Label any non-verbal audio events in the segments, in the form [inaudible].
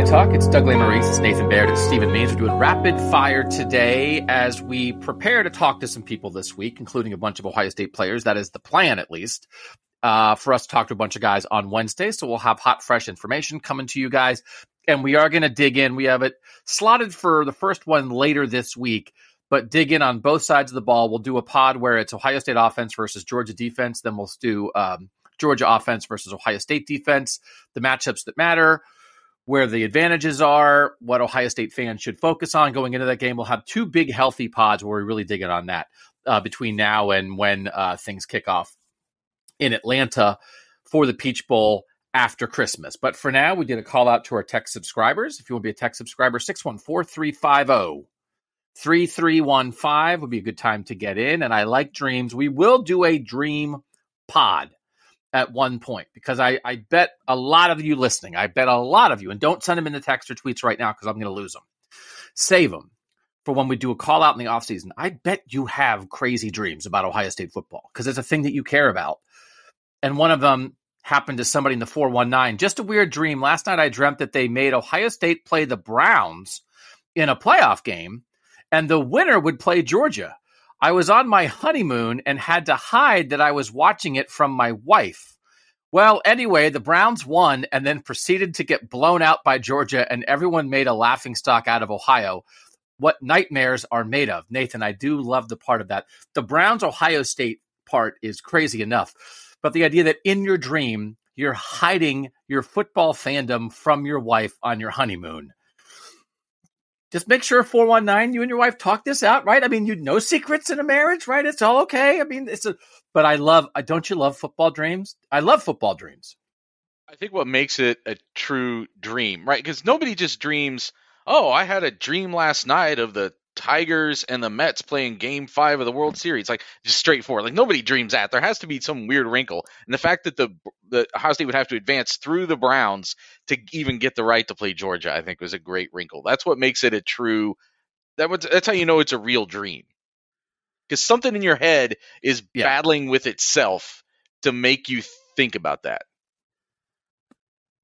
Buckeye Talk. It's Doug Lesmerises, it's Nathan Baird, it's Stephen Means. We're doing rapid fire today as we prepare to talk to some people this week, including a bunch of Ohio State players. That is the plan, at least, uh, for us to talk to a bunch of guys on Wednesday. So we'll have hot, fresh information coming to you guys. And we are going to dig in. We have it slotted for the first one later this week but dig in on both sides of the ball. We'll do a pod where it's Ohio State offense versus Georgia defense. Then we'll do um, Georgia offense versus Ohio State defense, the matchups that matter, where the advantages are, what Ohio State fans should focus on going into that game. We'll have two big, healthy pods where we really dig in on that uh, between now and when uh, things kick off in Atlanta for the Peach Bowl after Christmas. But for now, we did a call out to our tech subscribers. If you want to be a tech subscriber, 614 350 3315 would be a good time to get in. And I like dreams. We will do a dream pod at one point because I, I bet a lot of you listening, I bet a lot of you, and don't send them in the text or tweets right now because I'm going to lose them. Save them for when we do a call out in the offseason. I bet you have crazy dreams about Ohio State football because it's a thing that you care about. And one of them happened to somebody in the 419. Just a weird dream. Last night I dreamt that they made Ohio State play the Browns in a playoff game and the winner would play Georgia. I was on my honeymoon and had to hide that I was watching it from my wife. Well, anyway, the Browns won and then proceeded to get blown out by Georgia, and everyone made a laughing stock out of Ohio. What nightmares are made of. Nathan, I do love the part of that. The Browns Ohio State part is crazy enough, but the idea that in your dream, you're hiding your football fandom from your wife on your honeymoon just make sure 419 you and your wife talk this out right? I mean you no secrets in a marriage right? It's all okay. I mean it's a but i love don't you love football dreams? I love football dreams. I think what makes it a true dream right? Because nobody just dreams oh i had a dream last night of the Tigers and the Mets playing game five of the World Series. Like just straightforward. Like nobody dreams that. There has to be some weird wrinkle. And the fact that the the Ohio State would have to advance through the Browns to even get the right to play Georgia, I think was a great wrinkle. That's what makes it a true that would that's how you know it's a real dream. Because something in your head is yeah. battling with itself to make you think about that.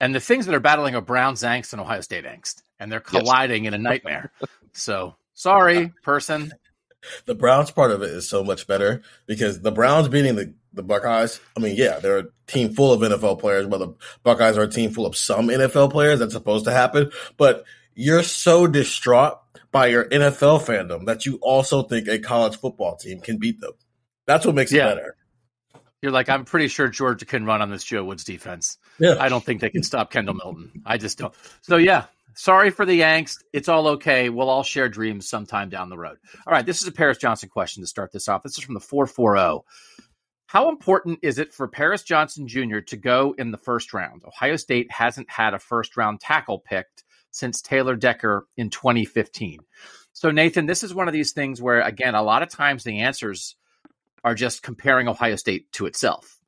And the things that are battling are Browns angst and Ohio State angst, and they're colliding yes. in a nightmare. [laughs] so Sorry, [laughs] person. The Browns part of it is so much better because the Browns beating the, the Buckeyes, I mean, yeah, they're a team full of NFL players, but the Buckeyes are a team full of some NFL players. That's supposed to happen. But you're so distraught by your NFL fandom that you also think a college football team can beat them. That's what makes yeah. it better. You're like, I'm pretty sure Georgia can run on this Joe Woods defense. Yeah. I don't think they can stop Kendall Milton. I just don't. So yeah, Sorry for the angst. It's all okay. We'll all share dreams sometime down the road. All right, this is a Paris Johnson question to start this off. This is from the 440. How important is it for Paris Johnson Jr. to go in the first round? Ohio State hasn't had a first round tackle picked since Taylor Decker in 2015. So, Nathan, this is one of these things where, again, a lot of times the answers are just comparing Ohio State to itself.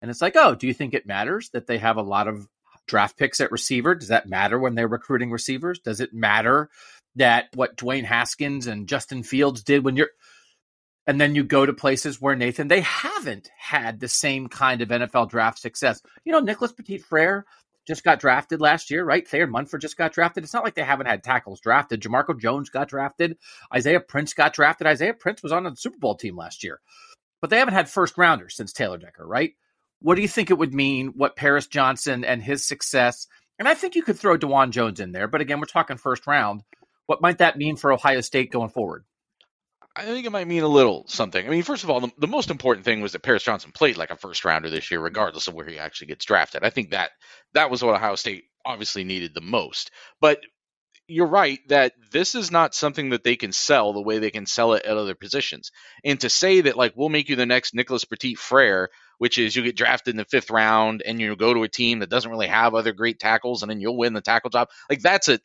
And it's like, oh, do you think it matters that they have a lot of draft picks at receiver. Does that matter when they're recruiting receivers? Does it matter that what Dwayne Haskins and Justin Fields did when you're and then you go to places where Nathan they haven't had the same kind of NFL draft success. You know, Nicholas Petit Frere just got drafted last year, right? Thayer Munford just got drafted. It's not like they haven't had tackles drafted. Jamarco Jones got drafted. Isaiah Prince got drafted. Isaiah Prince was on the Super Bowl team last year. But they haven't had first rounders since Taylor Decker, right? What do you think it would mean? What Paris Johnson and his success, and I think you could throw Dawand Jones in there, but again, we're talking first round. What might that mean for Ohio State going forward? I think it might mean a little something. I mean, first of all, the, the, most important thing was that Paris Johnson played like a first rounder this year, regardless of where he actually gets drafted. I think that that was what Ohio State obviously needed the most. But you're right that this is not something that they can sell the way they can sell it at other positions. And to say that like we'll make you the next Nicholas Petit Frere, which is you get drafted in the fifth round and you go to a team that doesn't really have other great tackles and then you'll win the tackle job. Like that's a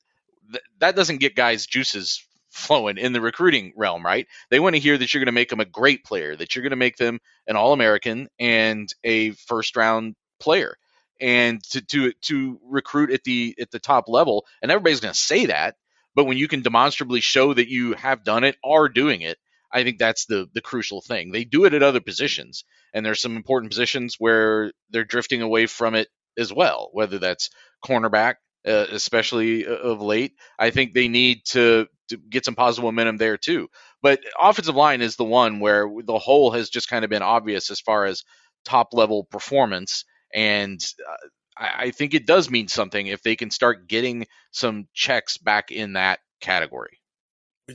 that doesn't get guys juices flowing in the recruiting realm, right? They want to hear that you're going to make them a great player, that you're going to make them an All-American and a first round player and to to to recruit at the at the top level and everybody's going to say that but when you can demonstrably show that you have done it are doing it I think that's the the crucial thing. They do it at other positions, and there's some important positions where they're drifting away from it as well. Whether that's cornerback, uh, especially uh, of late, I think they need to, to get some positive momentum there too. But offensive line is the one where the hole has just kind of been obvious as far as top level performance, and uh, I, I think it does mean something if they can start getting some checks back in that category.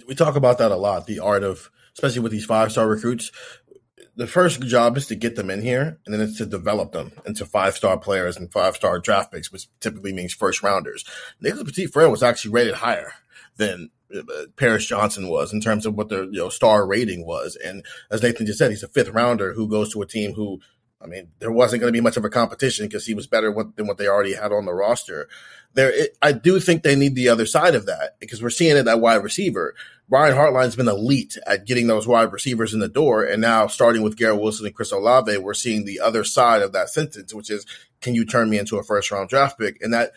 We talk about that a lot. The art of especially with these five star recruits. The first job is to get them in here, and then it's to develop them into five star players and five star draft picks, which typically means first rounders. Nicholas Petit Frere was actually rated higher than uh, Paris Johnson was in terms of what their you know star rating was. And as Nathan just said, he's a fifth rounder who goes to a team who I mean, there wasn't going to be much of a competition because he was better than what they already had on the roster. There, it, I do think they need the other side of that because we're seeing it at wide receiver. Brian Hartline's been elite at getting those wide receivers in the door, and now starting with Garrett Wilson and Chris Olave, we're seeing the other side of that sentence, which is, can you turn me into a first round draft pick? And that,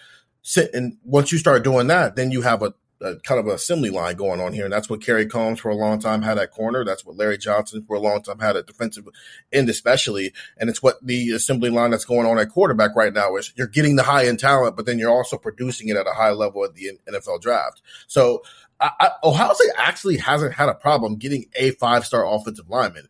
and once you start doing that, then you have a a, kind of assembly line going on here. And that's what Kerry Combs for a long time had at corner. That's what Larry Johnson for a long time had at defensive end, especially. And it's what the assembly line that's going on at quarterback right now is you're getting the high end talent, but then you're also producing it at a high level at the NFL draft. So Ohio State actually hasn't had a problem getting a five star offensive lineman.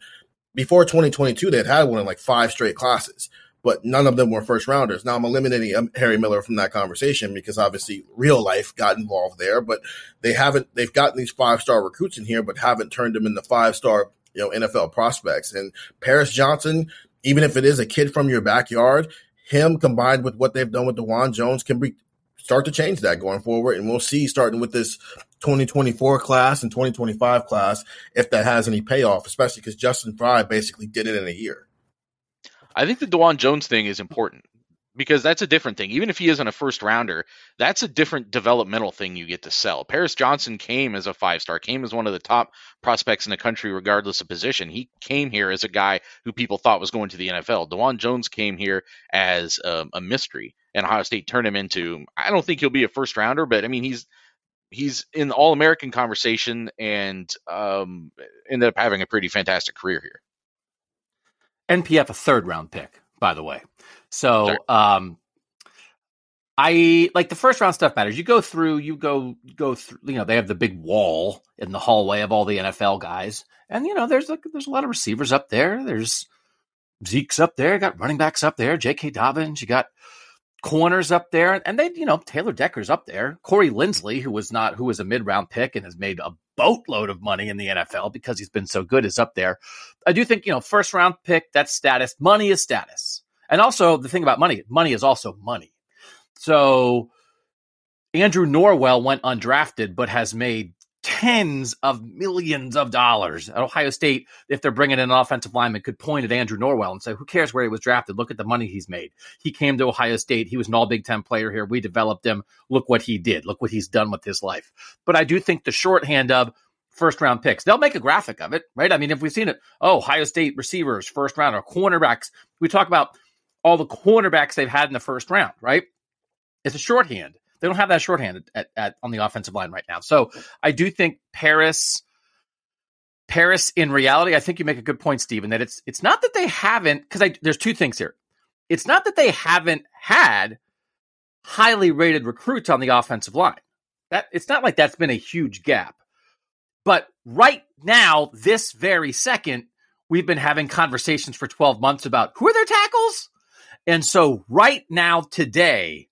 Before 2022, they had one in like five straight classes but none of them were first rounders. Now I'm eliminating um, Harry Miller from that conversation because obviously real life got involved there, but they haven't, they've gotten these five star recruits in here, but haven't turned them into five star, you know, NFL prospects. And Paris Johnson, even if it is a kid from your backyard, him combined with what they've done with Dawand Jones can be start to change that going forward. And we'll see starting with this 2024 class and 2025 class if that has any payoff, especially because Justin Frye basically did it in a year. I think the Dawand Jones thing is important because that's a different thing. Even if he isn't a first rounder, that's a different developmental thing you get to sell. Paris Johnson came as a five star, came as one of the top prospects in the country, regardless of position. He came here as a guy who people thought was going to the NFL. Dawand Jones came here as a, a mystery, and Ohio State turned him into. I don't think he'll be a first rounder, but I mean he's he's in All American conversation and um, ended up having a pretty fantastic career here. NPF a third round pick, by the way. So, um, I like the first round stuff matters. You go through, you go go through. You know, they have the big wall in the hallway of all the NFL guys, and you know, there's like there's a lot of receivers up there. There's Zeke's up there. Got running backs up there. J.K. Dobbins. You got corners up there, and they, you know, Taylor Decker's up there. Corey Linsley, who was not, who was a mid round pick and has made a boatload of money in the NFL because he's been so good, is up there. I do think, you know, first round pick, that's status. Money is status. And also the thing about money, money is also money. So Andrew Norwell went undrafted, but has made tens of millions of dollars. At Ohio State, if they're bringing in an offensive lineman, could point at Andrew Norwell and say, "Who cares where he was drafted? Look at the money he's made. He came to Ohio State. He was an All Big Ten player here. We developed him. Look what he did. Look what he's done with his life." But I do think the shorthand of first round picks. They'll make a graphic of it, right? I mean, if we've seen it, oh, Ohio State receivers, first round, or cornerbacks. We talk about all the cornerbacks they've had in the first round, right? It's a shorthand. They don't have that shorthand at, at, on the offensive line right now. So I do think Paris, Paris, in reality, I think you make a good point, Stephen, that it's it's not that they haven't because there's two things here. It's not that they haven't had highly rated recruits on the offensive line. That it's not like that's been a huge gap. But right now, this very second, we've been having conversations for 12 months about who are their tackles. And so right now, today,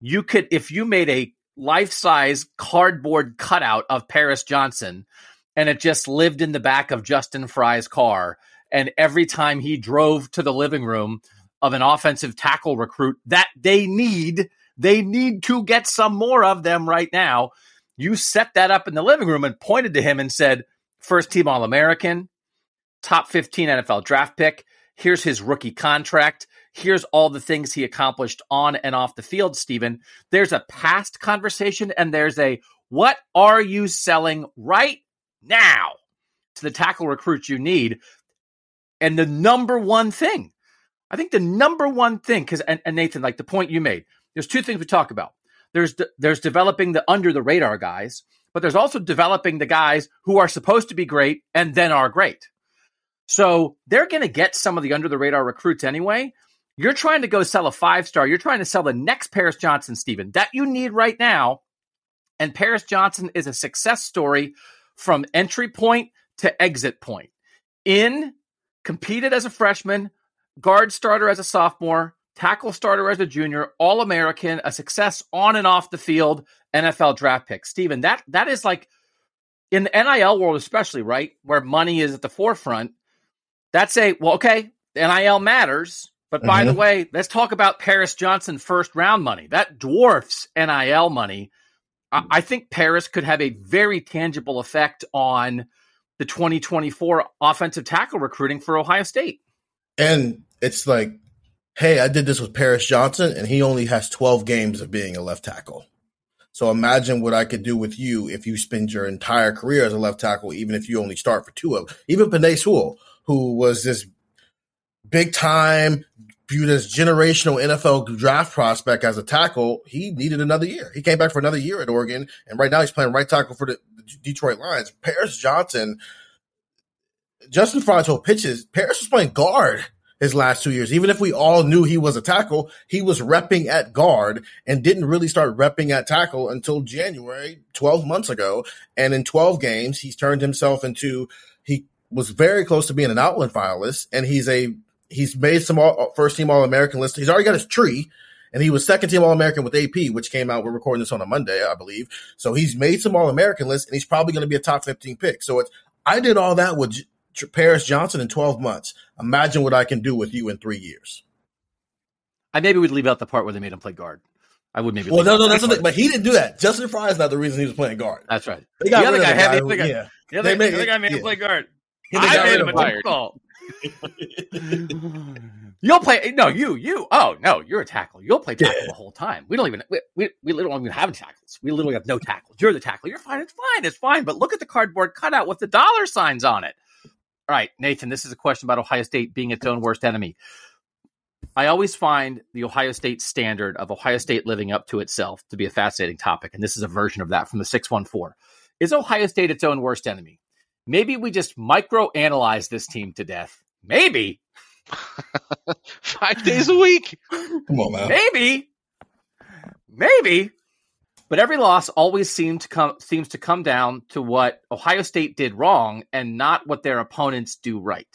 you could if you made a life-size cardboard cutout of Paris Johnson and it just lived in the back of Justin Frye's car and every time he drove to the living room of an offensive tackle recruit that they need they need to get some more of them right now you set that up in the living room and pointed to him and said first team all-american top 15 NFL draft pick here's his rookie contract here's all the things he accomplished on and off the field, Stephen. There's a past conversation and there's a what are you selling right now to the tackle recruits you need? And the number one thing, I think the number one thing, because and, and, Nathan, like the point you made, there's two things we talk about. There's de- there's developing the under the radar guys, but there's also developing the guys who are supposed to be great and then are great. So they're going to get some of the under the radar recruits anyway. You're trying to go sell a five star. You're trying to sell the next Paris Johnson, Stephen, that you need right now. And Paris Johnson is a success story from entry point to exit point. In, competed as a freshman, guard starter as a sophomore, tackle starter as a junior, all American, a success on and off the field, NFL draft pick. Stephen, that that is like in the NIL world, especially, right? Where money is at the forefront. That's a well, okay, NIL matters. But by mm-hmm. the way, let's talk about Paris Johnson first round money. That dwarfs NIL money. I, I think Paris could have a very tangible effect on the 2024 offensive tackle recruiting for Ohio State. And it's like, hey, I did this with Paris Johnson, and he only has 12 games of being a left tackle. So imagine what I could do with you if you spend your entire career as a left tackle, even if you only start for two of them. even Penei Sewell, who was this big time, viewed as generational NFL draft prospect as a tackle, he needed another year. He came back for another year at Oregon, and right now he's playing right tackle for the, Detroit Lions. Paris Johnson, Justin Fronto pitches. Paris was playing guard his last two years. Even if we all knew he was a tackle, he was repping at guard and didn't really start repping at tackle until January, 12 months ago. And in 12 games, he's turned himself into, he was very close to being an Outland finalist and he's a he's made some all, first team All American list. He's already got his tree, and he was second team All American with AP, which came out. We're recording this on a Monday, I believe. So he's made some All American lists, and he's probably going to be a top fifteen pick. So it's I did all that with J- Paris Johnson in twelve months. Imagine what I can do with you in three years. I maybe would leave out the part where they made him play guard. I would maybe. Well, no, no, that's the thing. But he didn't do that. Justin Frye is not the reason he was playing guard. That's right. They got the other guy, had the, guy, yeah. the other, made, the other guy made yeah. him play guard. I made him a difficult. [laughs] You'll play no, you, you. Oh no, you're a tackle. You'll play tackle yeah. the whole time. We don't even we, we, we literally don't even have tackles. We literally have no tackles. You're the tackle. You're fine. It's fine. It's fine. But look at the cardboard cutout with the dollar signs on it. All right, Nathan. This is a question about Ohio State being its own worst enemy. I always find the Ohio State standard of Ohio State living up to itself to be a fascinating topic, and this is a version of that from the six one four. Is Ohio State its own worst enemy? Maybe we just micro analyze this team to death. Maybe [laughs] Five days a week. Come on, man. Maybe. Maybe. But every loss always seems to come seems to come down to what Ohio State did wrong and not what their opponents do right.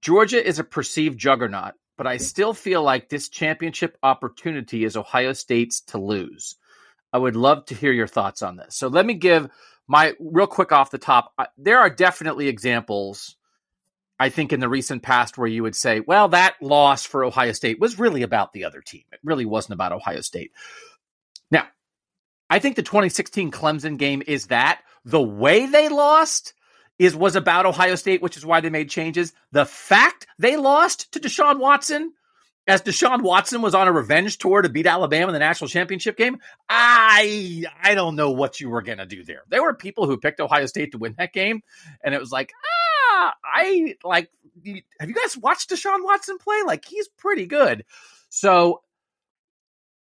Georgia is a perceived juggernaut, but I still feel like this championship opportunity is Ohio State's to lose. I would love to hear your thoughts on this. So let me give my real quick off the top. There are definitely examples I think in the recent past where you would say, well, that loss for Ohio State was really about the other team. It really wasn't about Ohio State. Now, I think the 2016 Clemson game is that. The way they lost is was about Ohio State, which is why they made changes. The fact they lost to Deshaun Watson, as Deshaun Watson was on a revenge tour to beat Alabama in the national championship game, I I don't know what you were gonna do there. There were people who picked Ohio State to win that game, and it was like, ah, I like. Have you guys watched Deshaun Watson play? Like he's pretty good. So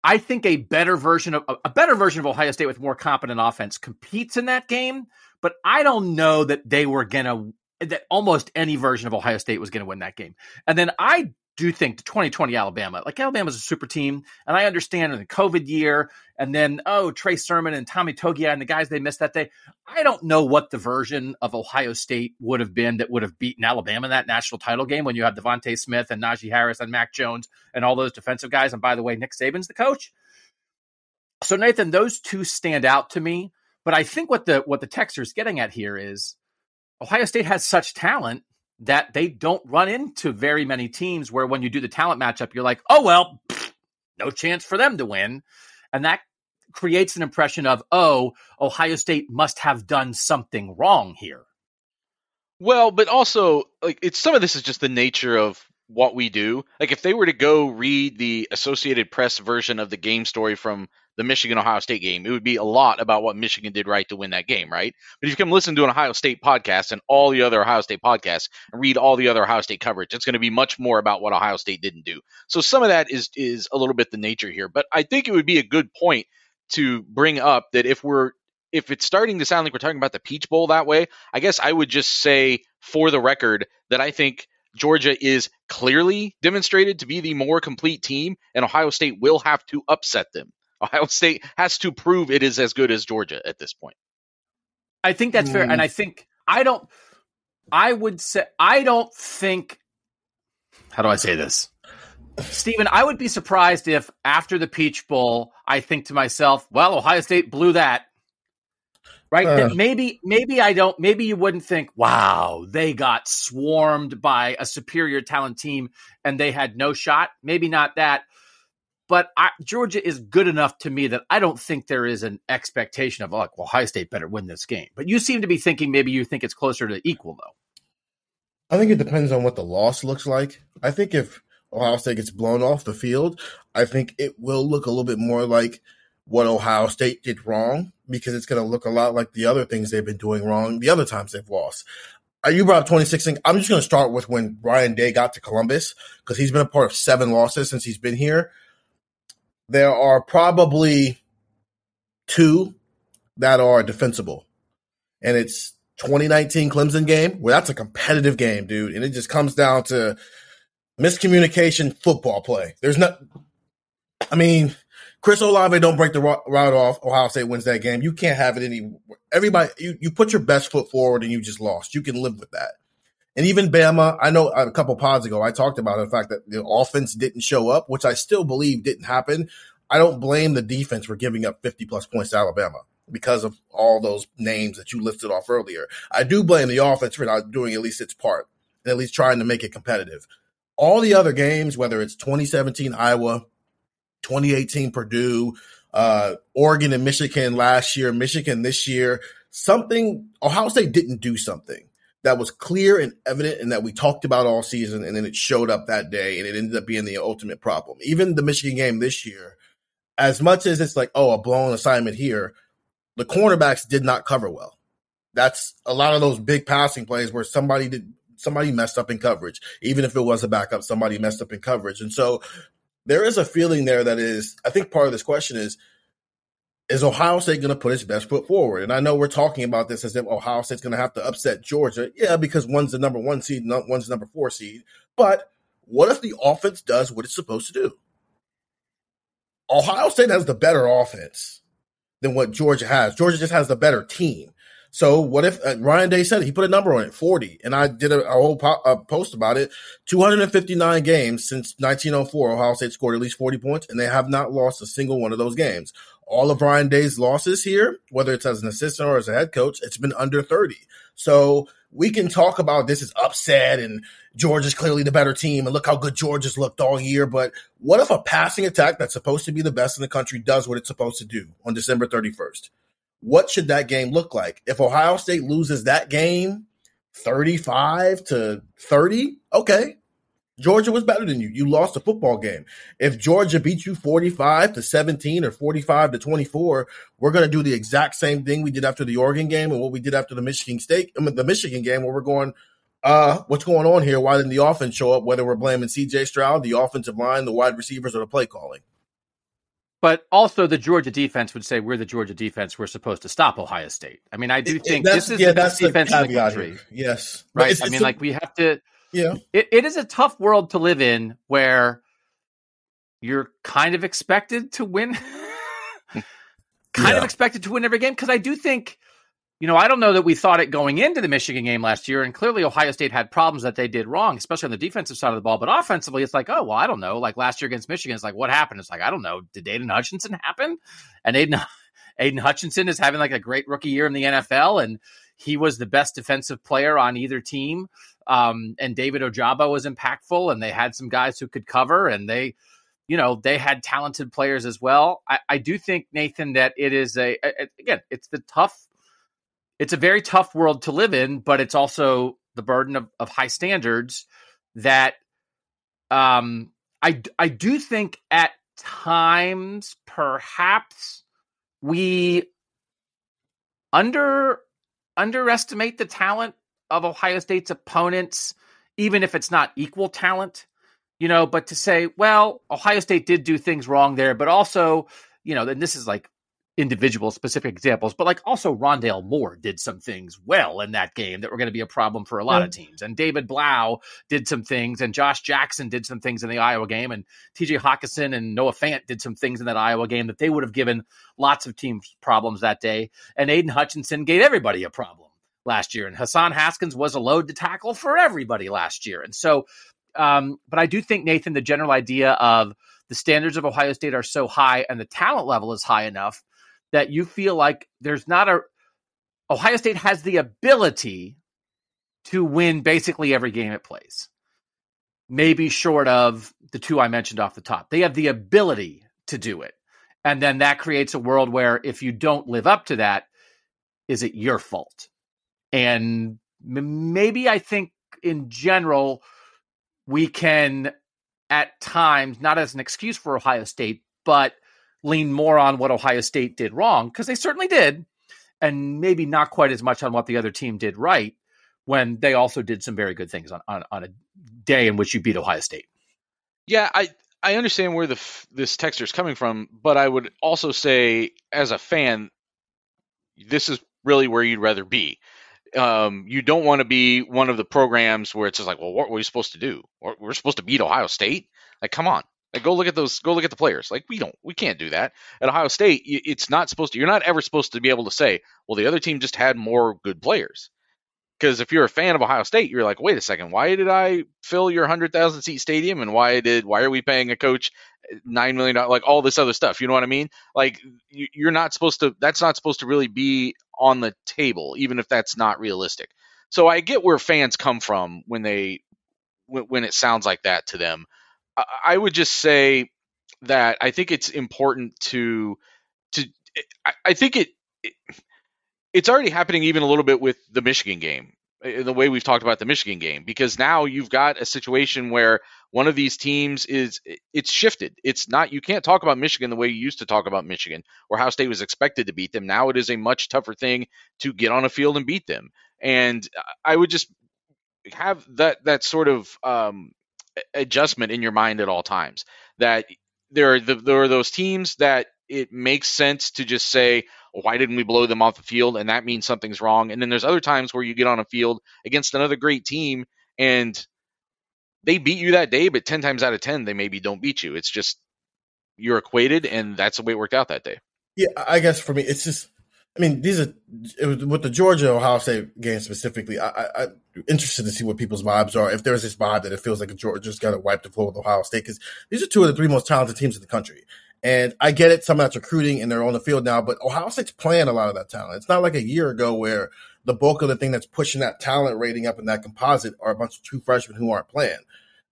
I think a better version of a better version of Ohio State with more competent offense competes in that game, but I don't know that they were gonna that almost any version of Ohio State was gonna win that game. And then I do think the 2020 Alabama, like Alabama's a super team, and I understand in the COVID year, and then oh Trey Sermon and Tommy Togiai and the guys they missed that day. I don't know what the version of Ohio State would have been that would have beaten Alabama in that national title game when you have DeVonta Smith and Najee Harris and Mac Jones and all those defensive guys. And by the way, Nick Saban's the coach. So Nathan, those two stand out to me. But I think what the what the texter is getting at here is Ohio State has such talent that they don't run into very many teams where when you do the talent matchup, you're like, oh, well, pfft, no chance for them to win. And that creates an impression of, oh, Ohio State must have done something wrong here. Well, but also, like, it's some of this is just the nature of what we do. Like, if they were to go read the Associated Press version of the game story from the Michigan Ohio State game. It would be a lot about what Michigan did right to win that game, right? But if you come listen to an Ohio State podcast and all the other Ohio State podcasts and read all the other Ohio State coverage, it's going to be much more about what Ohio State didn't do. So some of that is is a little bit the nature here, but I think it would be a good point to bring up that if we're if it's starting to sound like we're talking about the Peach Bowl that way, I guess I would just say for the record that I think Georgia is clearly demonstrated to be the more complete team, and Ohio State will have to upset them. Ohio State has to prove it is as good as Georgia at this point. I think that's mm. fair. And I think I don't, I would say, I don't think, how do I say this? Stephen, I would be surprised if after the Peach Bowl, I think to myself, well, Ohio State blew that. Right? Uh, that maybe, maybe I don't, maybe you wouldn't think, wow, they got swarmed by a superior talent team and they had no shot. Maybe not that. But I, Georgia is good enough to me that I don't think there is an expectation of, like, well, Ohio State better win this game. But you seem to be thinking maybe you think it's closer to equal, though. I think it depends on what the loss looks like. I think if Ohio State gets blown off the field, I think it will look a little bit more like what Ohio State did wrong because it's going to look a lot like the other things they've been doing wrong the other times they've lost. Uh, you brought up 2016. I'm just going to start with when Ryan Day got to Columbus because he's been a part of seven losses since he's been here. There are probably two that are defensible, and it's 2019 Clemson game where that's a competitive game, dude, and it just comes down to miscommunication football play. There's not, I mean, Chris Olave don't break the route off. Ohio State wins that game. You can't have it any. Everybody, you, you put your best foot forward and you just lost. You can live with that. And even Bama, I know a couple pods ago, I talked about the fact that the offense didn't show up, which I still believe didn't happen. I don't blame the defense for giving up 50 plus points to Alabama because of all those names that you listed off earlier. I do blame the offense for not doing at least its part and at least trying to make it competitive all the other games, whether it's 2017 Iowa, 2018 Purdue, uh, Oregon and Michigan last year, Michigan this year, something Ohio State didn't do something that was clear and evident and that we talked about all season and then it showed up that day and it ended up being the ultimate problem. Even the Michigan game this year, as much as it's like, oh, a blown assignment here, the cornerbacks did not cover well. That's a lot of those big passing plays where somebody did somebody messed up in coverage. Even if it was a backup, somebody messed up in coverage. And so there is a feeling there that is, I think part of this question is, is Ohio State going to put its best foot forward? And I know we're talking about this as if Ohio State's going to have to upset Georgia. Yeah, because one's the number one seed, one's the number four seed. But what if the offense does what it's supposed to do? Ohio State has the better offense than what Georgia has. Georgia just has the better team. So what if uh, Ryan Day said it, he put a number on it, 40, and I did a, a whole po- a post about it. 259 games since 1904, Ohio State scored at least 40 points, and they have not lost a single one of those games. All of Ryan Day's losses here, whether it's as an assistant or as a head coach, it's been under 30. So we can talk about this is upset and Georgia's clearly the better team and look how good Georgia's looked all year. But what if a passing attack that's supposed to be the best in the country does what it's supposed to do on December 31st? what should that game look like? If Ohio State loses that game 35 to 30, okay. Georgia was better than you. You lost a football game. If Georgia beat you 45 to 17 or 45 to 24, we're going to do the exact same thing we did after the Oregon game and what we did after the Michigan State, I mean, the Michigan game where we're going, uh, what's going on here? Why didn't the offense show up? Whether we're blaming CJ Stroud, the offensive line, the wide receivers, or the play calling. But also, the Georgia defense would say we're the Georgia defense. We're supposed to stop Ohio State. I mean, I do think this is yeah, the best defense in the country. Here. Yes, right. I mean, a, like we have to. Yeah, it, it is a tough world to live in where you're kind of expected to win, hmm. [laughs] kind yeah. of expected to win every game. Because I do think you know, I don't know that we thought it going into the Michigan game last year, and clearly Ohio State had problems that they did wrong, especially on the defensive side of the ball. But offensively, it's like, oh well, I don't know. Like last year against Michigan, it's like, what happened? It's like, I don't know. Did Aidan Hutchinson happen? And Aidan, Aidan Hutchinson is having like a great rookie year in the NFL, and he was the best defensive player on either team. Um, and David Ojabo was impactful, and they had some guys who could cover, and they, you know, they had talented players as well. I, I do think Nathan that it is a, a again, it's the tough it's a very tough world to live in, but it's also the burden of, of high standards that um, I I do think at times perhaps we under underestimate the talent of Ohio State's opponents, even if it's not equal talent. You know, but to say, well, Ohio State did do things wrong there, but also, you know, and this is like individual specific examples, but like also Rondale Moore did some things well in that game that were going to be a problem for a lot yeah. of teams. And David Blough did some things, and Josh Jackson did some things in the Iowa game, and TJ Hockenson and Noah Fant did some things in that Iowa game that they would have given lots of teams problems that day. And Aidan Hutchinson gave everybody a problem last year. And Hassan Haskins was a load to tackle for everybody last year. And so, um, but I do think, Nathan, the general idea of the standards of Ohio State are so high and the talent level is high enough that you feel like there's not a Ohio State has the ability to win basically every game it plays. Maybe short of the two I mentioned off the top. They have the ability to do it. And then that creates a world where if you don't live up to that, is it your fault? And maybe I think in general, we can at times, not as an excuse for Ohio State, but lean more on what Ohio State did wrong, because they certainly did, and maybe not quite as much on what the other team did right when they also did some very good things on, on, on a day in which you beat Ohio State. Yeah, I, I understand where the this texture is coming from, but I would also say, as a fan, this is really where you'd rather be. Um, you don't want to be one of the programs where it's just like, well, what were we supposed to do? We're supposed to beat Ohio State? Like, come on. Like, go look at those. Go look at the players. Like, we don't. We can't do that at Ohio State. It's not supposed to. You're not ever supposed to be able to say, well, the other team just had more good players. Because if you're a fan of Ohio State, you're like, wait a second, why did I fill your hundred thousand seat stadium, and why did why are we paying a coach eh, nine million dollars? Like all this other stuff. You know what I mean? Like you're not supposed to. That's not supposed to really be on the table, even if that's not realistic. So I get where fans come from when they when, it sounds like that to them. I, would just say that I think it's important to to eh, I, I think it, it it's already happening even a little bit with the Michigan game the way we've talked about the Michigan game because now you've got a situation where one of these teams is it's shifted. It's not you can't talk about Michigan the way you used to talk about Michigan, or how State was expected to beat them. Now it is a much tougher thing to get on a field and beat them. And I would just have that that sort of um, adjustment in your mind at all times. That there are the, there are those teams that it makes sense to just say, why didn't we blow them off the field? And that means something's wrong. And then there's other times where you get on a field against another great team and they beat you that day, but 10 times out of 10, they maybe don't beat you. It's just you're equated, and that's the way it worked out that day. Yeah, I guess for me, it's just, I mean, these are, with the Georgia Ohio State game specifically, I, I, am interested to see what people's vibes are. If there's this vibe that it feels like Georgia's got to wipe the floor with Ohio State, because these are two of the three most talented teams in the country. And I get it, some of that's recruiting and they're on the field now, but Ohio State's playing a lot of that talent. It's not like a year ago where the bulk of the thing that's pushing that talent rating up in that composite are a bunch of true freshmen who aren't playing.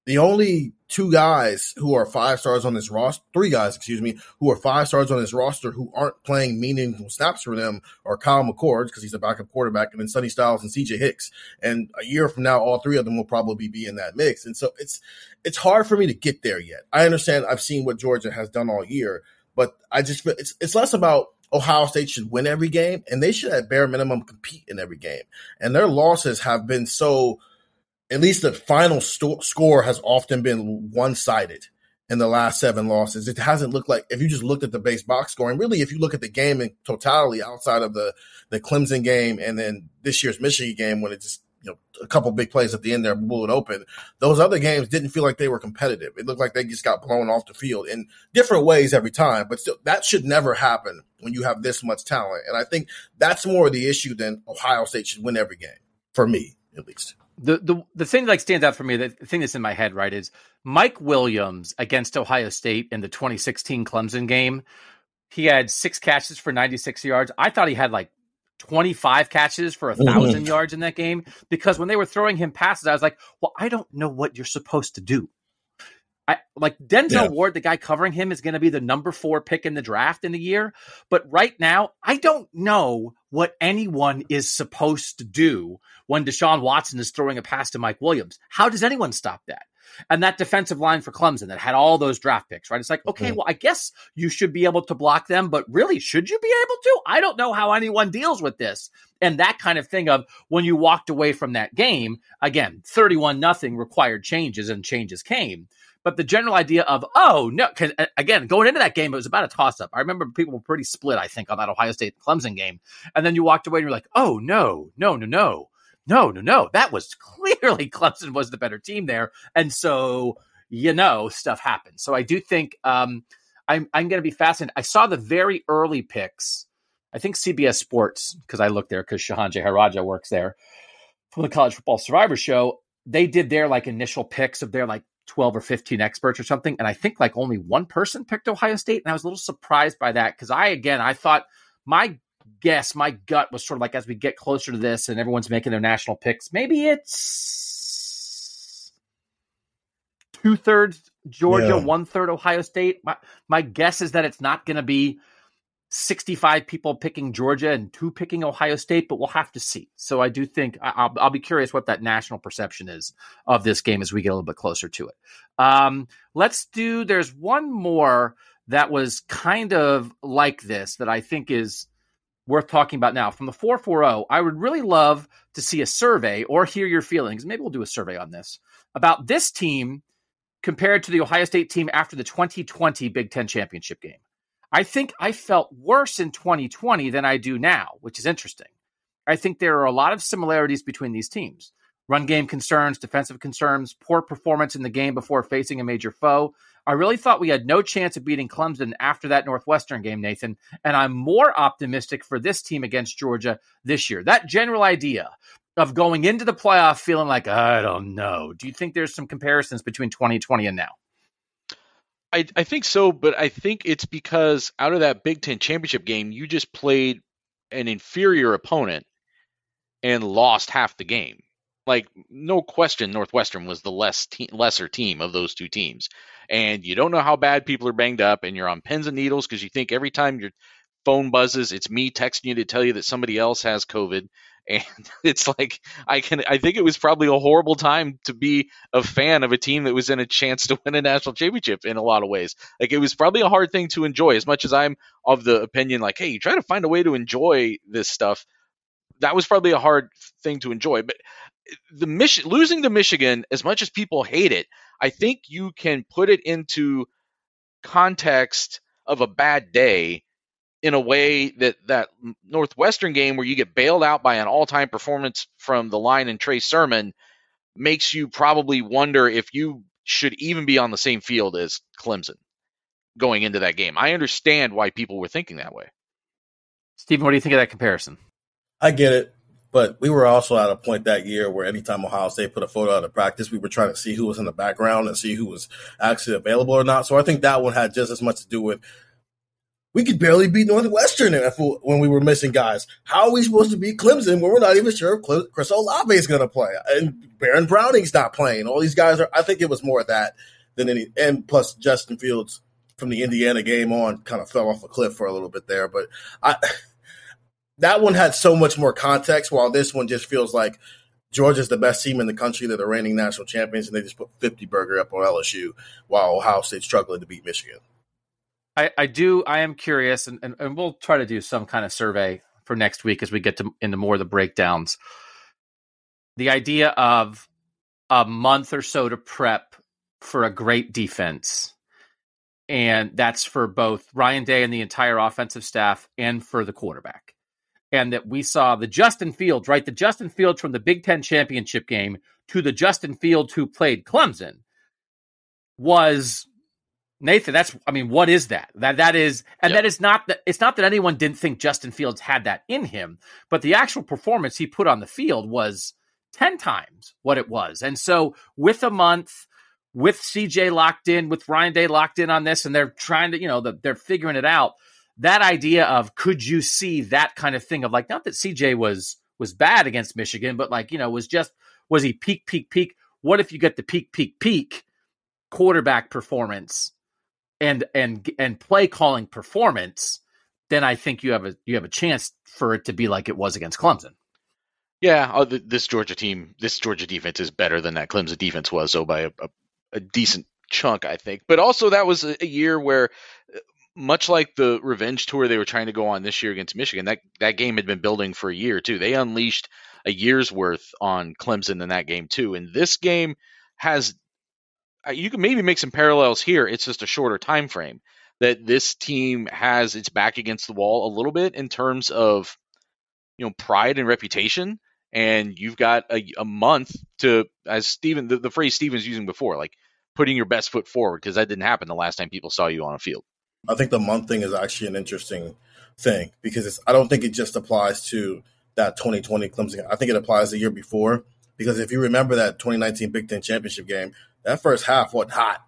The only two guys who are five stars on this roster, three guys, excuse me, who are five stars on this roster who aren't playing meaningful snaps for them are Kyle McCord because he's a backup quarterback, and then Sonny Styles and CJ Hicks. And a year from now, all three of them will probably be in that mix. And so it's it's hard for me to get there yet. I understand I've seen what Georgia has done all year, but I just it's it's less about Ohio State should win every game, and they should at bare minimum compete in every game. And their losses have been so at least the final sto- score has often been one sided in the last seven losses. It hasn't looked like if you just looked at the base box score, and really if you look at the game in totality outside of the the Clemson game and then this year's Michigan game when it just you know a couple big plays at the end there blew it open. Those other games didn't feel like they were competitive. It looked like they just got blown off the field in different ways every time. But still, that should never happen when you have this much talent. And I think that's more the issue than Ohio State should win every game for me at least the the the thing that like stands out for me, the thing that's in my head, right, is Mike Williams against Ohio State in the 2016 Clemson game. He had six catches for 96 yards. I thought he had like 25 catches for a 1000 mm-hmm. yards in that game because when they were throwing him passes, I was like, well, I don't know what you're supposed to do. I, like Denzel yeah. Ward, the guy covering him, is going to be the number four pick in the draft in the year. But right now, I don't know what anyone is supposed to do when Deshaun Watson is throwing a pass to Mike Williams. How does anyone stop that? And that defensive line for Clemson that had all those draft picks, right? It's like, okay, mm-hmm. well, I guess you should be able to block them, but really, should you be able to? I don't know how anyone deals with this. And that kind of thing of when you walked away from that game, again, 31 nothing required changes and changes came. But the general idea of, oh, no, because again, going into that game, it was about a toss up. I remember people were pretty split, I think, on that Ohio State Clemson game. And then you walked away and you're like, oh, no, no, no, no, no, no, no. That was [laughs] clearly Clemson was the better team there. And so, you know, stuff happened. So I do think um, I'm, I'm going to be fascinated. I saw the very early picks. I think CBS Sports, because I looked there because Shehan Jeyarajah works there from the College Football Survivor Show. They did their like initial picks of their like 12 or 15 experts or something. And I think like only one person picked Ohio State. And I was a little surprised by that because I, again, I thought my guess, my gut was sort of like as we get closer to this and everyone's making their national picks, maybe it's two thirds Georgia, yeah. one third Ohio State. My, my guess is that it's not going to be 65 people picking Georgia and two picking Ohio State, but we'll have to see. So I do think I'll, I'll, be curious what that national perception is of this game as we get a little bit closer to it. Um, let's do, there's one more that was kind of like this that I think is worth talking about now. From the 440, I would really love to see a survey or hear your feelings. Maybe we'll do a survey on this about this team compared to the Ohio State team after the 2020 Big Ten championship game. I think I felt worse in 2020 than I do now, which is interesting. I think there are a lot of similarities between these teams run game concerns, defensive concerns, poor performance in the game before facing a major foe. I really thought we had no chance of beating Clemson after that Northwestern game, Nathan. And I'm more optimistic for this team against Georgia this year. That general idea of going into the playoff feeling like, I don't know. Do you think there's some comparisons between 2020 and now? I, I think so, but I think it's because out of that Big Ten championship game, you just played an inferior opponent and lost half the game. Like no question, Northwestern was the less te- lesser team of those two teams, and you don't know how bad people are banged up, and you're on pins and needles because you think every time your phone buzzes, it's me texting you to tell you that somebody else has COVID, and [laughs] it's like I can I think it was probably a horrible time to be a fan of a team that was in a chance to [laughs] win a national championship in a lot of ways. Like it was probably a hard thing to enjoy as much as I'm of the opinion like hey, you try to find a way to enjoy this stuff. That was probably a hard thing to enjoy, but eh, the Mich- losing to Michigan as much as people hate it, I think you can put it into context of a bad day in a way that that Northwestern game where you get bailed out by an all-time performance from the line and Trey Sermon makes you probably wonder if you should even be on the same field as Clemson going into that game. I understand why people were thinking that way. Stephen, what do you think of that comparison? I get it. But we were also at a point that year where anytime Ohio State put a photo out of practice, we were trying to see who was in the background and see who was actually available or not. So I think that one had just as much to do with we could barely beat Northwestern when we were missing guys. How are we supposed to beat Clemson when we're not even sure if Chris Olave is going to play and Baron Browning's not playing? All these guys are. I think it was more of that than any. And plus, Justin Fields from the Indiana game on kind of fell off a cliff for a little bit there. But I, [sighs] that one had so much more context, while this one just feels like Georgia's the best team in the country. That they're the reigning national champions, and they just put 50 burger up on LSU while Ohio State's struggling to beat Michigan. I, I do. I am curious, and, and, and we'll try to do some kind of survey for next week as we get to into more of the breakdowns. The idea of a month or so to prep for a great defense, and that's for both Ryan Day and the entire offensive staff, and for the quarterback. And that we saw the Justin Fields, right? The Justin Fields from the Big Ten championship game to the Justin Fields who played Clemson was Nathan, that's I mean, what is that? That that is and yep. that is not that it's not that anyone didn't think Justin Fields had that in him, but the actual performance he put on the field was 10 times what it was. And so with a month with CJ locked in, with Ryan Day locked in on this, and they're trying to, you know, the, they're figuring it out. That idea of could you see that kind of thing of like not that CJ was was bad against Michigan, but like, you know, was just was he peak, peak, peak? What if you get the peak, peak, peak quarterback performance and and and play calling performance, then I think you have a you have a chance for it to be like it was against Clemson. Yeah, uh, this Georgia team, this Georgia defense is better than that Clemson defense was, so by a, a a decent chunk, I think. But also that was a, a year where uh, much like the revenge tour they were trying to go on this year against Michigan, that that game had been building for a year too. They unleashed a year's worth on Clemson in that game too. And this game has you can maybe make some parallels here. It's just a shorter time frame that this team has its back against the wall a little bit in terms of you know pride and reputation and you've got a, a month to as Stephen the, the phrase Stephen's using before like putting your best foot forward because that didn't happen the last time people saw you on a field. I think the month thing is actually an interesting thing because I don't think it just applies to that 2020 Clemson. I think it applies the year before because if you remember that 2019 Big Ten championship game, that first half wasn't hot.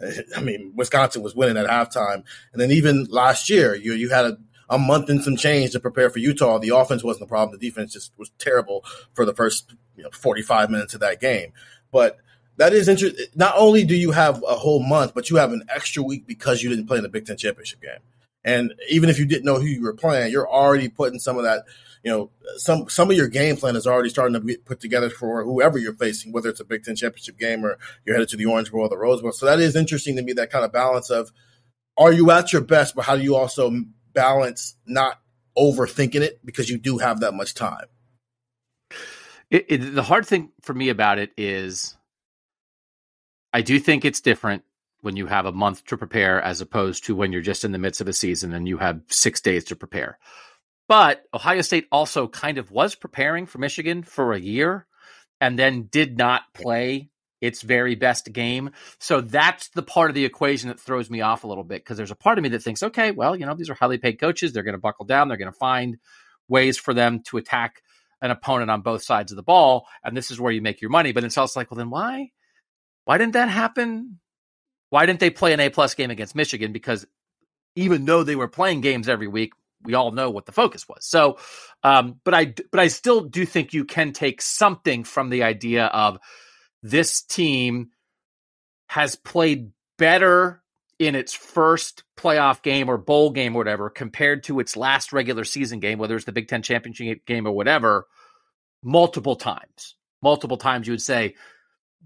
[laughs] I mean, Wisconsin was winning at halftime, and then even last year, you you had a, a month and some change to prepare for Utah. The offense wasn't the problem; the defense just was terrible for the first you know, 45 minutes of that game. But that is interesting. Not only do you have a whole month, but you have an extra week because you didn't play in the Big Ten championship game. And even if you didn't know who you were playing, you're already putting some of that you know, some some of your game plan is already starting to be put together for whoever you're facing, whether it's a Big Ten championship game or you're headed to the Orange Bowl or the Rose Bowl. So that is interesting to me. That kind of balance of are you at your best, but how do you also balance not overthinking it because you do have that much time. It, it, the hard thing for me about it is I do think it's different when you have a month to prepare as opposed to when you're just in the midst of a season and you have six days to prepare. But Ohio State also kind of was preparing for Michigan for a year and then did not play its very best game. So that's the part of the equation that throws me off a little bit because there's a part of me that thinks, okay, well, you know, these are highly paid coaches. They're going to buckle down. They're going to find ways for them to attack an opponent on both sides of the ball. And this is where you make your money. But it's also like, well, then why? Why didn't that happen? Why didn't they play an A plus game against Michigan? Because even though they were playing games every week, we all know what the focus was. So, um, but I but I still do think you can take something from the idea of this team has played better in its first playoff game or bowl game or whatever compared to its last regular season game, whether it's the Big Ten championship game or whatever, multiple times. Multiple times you would say,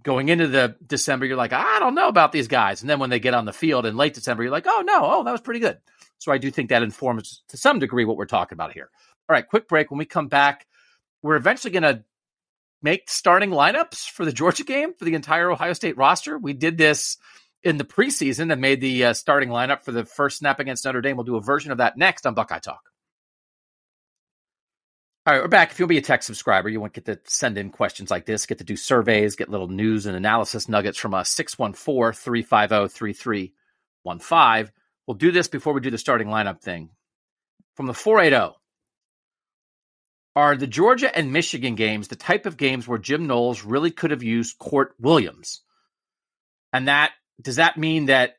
going into the December, you're like, I don't know about these guys. And then when they get on the field in late December, you're like, oh no, oh, that was pretty good. So I do think that informs to some degree what we're talking about here. All right, quick break. When we come back, we're eventually going to make starting lineups for the Georgia game for the entire Ohio State roster. We did this in the preseason and made the uh, starting lineup for the first snap against Notre Dame. We'll do a version of that next on Buckeye Talk. All right, we're back. If you'll be a tech subscriber, you want to get to send in questions like this, get to do surveys, get little news and analysis nuggets from us, 614 350 3315. We'll do this before we do the starting lineup thing. From the 480, are the Georgia and Michigan games the type of games where Jim Knowles really could have used Kourt Williams? And that does that mean that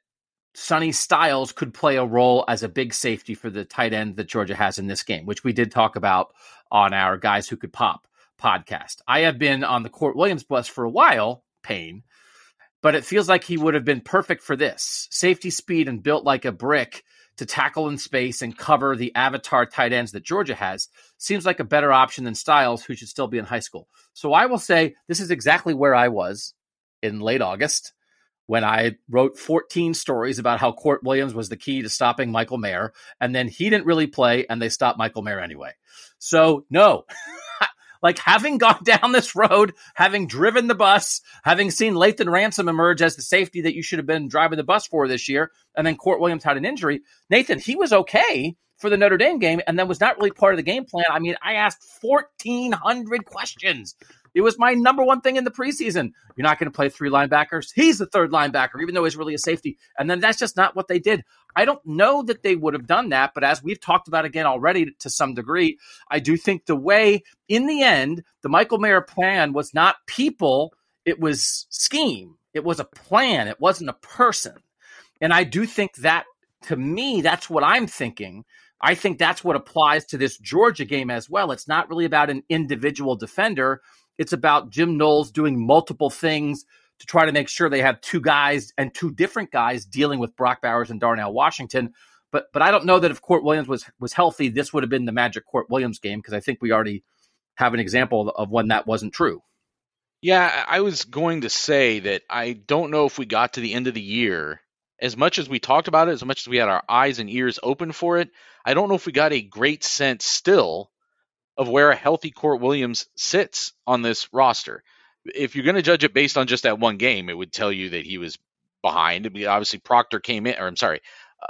Sonny Styles could play a role as a big safety for the tight end that Georgia has in this game, which we did talk about on our Guys Who Could Pop podcast. I have been on the Kourt Williams bus for a while, Payne, but it feels like he would have been perfect for this. Safety speed and built like a brick to tackle in space and cover the avatar tight ends that Georgia has seems like a better option than Styles, who should still be in high school. So I will say this is exactly where I was in late August when I wrote 14 stories about how Kourt Williams was the key to stopping Michael Mayer, and then he didn't really play, and they stopped Michael Mayer anyway. So no, [laughs] like having gone [laughs] down this road, having driven the bus, having seen Lathan Ransom emerge as the safety that you should have been driving the bus for this year, and then Kourt Williams had an injury. Nathan, he was okay for the Notre Dame game and then was not really part of the game plan. I mean, I asked 1,400 questions it was my number one thing in the preseason. You're not going to play three linebackers. He's the third linebacker, even though he's really a safety. And then that's just not what they did. I don't know that they would have done that, but as we've talked about again already to some degree, I do think the way, in the end, the Michael Mayer plan was not people, it was scheme. It was a plan. It wasn't a person. And I do think that, to me, that's what I'm thinking. I think that's what applies to this Georgia game as well. It's not really about an individual defender. It's about Jim Knowles doing multiple things to try to make sure they have two guys and two different guys dealing with Brock Bowers and Darnell Washington. But but I don't know that if Kourt Williams was was healthy, this would have been the magic Kourt Williams game because I think we already have an example of when that wasn't true. Yeah, I was going to say that I don't know if we got to the end of the year, as much as we talked about it, as much as we had our eyes and ears open for it, I don't know if we got a great sense still of where a healthy Kourt Williams sits on this roster. If you're going to judge it based on just that one game, it would tell you that he was behind. Obviously, Proctor came in, or I'm sorry,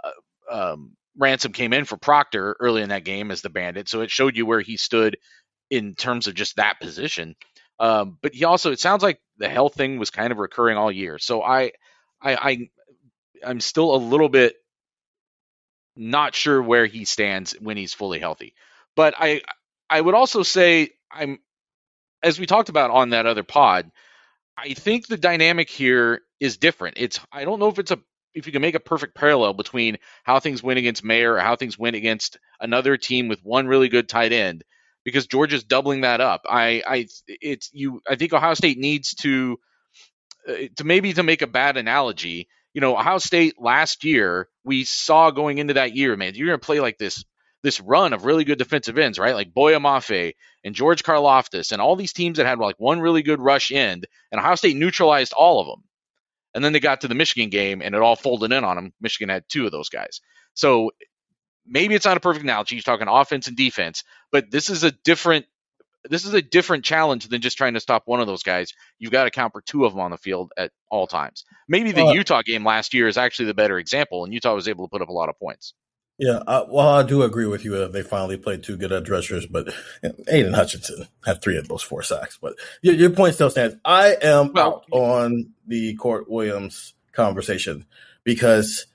uh, um, Ransom came in for Proctor early in that game as the bandit, so it showed you where he stood in terms of just that position. Um, but he also, it sounds like the health thing was kind of recurring all year. So I, I, I I'm still a little bit not sure where he stands when he's fully healthy. But I, I would also say I'm, as we talked about on that other pod, I think the dynamic here is different. It's I don't know if it's a if you can make a perfect parallel between how things went against Mayer or how things went against another team with one really good tight end because Georgia's doubling that up. I, I, it's you. I think Ohio State needs to, uh, to maybe to make a bad analogy. You know, Ohio State last year we saw going into that year, man, you're going to play like this this run of really good defensive ends, right? Like Boye Mafe and George Karlaftis and all these teams that had like one really good rush end, and Ohio State neutralized all of them. And then they got to the Michigan game and it all folded in on them. Michigan had two of those guys. So maybe it's not a perfect analogy. You're talking offense and defense, but this is a different this is a different challenge than just trying to stop one of those guys. You've got to count for two of them on the field at all times. Maybe the uh, Utah game last year is actually the better example, and Utah was able to put up a lot of points. Yeah, I, well, I do agree with you. Uh, they finally played two good edge rushers, but you know, Aidan Hutchinson had three of those four sacks. But your, your point still stands. I am well, out on the Kourt Williams conversation because,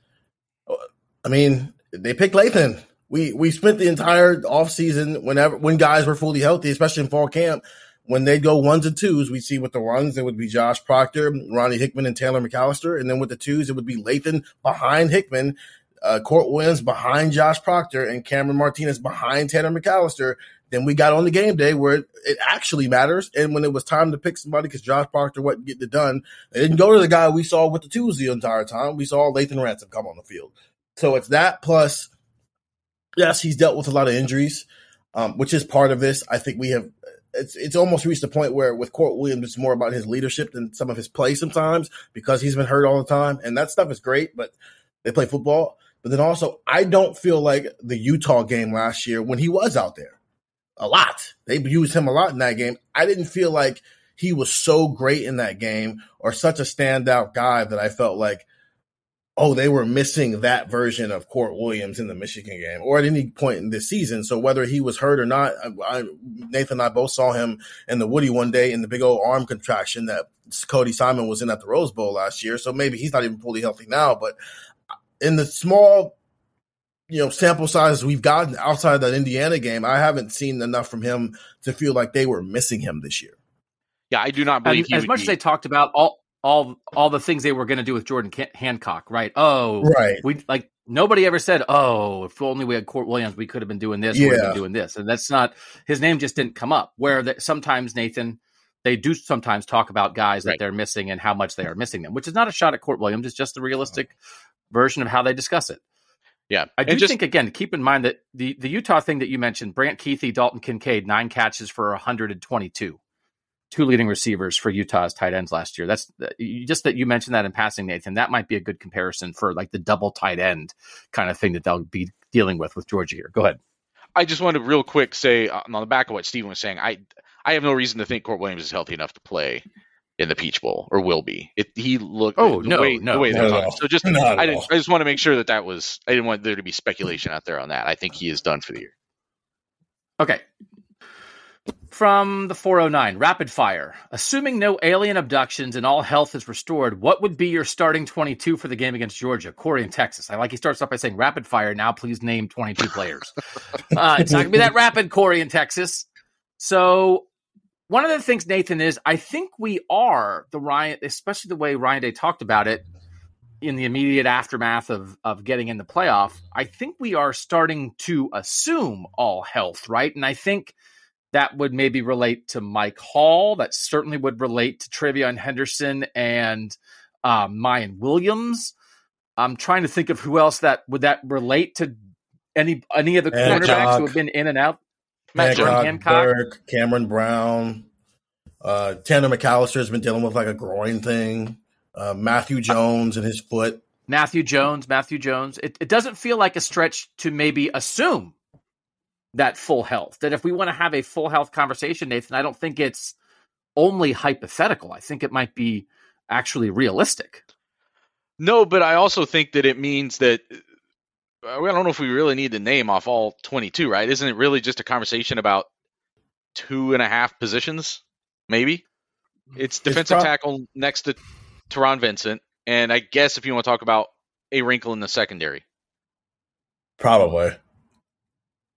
I mean, they picked Lathan. we we spent the entire offseason whenever when guys were fully healthy, especially in fall camp, when they'd go ones and twos, we'd see with the ones it would be Josh Proctor, Ronnie Hickman, and Taylor McCalister, and then with the twos it would be Lathan behind Hickman, uh, Kourt Williams behind Josh Proctor, and Cameron Martinez behind Tanner McCalister. Then we got on the game day where it, it actually matters, and when it was time to pick somebody because Josh Proctor wasn't getting it done, they didn't go to the guy we saw with the twos the entire time. We saw Lathan Ransom come on the field. So it's that plus yes, he's dealt with a lot of injuries, um, which is part of this. I think we have. It's it's almost reached a point where with Kourt Williams, it's more about his leadership than some of his play sometimes because he's been hurt all the time, and that stuff is great. But they play football. But then also, I don't feel like the Utah game last year when he was out there a lot. They used him a lot in that game. I didn't feel like he was so great in that game or such a standout guy that I felt like oh, they were missing that version of Kourt Williams in the Michigan game or at any point in this season. So whether he was hurt or not, I, Nathan and I both saw him in the Woody one day in the big old arm contraction that Cody Simon was in at the Rose Bowl last year. So maybe he's not even fully healthy now, but in the small, you know, sample size we've gotten outside that Indiana game, I haven't seen enough from him to feel like they were missing him this year. Yeah, I do not believe as much be. as they talked about all all all the things they were going to do with Jordan Hancock, right? Oh, right. We like nobody ever said, "Oh, if only we had Kourt Williams, we could have been doing this, yeah. been doing this." And that's not his name just didn't come up. Where that sometimes Nathan, they do sometimes talk about guys right. that they're missing and how much they are missing them, which is not a shot at Kourt Williams. It's just the realistic version of how they discuss it. Yeah, I do just, think again. Keep in mind that the the Utah thing that you mentioned, Brant Kuithe, Dalton Kincaid, nine catches for 122 two leading receivers for Utah's tight ends last year. That's just that you mentioned that in passing, Nathan. That might be a good comparison for like the double tight end kind of thing that they'll be dealing with with Georgia here. Go ahead. I just wanted to real quick say uh, on the back of what Stephen was saying. I I have no reason to think Kourt Williams is healthy enough to play in the Peach Bowl or will be. It, he looked oh the no way, no the way no, so just I, didn't. I just want to make sure that that was I didn't want there to be speculation out there on that. I think he is done for the year. Okay, from the 409, rapid fire. Assuming no alien abductions and all health is restored, what would be your starting 22 for the game against Georgia? Corey in Texas. I like he starts off by saying rapid fire. Now, please name 22 players. uh, it's not going to be that rapid, Corey in Texas. So, one of the things, Nathan, is I think we are the Ryan, especially the way Ryan Day talked about it in the immediate aftermath of of getting in the playoff. I think we are starting to assume all health, right? And I think that would maybe relate to Mike Hall. That certainly would relate to TreVeyon Henderson and uh, Miyan Williams. I'm trying to think of who else that would that relate to any any of the cornerbacks who have been in and out. Matt Hancock, Hancock. Cameron Brown. Uh, Tanner McCalister has been dealing with like a groin thing. Uh, Matthew Jones and his foot. Matthew Jones, Matthew Jones. It, it doesn't feel like a stretch to maybe assume that full health. That if we want to have a full health conversation, Nathan, I don't think it's only hypothetical. I think it might be actually realistic. No, but I also think that it means that I don't know if we really need to name off all 22, right? Isn't it really just a conversation about two and a half positions, maybe? It's defensive it's prob- tackle next to Taron Vincent, and I guess if you want to talk about a wrinkle in the secondary, probably.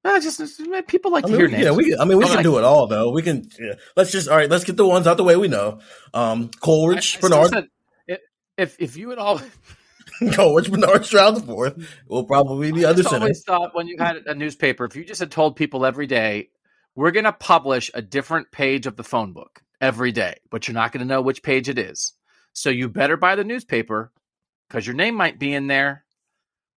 Uh, just people like I mean, to hear names. Yeah, we. I mean, we can do it all though. We can. Yeah. Let's just all right. Let's get the ones out the way we know. Um, Coleridge, I, I Bernard. Said, if if you would all [laughs] [laughs] Coleridge, Bernard, Stroud the fourth will probably be other center. I always thought when you had a newspaper, if you just had told people every day, we're going to publish a different page of the phone book every day, but you're not going to know which page it is. So you better buy the newspaper because your name might be in there.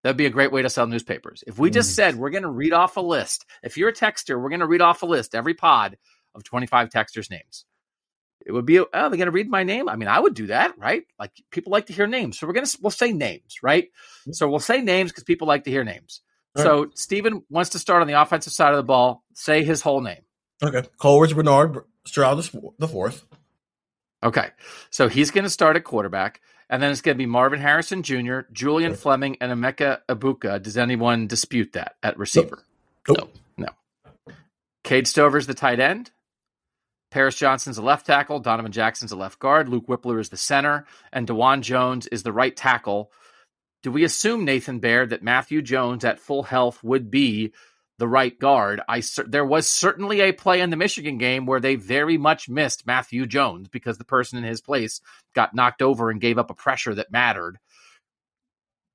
That'd be a great way to sell newspapers. If we just mm. said we're going to read off a list, if you're a texter, we're going to read off a list every pod of 25 texters' names. It would be, oh, they're going to read my name. I mean, I would do that, right? Like people like to hear names. So we're going to, we'll say names, right? Mm. So we'll say names because people like to hear names. All so right. Stephen wants to start on the offensive side of the ball. Say his whole name. Okay. Coleridge Bernard Stroud the fourth. Okay. So he's going to start at quarterback. And then it's going to be Marvin Harrison Jr., Julian okay. Fleming, and Emeka Egbuka Does anyone dispute that at receiver? Nope. No. No. Cade Stover's the tight end. Paris Johnson's a left tackle. Donovan Jackson's a left guard. Luke Wypler is the center. And Dawand Jones is the right tackle. Do we assume, Nathan Baird, that Matthew Jones at full health would be the right guard. I there was certainly a play in the Michigan game where they very much missed Matthew Jones because the person in his place got knocked over and gave up a pressure that mattered.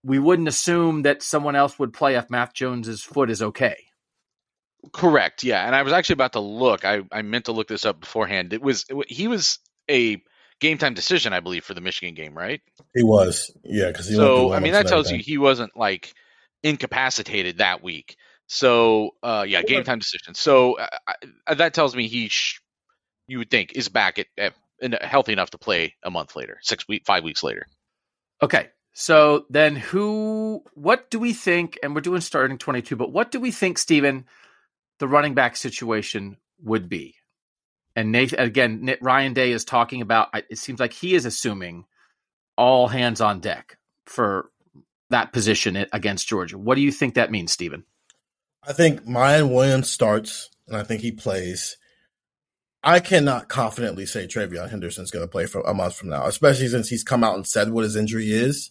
We wouldn't assume that someone else would play if Matt Jones's foot is okay. Correct. Yeah, and I was actually about to look. I, I meant to look this up beforehand. It was it, he was a game time decision, I believe, for the Michigan game, right? He was. Yeah, because so I mean that tells you he wasn't like incapacitated that week. So uh, yeah, game time decision. So uh, I, that tells me he sh- you would think is back at, at, healthy enough to play a month later, six week, five weeks later. Okay, so then who? What do we think? And we're doing starting twenty two, but what do we think, Stephen, the running back situation would be? And Nathan again, Ryan Day is talking about. It seems like he is assuming all hands on deck for that position against Georgia. What do you think that means, Stephen? I think Miyan Williams starts, and I think he plays. I cannot confidently say TreVeyon Henderson's going to play for a month from now, especially since he's come out and said what his injury is,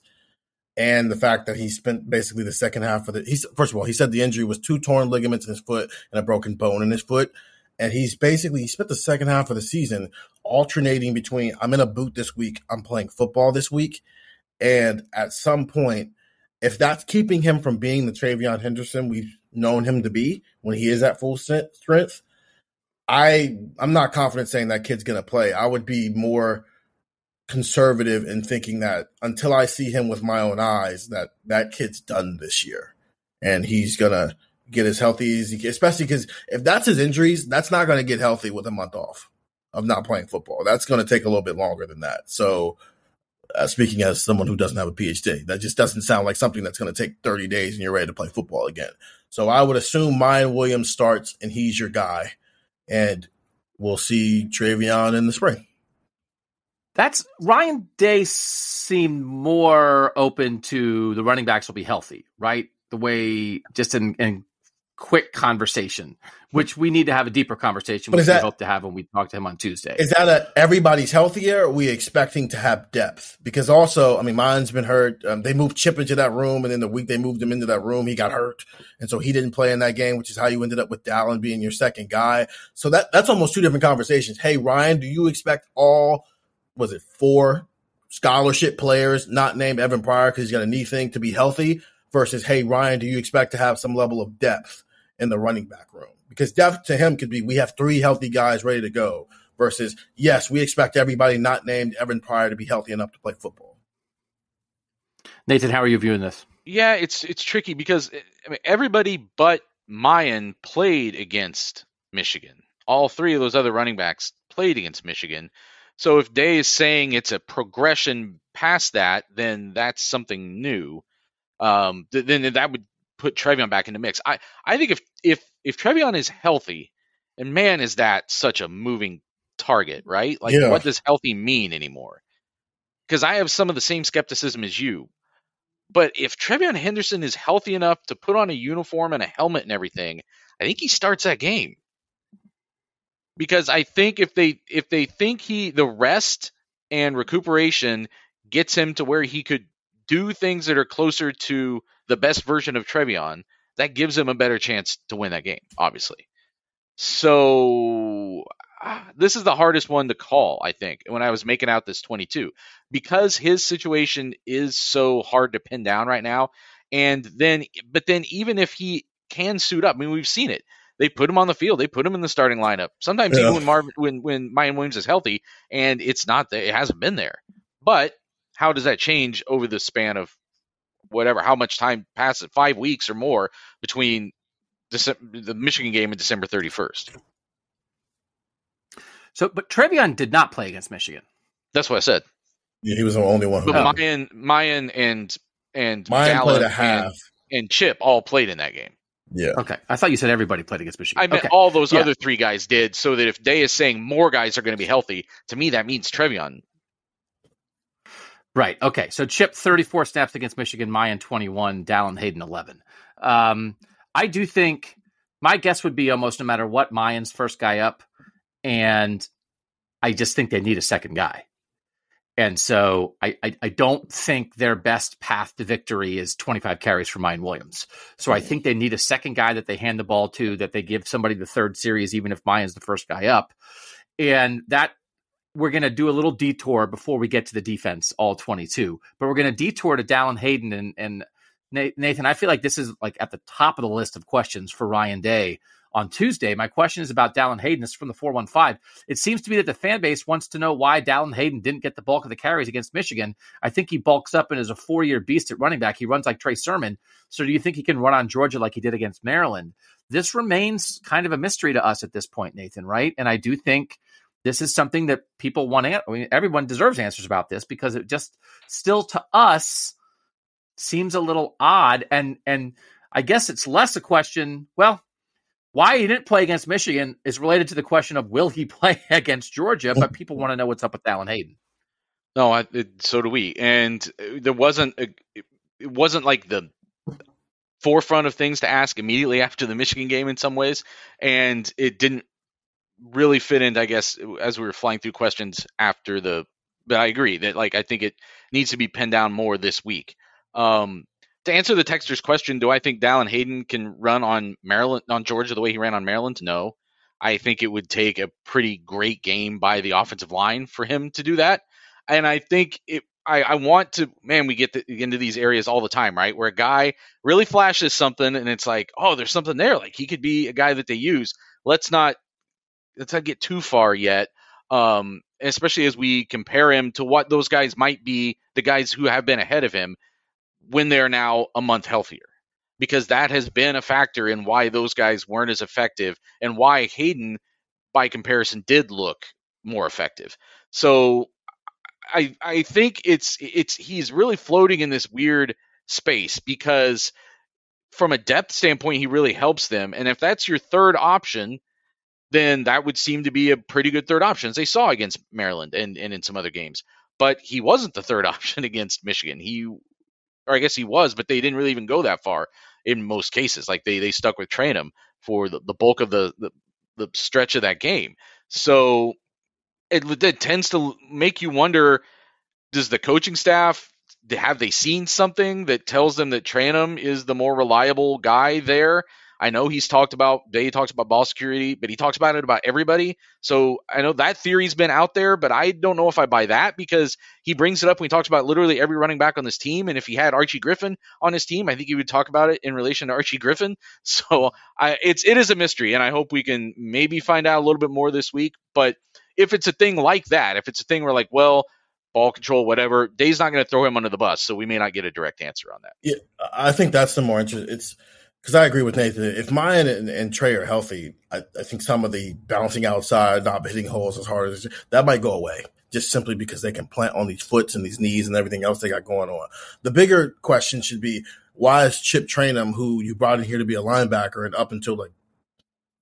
and the fact that he spent basically the second half of the. He's first of all, he said the injury was two torn ligaments in his foot and a broken bone in his foot, and he's basically he spent the second half of the season alternating between I'm in a boot this week, I'm playing football this week, and at some point, if that's keeping him from being the TreVeyon Henderson we've known him to be when he is at full strength, I I'm not confident saying that kid's going to play. I would be more conservative in thinking that until I see him with my own eyes, that that kid's done this year, and he's gonna get as healthy as he can. Especially because if that's his injuries, that's not to get healthy with a month off of not playing football. That's to take a little bit longer than that. So uh, speaking as someone who doesn't have a PhD. That just doesn't sound like something that's going to take 30 days and you're ready to play football again. So I would assume Miyan Williams starts and he's your guy, and we'll see TreVeyon in the spring. That's Ryan Day seemed more open to the running backs will be healthy, right? The way just in, in quick conversation, which we need to have a deeper conversation, but which that, we hope to have when we talk to him on Tuesday. Is that a everybody's healthier? Or are we expecting to have depth? Because also, I mean, mine's been hurt. Um, they moved Chip into that room, and then the week they moved him into that room, he got hurt, and so he didn't play in that game, which is how you ended up with Dallen being your second guy. So that that's almost two different conversations. Hey, Ryan, do you expect all was it four scholarship players not named Evan Pryor because he's got a knee thing to be healthy? Versus, hey, Ryan, do you expect to have some level of depth? in the running back room because depth to him could be we have three healthy guys ready to go versus yes, we expect everybody not named Evan Pryor to be healthy enough to play football. Nathan, how are you viewing this? Yeah, it's it's tricky because eh, I mean, everybody but Miyan played against Michigan. All three of those other running backs played against Michigan. So if Day is saying it's a progression past that, then that's something new. Um, th- then that would put TreVeyon back in the mix. I, I think if if if TreVeyon is healthy, and man, is that such a moving target, right? Like, yeah. what does healthy mean anymore? Because I have some of the same skepticism as you. But if TreVeyon Henderson is healthy enough to put on a uniform and a helmet and everything, I think he starts that game. Because I think if they if they think he the rest and recuperation gets him to where he could do things that are closer to the best version of TreVeyon, that gives him a better chance to win that game, obviously. So ah, this is the hardest one to call, I think, when I was making out this 22, because his situation is so hard to pin down right now. And then, but then, even if he can suit up, I mean, we've seen it. They put him on the field. They put him in the starting lineup. Sometimes yeah. even when Marvin, when when Miyan Williams is healthy, and it's not that it hasn't been there. But how does that change over the span of whatever? How much time passes? Five weeks or more between December, the Michigan game and December 31st. So, but TreVeyon did not play against Michigan. That's what I said. Yeah, he was the only one. Who but Miyan, Miyan, and and Miyan played a half, and, and, Chip all played in that game. Yeah. Okay. I thought you said everybody played against Michigan. I meant okay. all those yeah. other three guys did. So that if Day is saying more guys are going to be healthy, to me that means TreVeyon. Right. Okay. So Chip 34 snaps against Michigan, Miyan 21, Dallan Hayden 11. Um, I do think my guess would be almost no matter what Miyan's first guy up and I just think they need a second guy. And so I, I, I, don't think their best path to victory is 25 carries for Miyan Williams. So I think they need a second guy that they hand the ball to, that they give somebody the third series, even if Miyan's the first guy up. And that we're going to do a little detour before we get to the defense, all 22. But we're going to detour to Dallan Hayden and, and Nathan. I feel like this is like at the top of the list of questions for Ryan Day on Tuesday. My question is about Dallan Hayden. This is from the 415. It seems to be that the fan base wants to know why Dallan Hayden didn't get the bulk of the carries against Michigan. I think he bulks up and is a four year beast at running back. He runs like Trey Sermon. So do you think he can run on Georgia like he did against Maryland? This remains kind of a mystery to us at this point, Nathan, right? And I do think this is something that people want to, I mean, everyone deserves answers about this because it just still to us seems a little odd. And, and, I guess it's less a question. Well, why he didn't play against Michigan is related to the question of will he [laughs] play against Georgia, but people want to know what's up with Dallan Hayden. No, I, it, so do we. And there wasn't a, it wasn't like the forefront of things to ask immediately after the Michigan game in some ways, and it didn't really fit in. I guess as we were flying through questions after the. But I agree that like I think it needs to be pinned down more this week. Um, to answer the texter's question, do I think Dallan Hayden can run on Maryland on Georgia the way he ran on Maryland? No. I think it would take a pretty great game by the offensive line for him to do that. And I think it I, I want to man, we get the, into these areas all the time, right? Where a guy really flashes something and it's like, oh, there's something there. Like he could be a guy that they use. Let's not let's not get too far yet. Um, especially as we compare him to what those guys might be, the guys who have been ahead of him when they're now a month healthier because that has been a factor in why those guys weren't as effective and why Hayden, by comparison, did look more effective. So I I think it's it's he's really floating in this weird space because from a depth standpoint, he really helps them. And if that's your third option, then that would seem to be a pretty good third option, as they saw against Maryland and, and in some other games. But he wasn't the third [laughs] option against Michigan. He or I guess he was, but they didn't really even go that far in most cases. Like they they stuck with Trayanum for the, the bulk of the, the, the stretch of that game. So it, it tends to make you wonder: Does the coaching staff have they seen something that tells them that Trayanum is the more reliable guy there? I know he's talked about Day talks about ball security, but he talks about it about everybody. So I know that theory's been out there, but I don't know if I buy that because he brings it up when he talks about literally every running back on this team. And if he had Archie Griffin on his team, I think he would talk about it in relation to Archie Griffin. [laughs] So I, it's it is a mystery, and I hope we can maybe find out a little bit more this week. But if it's a thing like that, if it's a thing where like, well, ball control, whatever, Day's not going to throw him under the bus, so we may not get a direct answer on that. Yeah, I think that's the more interesting. It's because I agree with Nathan. If Miyan and, and Trey are healthy, I, I, think some of the bouncing outside, not hitting holes as hard as that might go away. Just simply because they can plant on these foots and these knees and everything else they got going on. The bigger question should be why is Chip Trayanum, who you brought in here to be a linebacker, and up until like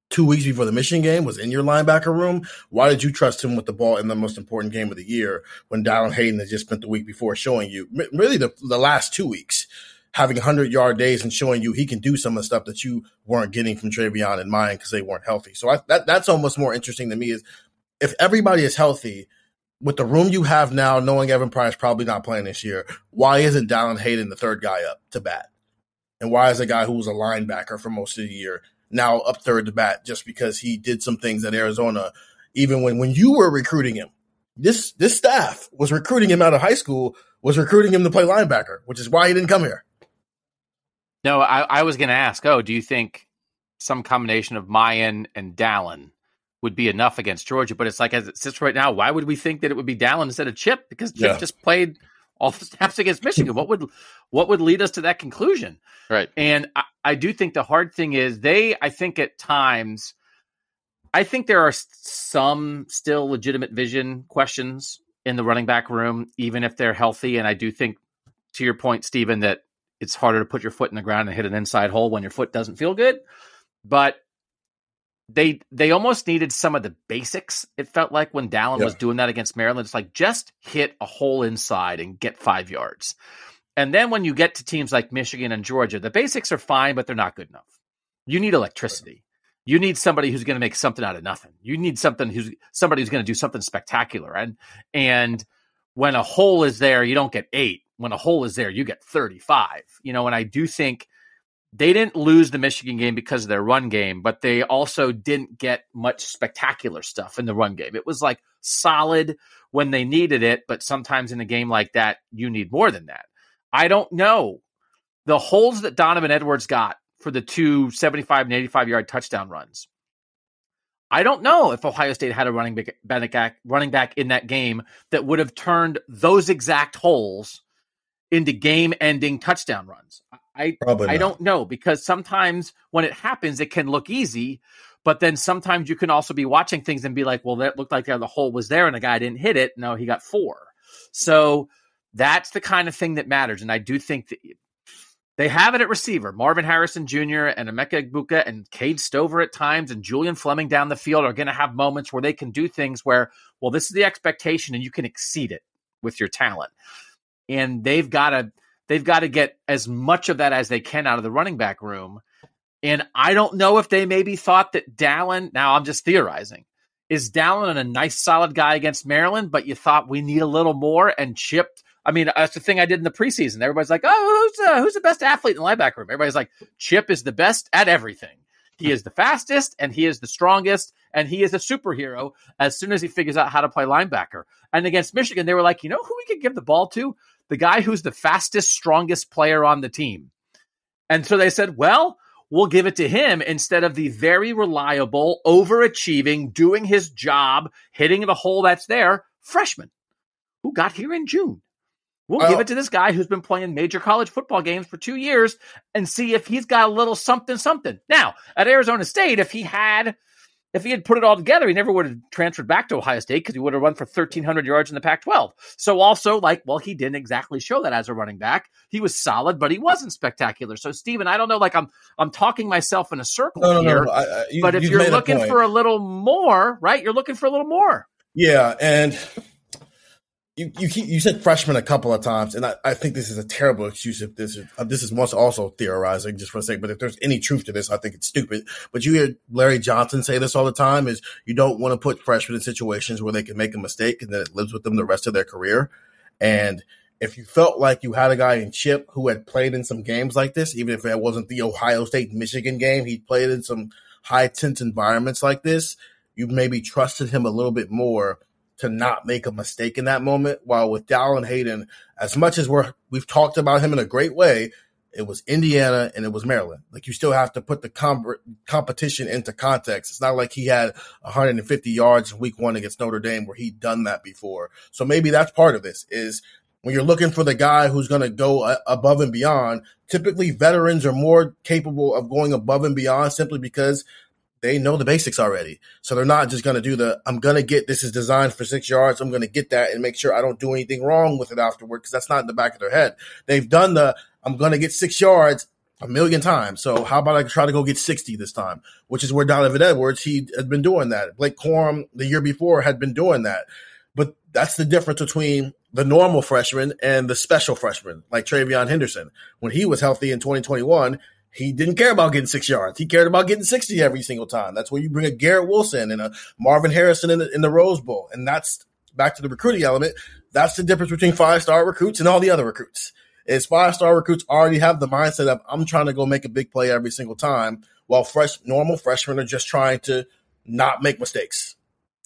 two weeks before the Michigan game was in your linebacker room. Why did you trust him with the ball in the most important game of the year when Dallan Hayden had just spent the week before showing you, really the, the last two weeks, having 100 yard days and showing you he can do some of the stuff that you weren't getting from TreVeyon and mine because they weren't healthy. So I, that that's almost more interesting to me is if everybody is healthy with the room you have now, knowing Evan Pryor probably not playing this year, why isn't Dallan Hayden the third guy up to bat? And why is a guy who was a linebacker for most of the year now up third to bat just because he did some things at Arizona, even when, when you were recruiting him? This this staff was recruiting him out of high school, was recruiting him to play linebacker, which is why he didn't come here. No, I, I was going to ask. Oh, do you think some combination of Miyan and Dallan would be enough against Georgia? But it's like as it sits right now, why would we think that it would be Dallan instead of Chip? Because Chip yeah. just played all the snaps against Michigan. What would what would lead us to that conclusion? Right. And I, I do think the hard thing is they. I think at times. I think there are some still legitimate vision questions in the running back room, even if they're healthy. And I do think, to your point, Stephen, that it's harder to put your foot in the ground and hit an inside hole when your foot doesn't feel good. But they they almost needed some of the basics. It felt like when Dallan yeah. was doing that against Maryland, it's like just hit a hole inside and get five yards. And then when you get to teams like Michigan and Georgia, the basics are fine, but they're not good enough. You need electricity. You need somebody who's going to make something out of nothing. You need something who's somebody who's going to do something spectacular. And and when a hole is there, you don't get eight when a hole is there, you get 35. You know, and I do think they didn't lose the Michigan game because of their run game, but they also didn't get much spectacular stuff in the run game. It was like solid when they needed it, but sometimes in a game like that, you need more than that. I don't know. The holes that Donovan Edwards got for the two 75 and 85 yard touchdown runs. I don't know if Ohio State had a running back, running back in that game that would have turned those exact holes into game ending touchdown runs. I Probably I don't know because sometimes when it happens, it can look easy, but then sometimes you can also be watching things and be like, well, that looked like the hole was there and the guy didn't hit it. No, he got four. So that's the kind of thing that matters. And I do think that they have it at receiver. Marvin Harrison Jr. and Emeka Egbuka and Cade Stover at times and Julian Fleming down the field are going to have moments where they can do things where, well, this is the expectation and you can exceed it with your talent and they've got to they've got to get as much of that as they can out of the running back room. And I don't know if they maybe thought that Dallan. Now I'm just theorizing. Is Dallan a nice solid guy against Maryland? But you thought we need a little more and Chip. I mean, that's the thing I did in the preseason. Everybody's like, "Oh, who's uh, who's the best athlete in the linebacker room?" Everybody's like, "Chip is the best at everything. He is the fastest, and he is the strongest, and he is a superhero." As soon as he figures out how to play linebacker, and against Michigan, they were like, "You know who we could give the ball to? the guy who's the fastest, strongest player on the team. And so they said, well, we'll give it to him instead of the very reliable, overachieving, doing his job, hitting the hole that's there freshman who got here in June. We'll give it to this guy who's been playing major college football games for two years and see if he's got a little something, something. Now, at Arizona State, if he had if he had put it all together, he never would have transferred back to Ohio State because he would have run for 1,300 yards in the Pac 12. So, also, like, well, he didn't exactly show that as a running back. He was solid, but he wasn't spectacular. So, Stephen, I don't know, like, I'm I'm talking myself in a circle no, no, here. No, I, I, you, but if you're looking for a little more, right, you're looking for a little more. Yeah. And you you, you said freshman a couple of times, and I, I think this is a terrible excuse. If this is uh, this is once also theorizing just for a sake, but if there's any truth to this, I think it's stupid. But you hear Larry Johnson say this all the time: is you don't want to put freshmen in situations where they can make a mistake and then it lives with them the rest of their career. And if you felt like you had a guy in Chip who had played in some games like this, even if it wasn't the Ohio State Michigan game, he played in some high tense environments like this. You maybe trusted him a little bit more to not make a mistake in that moment. While with Dallan Hayden, as much as we're we've talked about him in a great way, it was Indiana and it was Maryland. Like you still have to put the com- competition into context. It's not like he had 150 yards in week one against Notre Dame where he'd done that before. So maybe that's part of this is when you're looking for the guy who's going to go above and beyond, typically veterans are more capable of going above and beyond simply because they know the basics already. So they're not just going to do the, I'm going to get, this is designed for six yards. I'm going to get that and make sure I don't do anything wrong with it afterward because that's not in the back of their head. They've done the, I'm going to get six yards a million times. So how about I try to go get 60 this time, which is where Donovan Edwards, he had been doing that. Blake Corum the year before had been doing that. But that's the difference between the normal freshman and the special freshman, like TreVeyon Henderson. When he was healthy in 2021, he didn't care about getting six yards. He cared about getting 60 every single time. That's where you bring a Garrett Wilson and a Marvin Harrison in the, in the Rose Bowl. And that's back to the recruiting element. That's the difference between five star recruits and all the other recruits. Is five star recruits already have the mindset of I'm trying to go make a big play every single time, while fresh normal freshmen are just trying to not make mistakes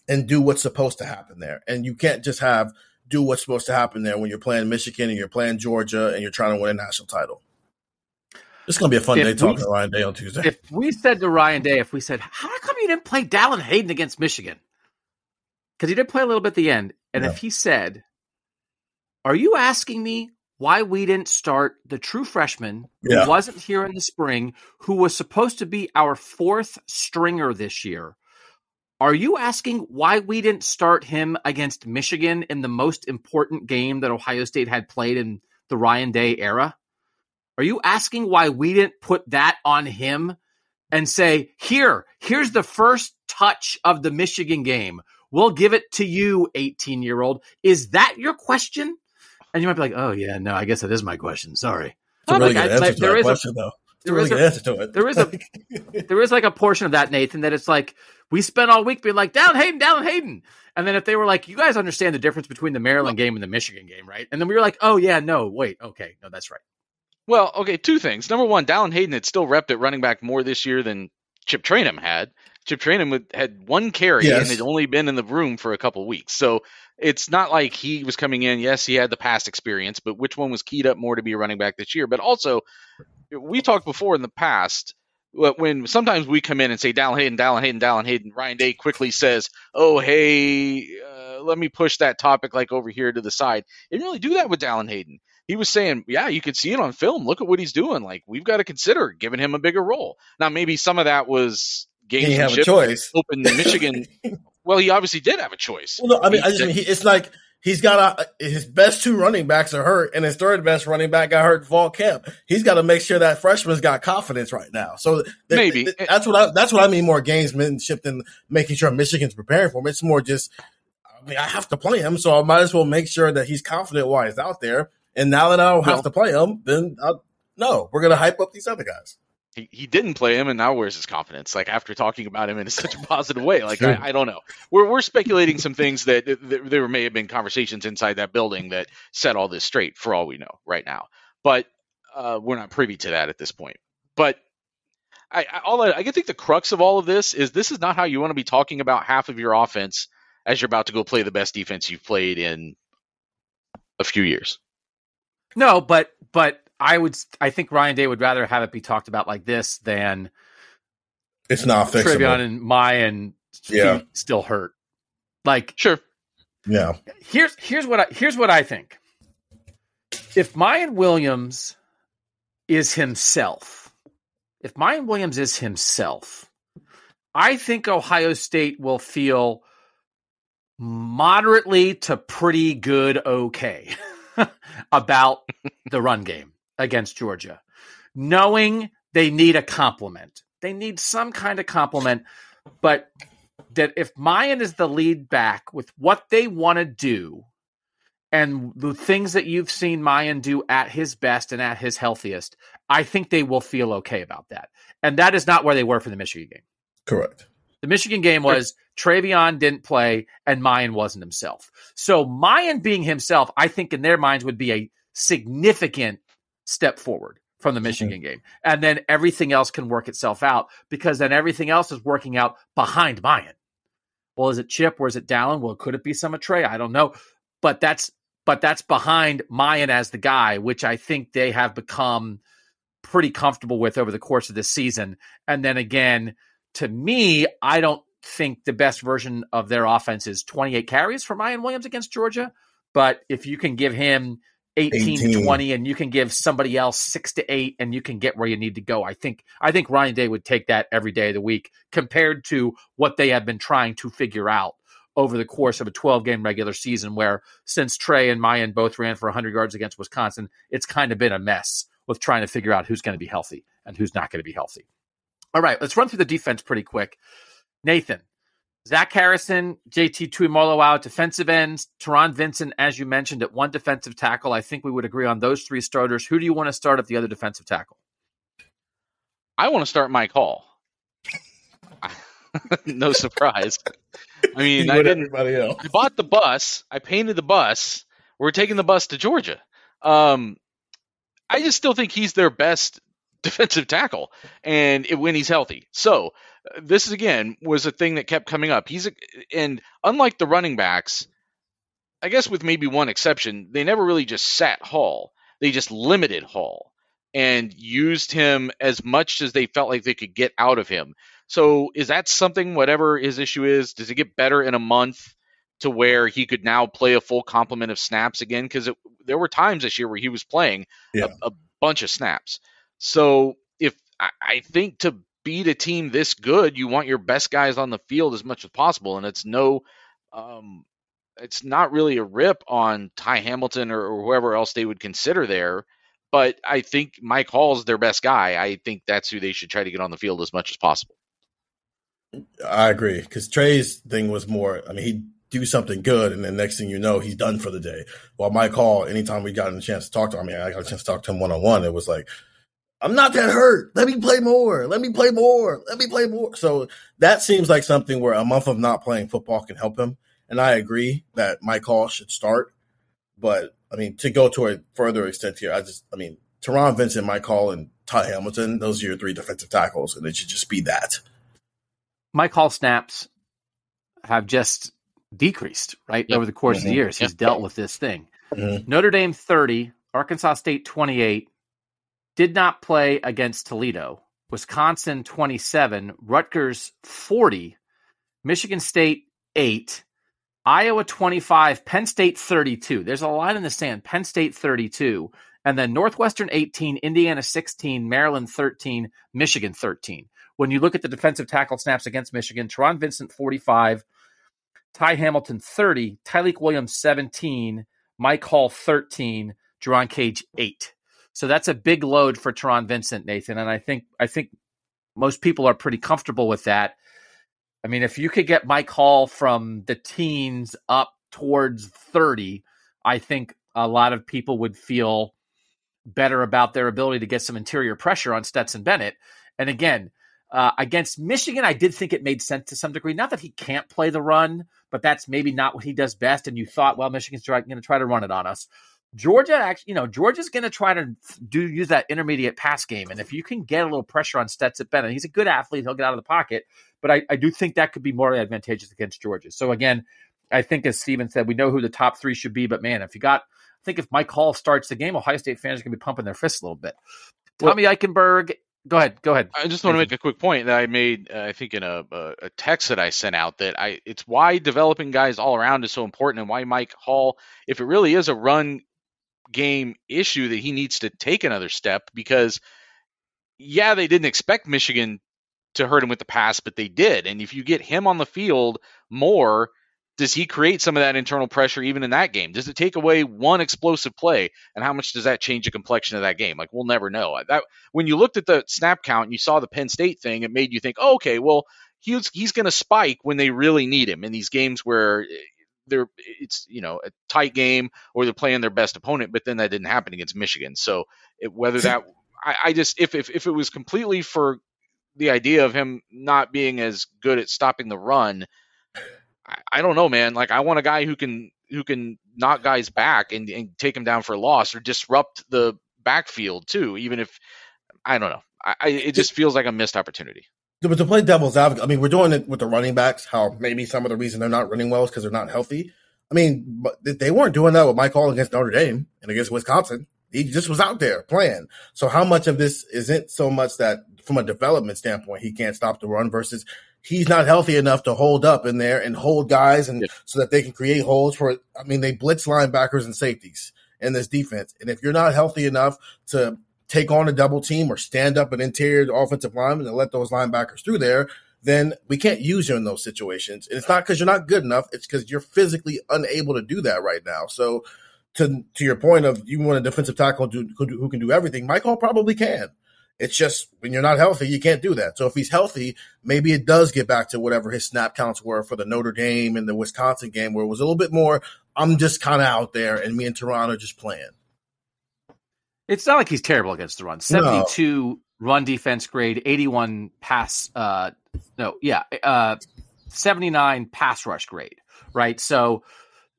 and do what's supposed to happen there. And you can't just have do what's supposed to happen there when you're playing Michigan and you're playing Georgia and you're trying to win a national title. It's going to be a fun if day talking to Ryan Day on Tuesday. If we said to Ryan Day, if we said, how come you didn't play Dallan Hayden against Michigan? Because he did play a little bit at the end. And yeah. if he said, are you asking me why we didn't start the true freshman who yeah. wasn't here in the spring, who was supposed to be our fourth stringer this year? Are you asking why we didn't start him against Michigan in the most important game that Ohio State had played in the Ryan Day era? Are you asking why we didn't put that on him and say, here, here's the first touch of the Michigan game. We'll give it to you, 18 year old. Is that your question? And you might be like, oh, yeah, no, I guess that is my question. Sorry. It's a really good answer to that question, though. There is, a, there is a [laughs] there is like a portion of that Nathan that it's like we spent all week being like down Hayden down Hayden and then if they were like you guys understand the difference between the Maryland game and the Michigan game right and then we were like oh yeah no wait okay no that's right well, okay, two things. Number one, Dallan Hayden had still repped at running back more this year than Chip Trayanum had. Chip Trayanum had one carry yes. and had only been in the room for a couple weeks. So it's not like he was coming in. Yes, he had the past experience, but which one was keyed up more to be a running back this year? But also, we talked before in the past when sometimes we come in and say Dallan Hayden, Dallan Hayden, Dallan Hayden. Ryan Day quickly says, "Oh, hey, uh, let me push that topic like over here to the side." Didn't really do that with Dallan Hayden he was saying, yeah, you could see it on film. Look at what he's doing. Like we've got to consider giving him a bigger role. Now, maybe some of that was game he have a choice. Open [laughs] Michigan. well, he obviously did have a choice. Well, no, I mean, I just mean he, it's like he's got a, his best two running backs are hurt, and his third best running back got hurt fall camp. He's got to make sure that freshman's got confidence right now. So th- maybe th- eh. that's what I, that's what I mean more gamesmanship than making sure Michigan's preparing for him. It's more just. I mean, I have to play him, so I might as well make sure that he's confident while he's out there. And now that I don't have to play him, then I'll, no, we're going to hype up these other guys. He, he didn't play him, and now where's his confidence? Like after talking about him in [laughs] such a positive way, like I, I, don't know. We're we're speculating some things that, that there may have been conversations inside that building that set all this straight. For all we know, right now, but uh, we're not privy to that at this point. But I, I all I, I think the crux of all of this is this is not how you want to be talking about half of your offense as you're about to go play the best defense you've played in a few years. No, but but I would I think Ryan Day would rather have it be talked about like this than it's not fixable. TreVeyon and Miyan yeah. still hurt. Like sure. Yeah. Here's here's what I here's what I think. If Miyan Williams is himself, if Miyan Williams is himself, I think Ohio State will feel moderately to pretty good okay. [laughs] [laughs] about the run game against Georgia, knowing they need a compliment. They need some kind of compliment, but that if Miyan is the lead back with what they want to do and the things that you've seen Miyan do at his best and at his healthiest, I think they will feel okay about that. And that is not where they were for the Michigan game. Correct. The Michigan game was TreVeyon didn't play and Miyan wasn't himself. So Miyan being himself, I think in their minds would be a significant step forward from the Michigan game. And then everything else can work itself out because then everything else is working out behind Miyan. Well, is it Chip or is it Dallan? Well, could it be some of Trey? I don't know. But that's but that's behind Miyan as the guy, which I think they have become pretty comfortable with over the course of this season. And then again, to me, I don't think the best version of their offense is 28 carries for Miyan Williams against Georgia. but if you can give him 18, 18, 20 and you can give somebody else 6 to 8 and you can get where you need to go. I think I think Ryan Day would take that every day of the week compared to what they have been trying to figure out over the course of a 12 game regular season where since Trey and Miyan both ran for 100 yards against Wisconsin, it's kind of been a mess with trying to figure out who's going to be healthy and who's not going to be healthy. All right, let's run through the defense pretty quick. Nathan, Zach Harrison, JT Tuimoloau out, defensive ends, Taron Vincent, as you mentioned, at one defensive tackle. I think we would agree on those three starters. Who do you want to start at the other defensive tackle? I want to start Mike Hall. [laughs] no surprise. I mean, I didn't. Else. I bought the bus. I painted the bus. We're taking the bus to Georgia. Um, I just still think he's their best defensive tackle, and it, when he's healthy. So uh, this is again was a thing that kept coming up. He's a, and unlike the running backs, I guess with maybe one exception, they never really just sat Hall. They just limited Hall and used him as much as they felt like they could get out of him. So is that something whatever his issue is, does it get better in a month to where he could now play a full complement of snaps again because there were times this year where he was playing yeah. a, a bunch of snaps. So if I, think to beat a team this good, you want your best guys on the field as much as possible, and it's no, um, it's not really a rip on Ty Hamilton or, or whoever else they would consider there. But I think Mike Hall's their best guy. I think that's who they should try to get on the field as much as possible. I agree because Trey's thing was more. I mean, he do something good, and then next thing you know, he's done for the day. While Mike Hall, anytime we got a chance to talk to him, I mean, I got a chance to talk to him one on one. It was like, I'm not that hurt. Let me play more. Let me play more. Let me play more. So that seems like something where a month of not playing football can help him. And I agree that Mike Hall should start. But I mean, to go to a further extent here, I just, I mean, Taron Vincent, Mike Hall, and Ty Hamilton, those are your three defensive tackles, and it should just be that. Mike Hall snaps have just decreased, right? Yep. Over the course mm-hmm. of the years. He's yep. dealt with this thing. Mm-hmm. Notre Dame 30, Arkansas State 28, did not play against Toledo. Wisconsin 27, Rutgers 40, Michigan State 8, Iowa 25, Penn State 32. There's a line in the sand. Penn State 32, and then Northwestern 18, Indiana 16, Maryland 13, Michigan 13. When you look at the defensive tackle snaps against Michigan, Taron Vincent 45, Ty Hamilton 30, Tyleik Williams 17, Mike Hall 13, Jerron Cage 8. So that's a big load for Taron Vincent, Nathan, and I think I think most people are pretty comfortable with that. I mean, if you could get Mike Hall from the teens up towards 30, I think a lot of people would feel better about their ability to get some interior pressure on Stetson Bennett. And again, uh, against Michigan, I did think it made sense to some degree. Not that he can't play the run, but that's maybe not what he does best. And you thought, well, Michigan's going to try to run it on us. Georgia actually, you know, Georgia's going to try to do use that intermediate pass game, and if you can get a little pressure on Stetson Bennett, he's a good athlete. He'll get out of the pocket, but I, I do think that could be more advantageous against Georgia. So again, I think as Stephen said, we know who the top three should be, but man, if you got, I think if Mike Hall starts the game, Ohio State fans are going to be pumping their fists a little bit. Tommy well, Eichenberg. Go ahead. Go ahead. I just want to make a quick point that I made, uh, I think, in a, a text that I sent out that I it's why developing guys all around is so important, and why Mike Hall, if it really is a run game issue that he needs to take another step because yeah, they didn't expect Michigan to hurt him with the pass, but they did. And if you get him on the field more, does he create some of that internal pressure even in that game? Does it take away one explosive play, and how much does that change the complexion of that game? Like we'll never know. That when you looked at the snap count and you saw the Penn State thing, it made you think, oh, okay, well he's he's going to spike when they really need him in these games where they're it's you know a tight game or they're playing their best opponent, but then that didn't happen against Michigan. So it, whether that I, I just if, if if it was completely for the idea of him not being as good at stopping the run, I, I don't know, man. Like I want a guy who can who can knock guys back and, and take them down for a loss or disrupt the backfield too, even if I don't know. I, I it just feels like a missed opportunity. But to play devil's advocate, I mean, we're doing it with the running backs. How maybe some of the reason they're not running well is because they're not healthy. I mean, but they weren't doing that with Mike Hall against Notre Dame and against Wisconsin. He just was out there playing. So how much of this isn't so much that from a development standpoint he can't stop the run versus he's not healthy enough to hold up in there and hold guys and so that they can create holes for I mean they blitz linebackers and safeties in this defense. And if you're not healthy enough to take on a double team or stand up an interior offensive lineman and let those linebackers through there, then we can't use you in those situations. And it's not because you're not good enough; it's because you're physically unable to do that right now. So, to to your point of you want a defensive tackle who, who can do everything, Michael probably can. It's just when you're not healthy, you can't do that. So if he's healthy, maybe it does get back to whatever his snap counts were for the Notre Dame and the Wisconsin game, where it was a little bit more. I'm just kind of out there, and me and Toronto just playing. It's not like he's terrible against the run. 72 no. run defense grade, 81 pass. Uh, no, yeah, uh, 79 pass rush grade, right? So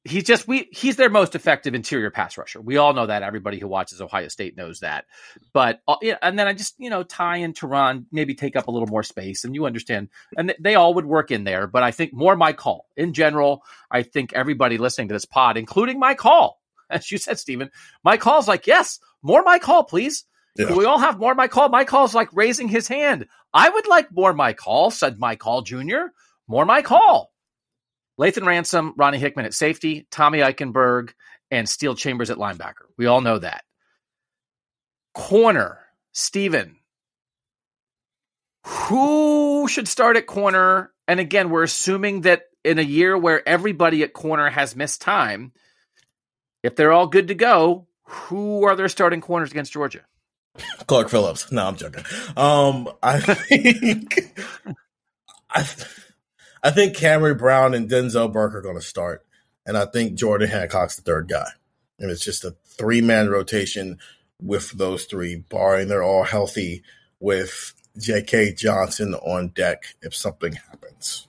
he's just we he's their most effective interior pass rusher. We all know that. Everybody who watches Ohio State knows that. But uh, yeah, and then I just you know Ty and Taron maybe take up a little more space, and you understand, and they all would work in there. But I think more Mike Hall in general. I think everybody listening to this pod, including Mike Hall, [laughs] as you said, Stephen, Mike Hall's like, yes, more Mike Hall, please. Yeah. we all have more Mike Hall? Mike Hall's like raising his hand. I would like more Mike Hall, said Mike Hall Jr. More Mike Hall. Lathan Ransom, Ronnie Hickman at safety, Tommy Eichenberg, and Steele Chambers at linebacker. We all know that. Corner, Stephen. Who should start at corner? And again, we're assuming that in a year where everybody at corner has missed time, if they're all good to go, who are their starting corners against Georgia? Clark Phillips. No, I'm joking. Um, I [laughs] think I, I think Cameron Brown and Denzel Burke are going to start, and I think Jordan Hancock's the third guy, and it's just a three man rotation with those three, barring they're all healthy, with J.K. Johnson on deck if something happens.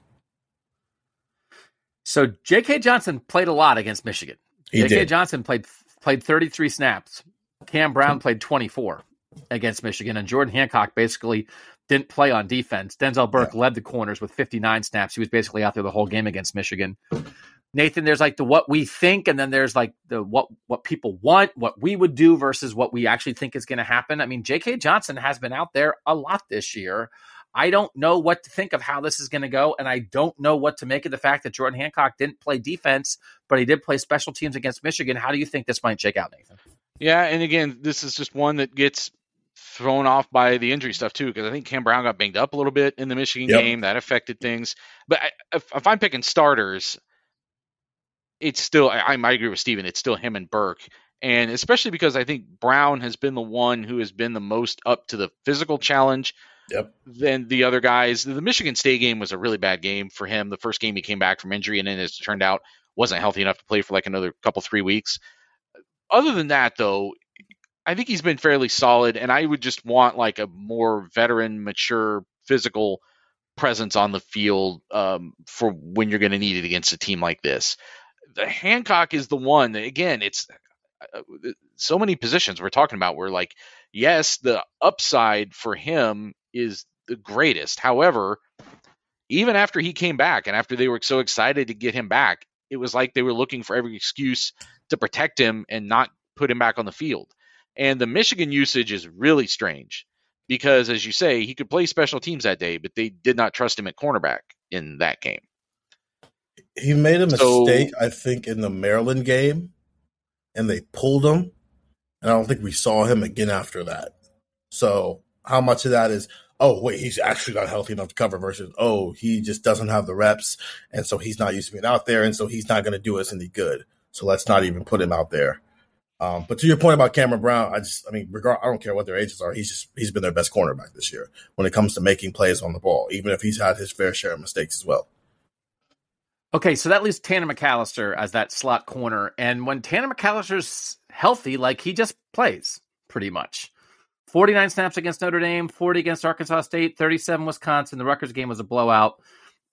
So J.K. Johnson played a lot against Michigan. J.K. Johnson played played 33 snaps. Cam Brown played 24 against Michigan, and Jordan Hancock basically didn't play on defense. Denzel Burke yeah. led the corners with 59 snaps. He was basically out there the whole game against Michigan. Nathan, there's like the what we think, and then there's like the what what people want, what we would do versus what we actually think is going to happen. I mean, J.K. Johnson has been out there a lot this year. I don't know what to think of how this is going to go, and I don't know what to make of the fact that Jordan Hancock didn't play defense, but he did play special teams against Michigan. How do you think this might shake out, Nathan? Yeah, and again, this is just one that gets thrown off by the injury stuff too, because I think Cam Brown got banged up a little bit in the Michigan yep. game. That affected things. But I, if, if, I'm picking starters, it's still I, I agree with Stephen. It's still him and Burke, and especially because I think Brown has been the one who has been the most up to the physical challenge Yep. Then the other guys, the Michigan State game was a really bad game for him. The first game he came back from injury, and then as it turned out, wasn't healthy enough to play for like another couple three weeks. Other than that, though, I think he's been fairly solid, and I would just want like a more veteran, mature, physical presence on the field um, for when you're going to need it against a team like this. The Hancock is the one. Again, it's uh, so many positions we're talking about. Where like, yes, the upside for him is the greatest. However, even after he came back and after they were so excited to get him back, it was like they were looking for every excuse to protect him and not put him back on the field. And the Michigan usage is really strange because, as you say, he could play special teams that day, but they did not trust him at cornerback in that game. He made a mistake, so, I think, in the Maryland game, and they pulled him. And I don't think we saw him again after that. So, how much of that is oh wait, he's actually not healthy enough to cover versus oh he just doesn't have the reps and so he's not used to being out there and so he's not going to do us any good. So let's not even put him out there. Um, but to your point about Cameron Brown, I just I mean regard I don't care what their ages are. He's just he's been their best cornerback this year when it comes to making plays on the ball, even if he's had his fair share of mistakes as well. Okay, so that leaves Tanner McCalister as that slot corner, and when Tanner McCalister's healthy, like he just plays pretty much. 49 snaps against Notre Dame, 40 against Arkansas State, 37 Wisconsin. The Rutgers game was a blowout.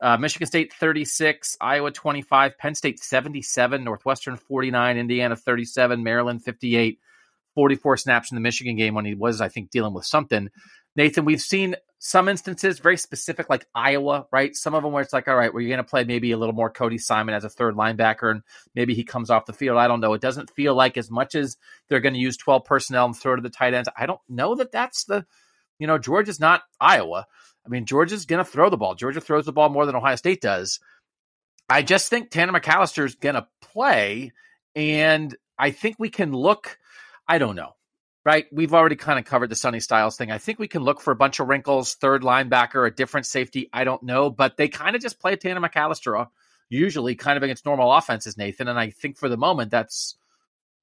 Uh, Michigan State 36, Iowa 25, Penn State 77, Northwestern 49, Indiana 37, Maryland 58, 44 snaps in the Michigan game when he was, I think, dealing with something. Nathan, we've seen some instances very specific, like Iowa, right? Some of them where it's like, all right, where you're going to play maybe a little more Cody Simon as a third linebacker, and maybe he comes off the field. I don't know. It doesn't feel like as much as they're going to use 12 personnel and throw to the tight ends. I don't know that that's the you know, Georgia's not Iowa. I mean, Georgia's going to throw the ball. Georgia throws the ball more than Ohio State does. I just think Tanner McCalister's going to play. And I think we can look, I don't know, right? We've already kind of covered the Sonny Styles thing. I think we can look for a bunch of wrinkles, third linebacker, a different safety. I don't know, but they kind of just play Tanner McCalister uh, usually kind of against normal offenses, Nathan. And I think for the moment, that's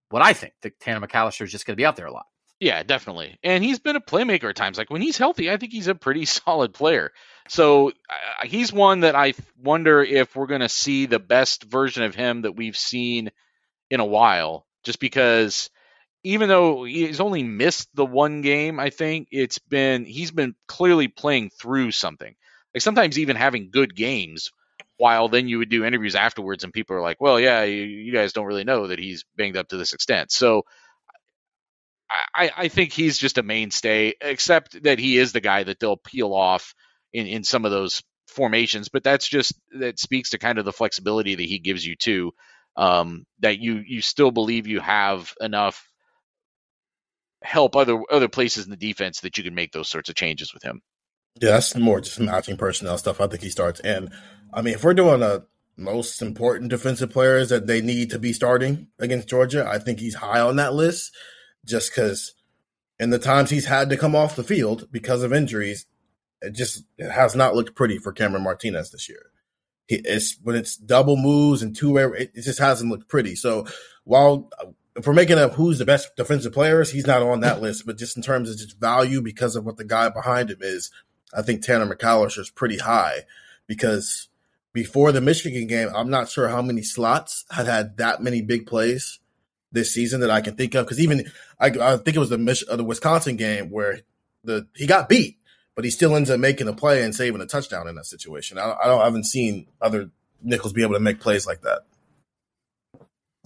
what I think that Tanner McCalister is just going to be out there a lot. Yeah, definitely. And he's been a playmaker at times. Like when he's healthy, I think he's a pretty [laughs] solid player. So uh, he's one that I wonder if we're going to see the best version of him that we've seen in a while, just because even though he's only missed the one game, I think it's been he's been clearly playing through something. Like sometimes even having good games, while then you would do interviews afterwards and people are like, "Well, yeah, you, you guys don't really know that he's banged up to this extent." So I, I think he's just a mainstay, except that he is the guy that they'll peel off in, in some of those formations. But that's just that speaks to kind of the flexibility that he gives you too. Um, that you you still believe you have enough help other other places in the defense that you can make those sorts of changes with him. Yeah, that's more just matching personnel stuff. I think he starts. And I mean, if we're doing a most important defensive players that they need to be starting against Georgia, I think he's high on that list just because in the times he's had to come off the field because of injuries, it just it has not looked pretty for Cameron Martinez this year. He, it's when it's double moves and two, it, it just hasn't looked pretty. So while if we're making up who's the best defensive players, he's not on that [laughs] list. But just in terms of just value, because of what the guy behind him is, I think Tanner McCalister is pretty high. Because before the Michigan game, I'm not sure how many slots had had that many big plays this season that I can think of. Because even I, I, think it was the Mich- uh, the Wisconsin game where the he got beat, but he still ends up making a play and saving a touchdown in that situation. I, I, don't, I haven't seen other nickels be able to make plays like that.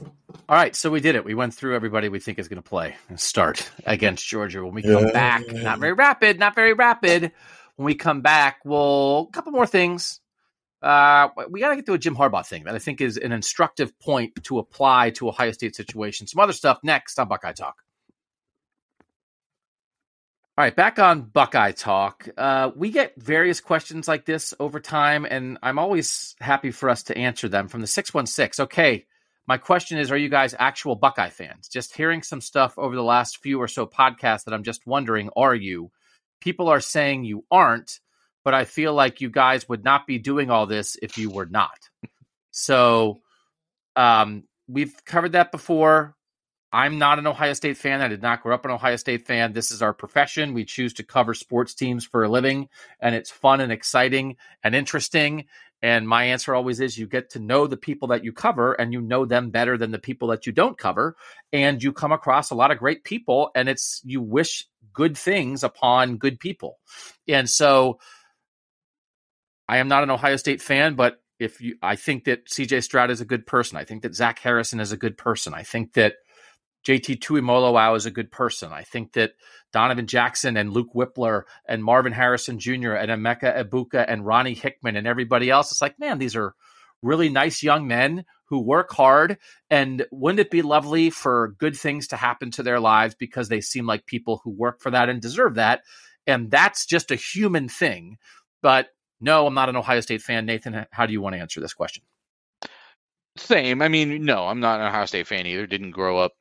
All right, so we did it. We went through everybody we think is going to play and start against Georgia. When we come yeah. back, not very rapid, not very rapid. When we come back, we'll a couple more things uh, we got to get to a Jim Harbaugh thing that I think is an instructive point to apply to Ohio State situation. Some other stuff next on Buckeye Talk. All right, back on Buckeye Talk. Uh, we get various questions like this over time, and I'm always happy for us to answer them from the 616. Okay, my question is Are you guys actual Buckeye fans? Just hearing some stuff over the last few or so podcasts that I'm just wondering, are you? People are saying you aren't but I feel like you guys would not be doing all this if you were not. So um, we've covered that before. I'm not an Ohio State fan. I did not grow up an Ohio State fan. This is our profession. We choose to cover sports teams for a living, and it's fun and exciting and interesting. And my answer always is you get to know the people that you cover, and you know them better than the people that you don't cover. And you come across a lot of great people, and it's you wish good things upon good people. And so I am not an Ohio State fan, but if you, I think that CJ Stroud is a good person. I think that Zach Harrison is a good person. I think that JT Tuimoloau is a good person. I think that Donovan Jackson and Luke Wypler and Marvin Harrison Jr. and Emeka Egbuka and Ronnie Hickman and everybody else. It's like, man, these are really nice young men who work hard. And wouldn't it be lovely for good things to happen to their lives because they seem like people who work for that and deserve that? And that's just a human thing. But no, I'm not an Ohio State fan. Nathan, how do you want to answer this question? Same. I mean, no, I'm not an Ohio State fan either. Didn't grow up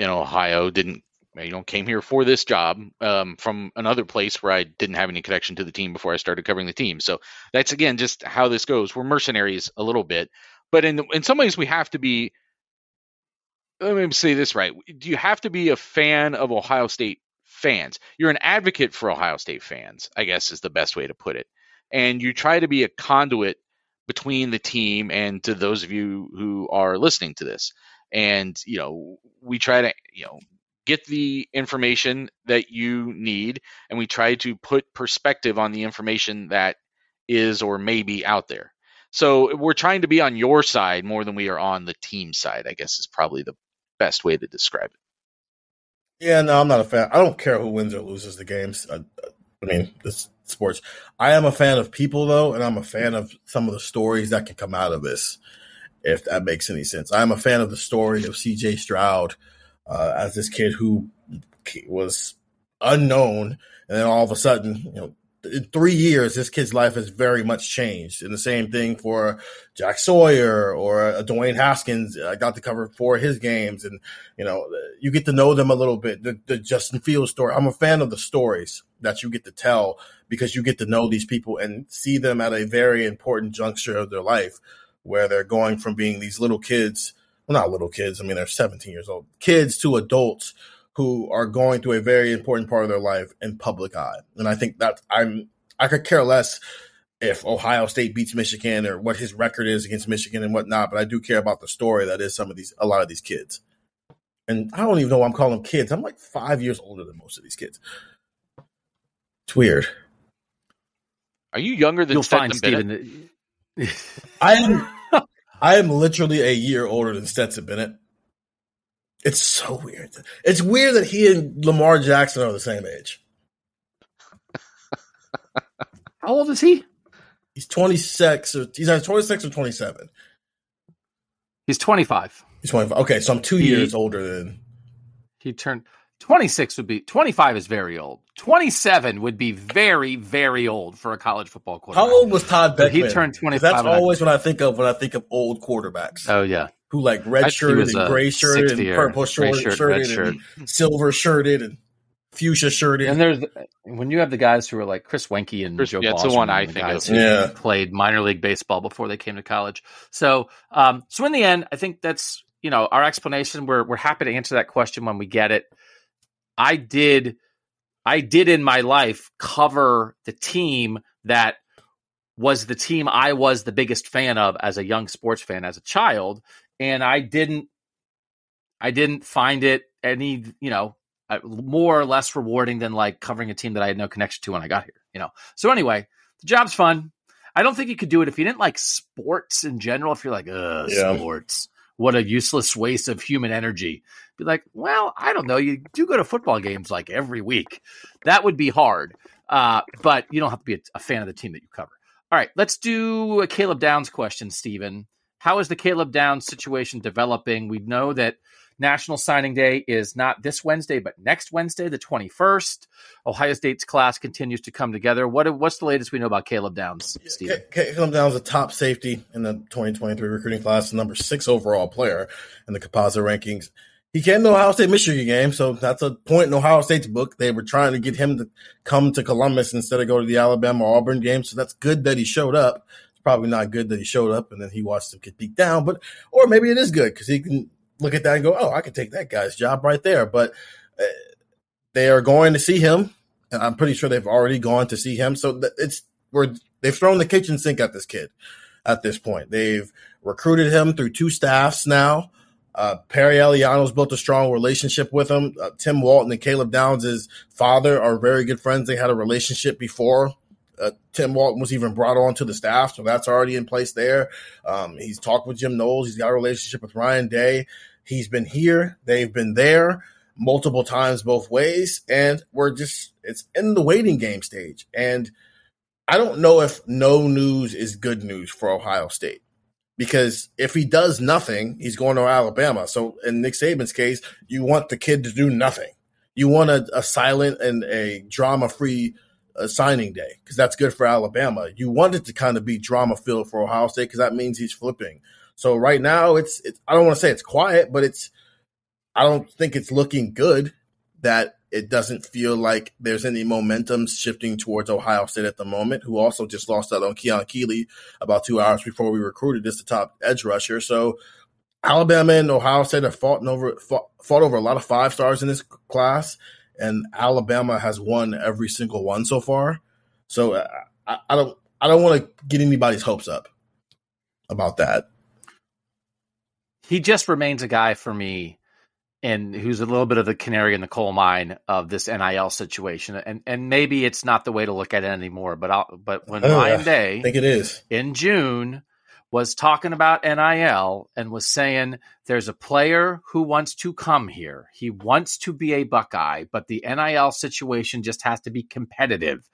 in Ohio. Didn't you know? Came here for this job um, from another place where I didn't have any connection to the team before I started covering the team. So that's again just how this goes. We're mercenaries a little bit, but in in some ways we have to be. Let me say this right. Do you have to be a fan of Ohio State fans? You're an advocate for Ohio State fans, I guess is the best way to put it and you try to be a conduit between the team and to those of you who are listening to this. And you know, we try to you know get the information that you need, and we try to put perspective on the information that is or may be out there. So we're trying to be on your side more than we are on the team side. I guess is probably the best way to describe it. Yeah, no, I'm not a fan. I don't care who wins or loses the games. I, I mean, this sports. I am a fan of people though, and I'm a fan of some of the stories that can come out of this, if that makes any sense. I'm a fan of the story of CJ Stroud uh, as this kid who was unknown and then all of a sudden, you know, in three years, this kid's life has very much changed. And the same thing for Jack Sawyer or uh, Dwayne Haskins. I got to cover four of his games, and you know, you get to know them a little bit. The, the Justin Fields story. I'm a fan of the stories that you get to tell because you get to know these people and see them at a very important juncture of their life where they're going from being these little kids. Well, not little kids. I mean, they're 17 years old, kids to adults who are going through a very important part of their life in public eye. And I think that I'm I could care less if Ohio State beats Michigan or what his record is against Michigan and whatnot, but I do care about the story that is some of these a lot of these kids. And I don't even know why I'm calling them kids. I'm like five years older than most of these kids. It's weird. Are you younger than You'll Stetson find Stephen. [laughs] I am I am literally a year older than Stetson Bennett. It's so weird. It's weird that he and Lamar Jackson are the same age. [laughs] How old is he? He's 26 or he's either 26 or 27. He's 25. He's 25. Okay, so I'm 2 He- years older than He turned 26 would be 25 is very old. 27 would be very very old for a college football quarterback. How old was Todd So Beckman? he turned 25 That's when I- always what I think of when I think of old quarterbacks Oh yeah. who like red shirted and gray shirted and purple gray short, shirt, red shirted and silver shirted and fuchsia shirted. And there's when you have the guys who are like Chris Weinke and Chris- Joe yeah, it's Boss the one I the think guys of. who Yeah. played minor league baseball before they came to college. So, um, so in the end, I think that's you know our explanation. We're we're happy to answer that question when we get it. I did, I did in my life cover the team that was the team I was the biggest fan of as a young sports fan as a child, and I didn't, I didn't find it any you know uh, more or less rewarding than like covering a team that I had no connection to when I got here. You know. So anyway, the job's fun. I don't think you could do it if you didn't like sports in general. If you're like, ugh, Yeah. sports, what a useless waste of human energy. Be like, well, I don't know. You do go to football games like every week. That would be hard. Uh, but you don't have to be a, a fan of the team that you cover. All right, let's do a Caleb Downs question, Stephen. How is the Caleb Downs situation developing? We know that National Signing Day is not this Wednesday, but next Wednesday, the 21st. Ohio State's class continues to come together. What what's the latest we know about Caleb Downs, Stephen? Caleb Downs a top safety in the 2023 recruiting class, number six overall player in the composite rankings. He came to Ohio State Michigan game, so that's a point in Ohio State's book. They were trying to get him to come to Columbus instead of go to the Alabama Auburn game, so that's good that he showed up. It's probably not good that he showed up and then he watched him get beat down, but or maybe it is good because he can look at that and go, "Oh, I can take that guy's job right there." But uh, they are going to see him, I'm pretty sure they've already gone to see him. So it's we're they've thrown the kitchen sink at this kid at this point. They've recruited him through two staffs now. Uh, Perry Eliano's built a strong relationship with him. Uh, Tim Walton and Caleb Downs' father are very good friends. They had a relationship before. Uh, Tim Walton was even brought on to the staff, so that's already in place there. Um, he's talked with Jim Knowles. He's got a relationship with Ryan Day. He's been here. They've been there multiple times both ways, and we're just it's in the waiting game stage. And I don't know if no news is good news for Ohio State because if he does nothing, he's going to Alabama. So in Nick Saban's case, you want the kid to do nothing. You want a, a silent and a drama free uh, signing day because that's good for Alabama. You want it to kind of be drama filled for Ohio State because that means he's flipping. So right now, it's, it's I don't want to say it's quiet, but it's I don't think it's looking good that it doesn't feel like there's any momentum shifting towards Ohio State at the moment, who also just lost out on Keon Keeley about two hours before we recruited as the top edge rusher. So Alabama and Ohio State have fought over fought, fought over a lot of five stars in this class, and Alabama has won every single one so far. So uh, I, I don't I don't want to get anybody's hopes up about that. He just remains a guy for me and who's a little bit of the canary in the coal mine of this NIL situation. And and maybe it's not the way to look at it anymore. But I'll, but when Oh, Ryan I Day think it is. in June was talking about NIL and was saying there's a player who wants to come here. He wants to be a Buckeye, but the NIL situation just has to be competitive.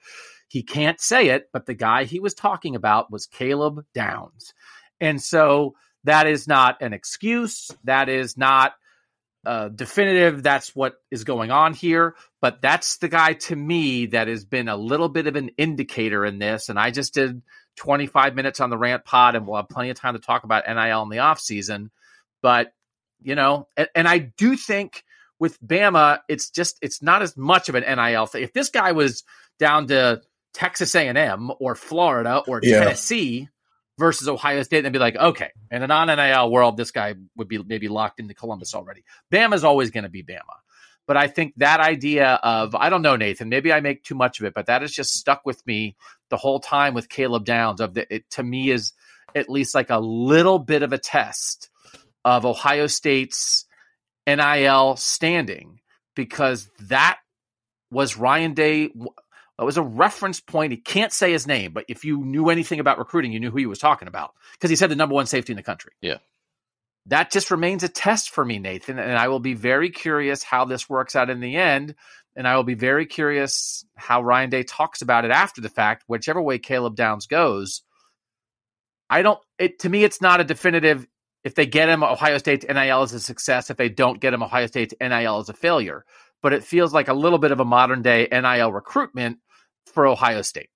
He can't say it, but the guy he was talking about was Caleb Downs. And so that is not an excuse. That is not uh, definitive that's what is going on here, but that's the guy to me that has been a little bit of an indicator in this. And I just did 25 minutes on the rant pod, and we'll have plenty of time to talk about NIL in the offseason. But, you know, and, and I do think with Bama, it's just it's not as much of an NIL thing. If this guy was down to Texas A&M or Florida or yeah. Tennessee, versus Ohio State and be like, okay, in a non NIL world, this guy would be maybe locked into Columbus already. Bama's always going to be Bama. But I think that idea of, I don't know, Nathan, maybe I make too much of it, but that has just stuck with me the whole time with Caleb Downs. Of the, it to me is at least like a little bit of a test of Ohio State's NIL standing because that was Ryan Day it was a reference point. He can't say his name, but if you knew anything about recruiting, you knew who he was talking about because he said the number one safety in the country. Yeah. That just remains a test for me, Nathan. And I will be very curious how this works out in the end. And I will be very curious how Ryan Day talks about it after the fact, whichever way Caleb Downs goes. I don't, it to me, it's not a definitive. If they get him, Ohio State NIL is a success. If they don't get him, Ohio State NIL is a failure. But it feels like a little bit of a modern day NIL recruitment for Ohio State.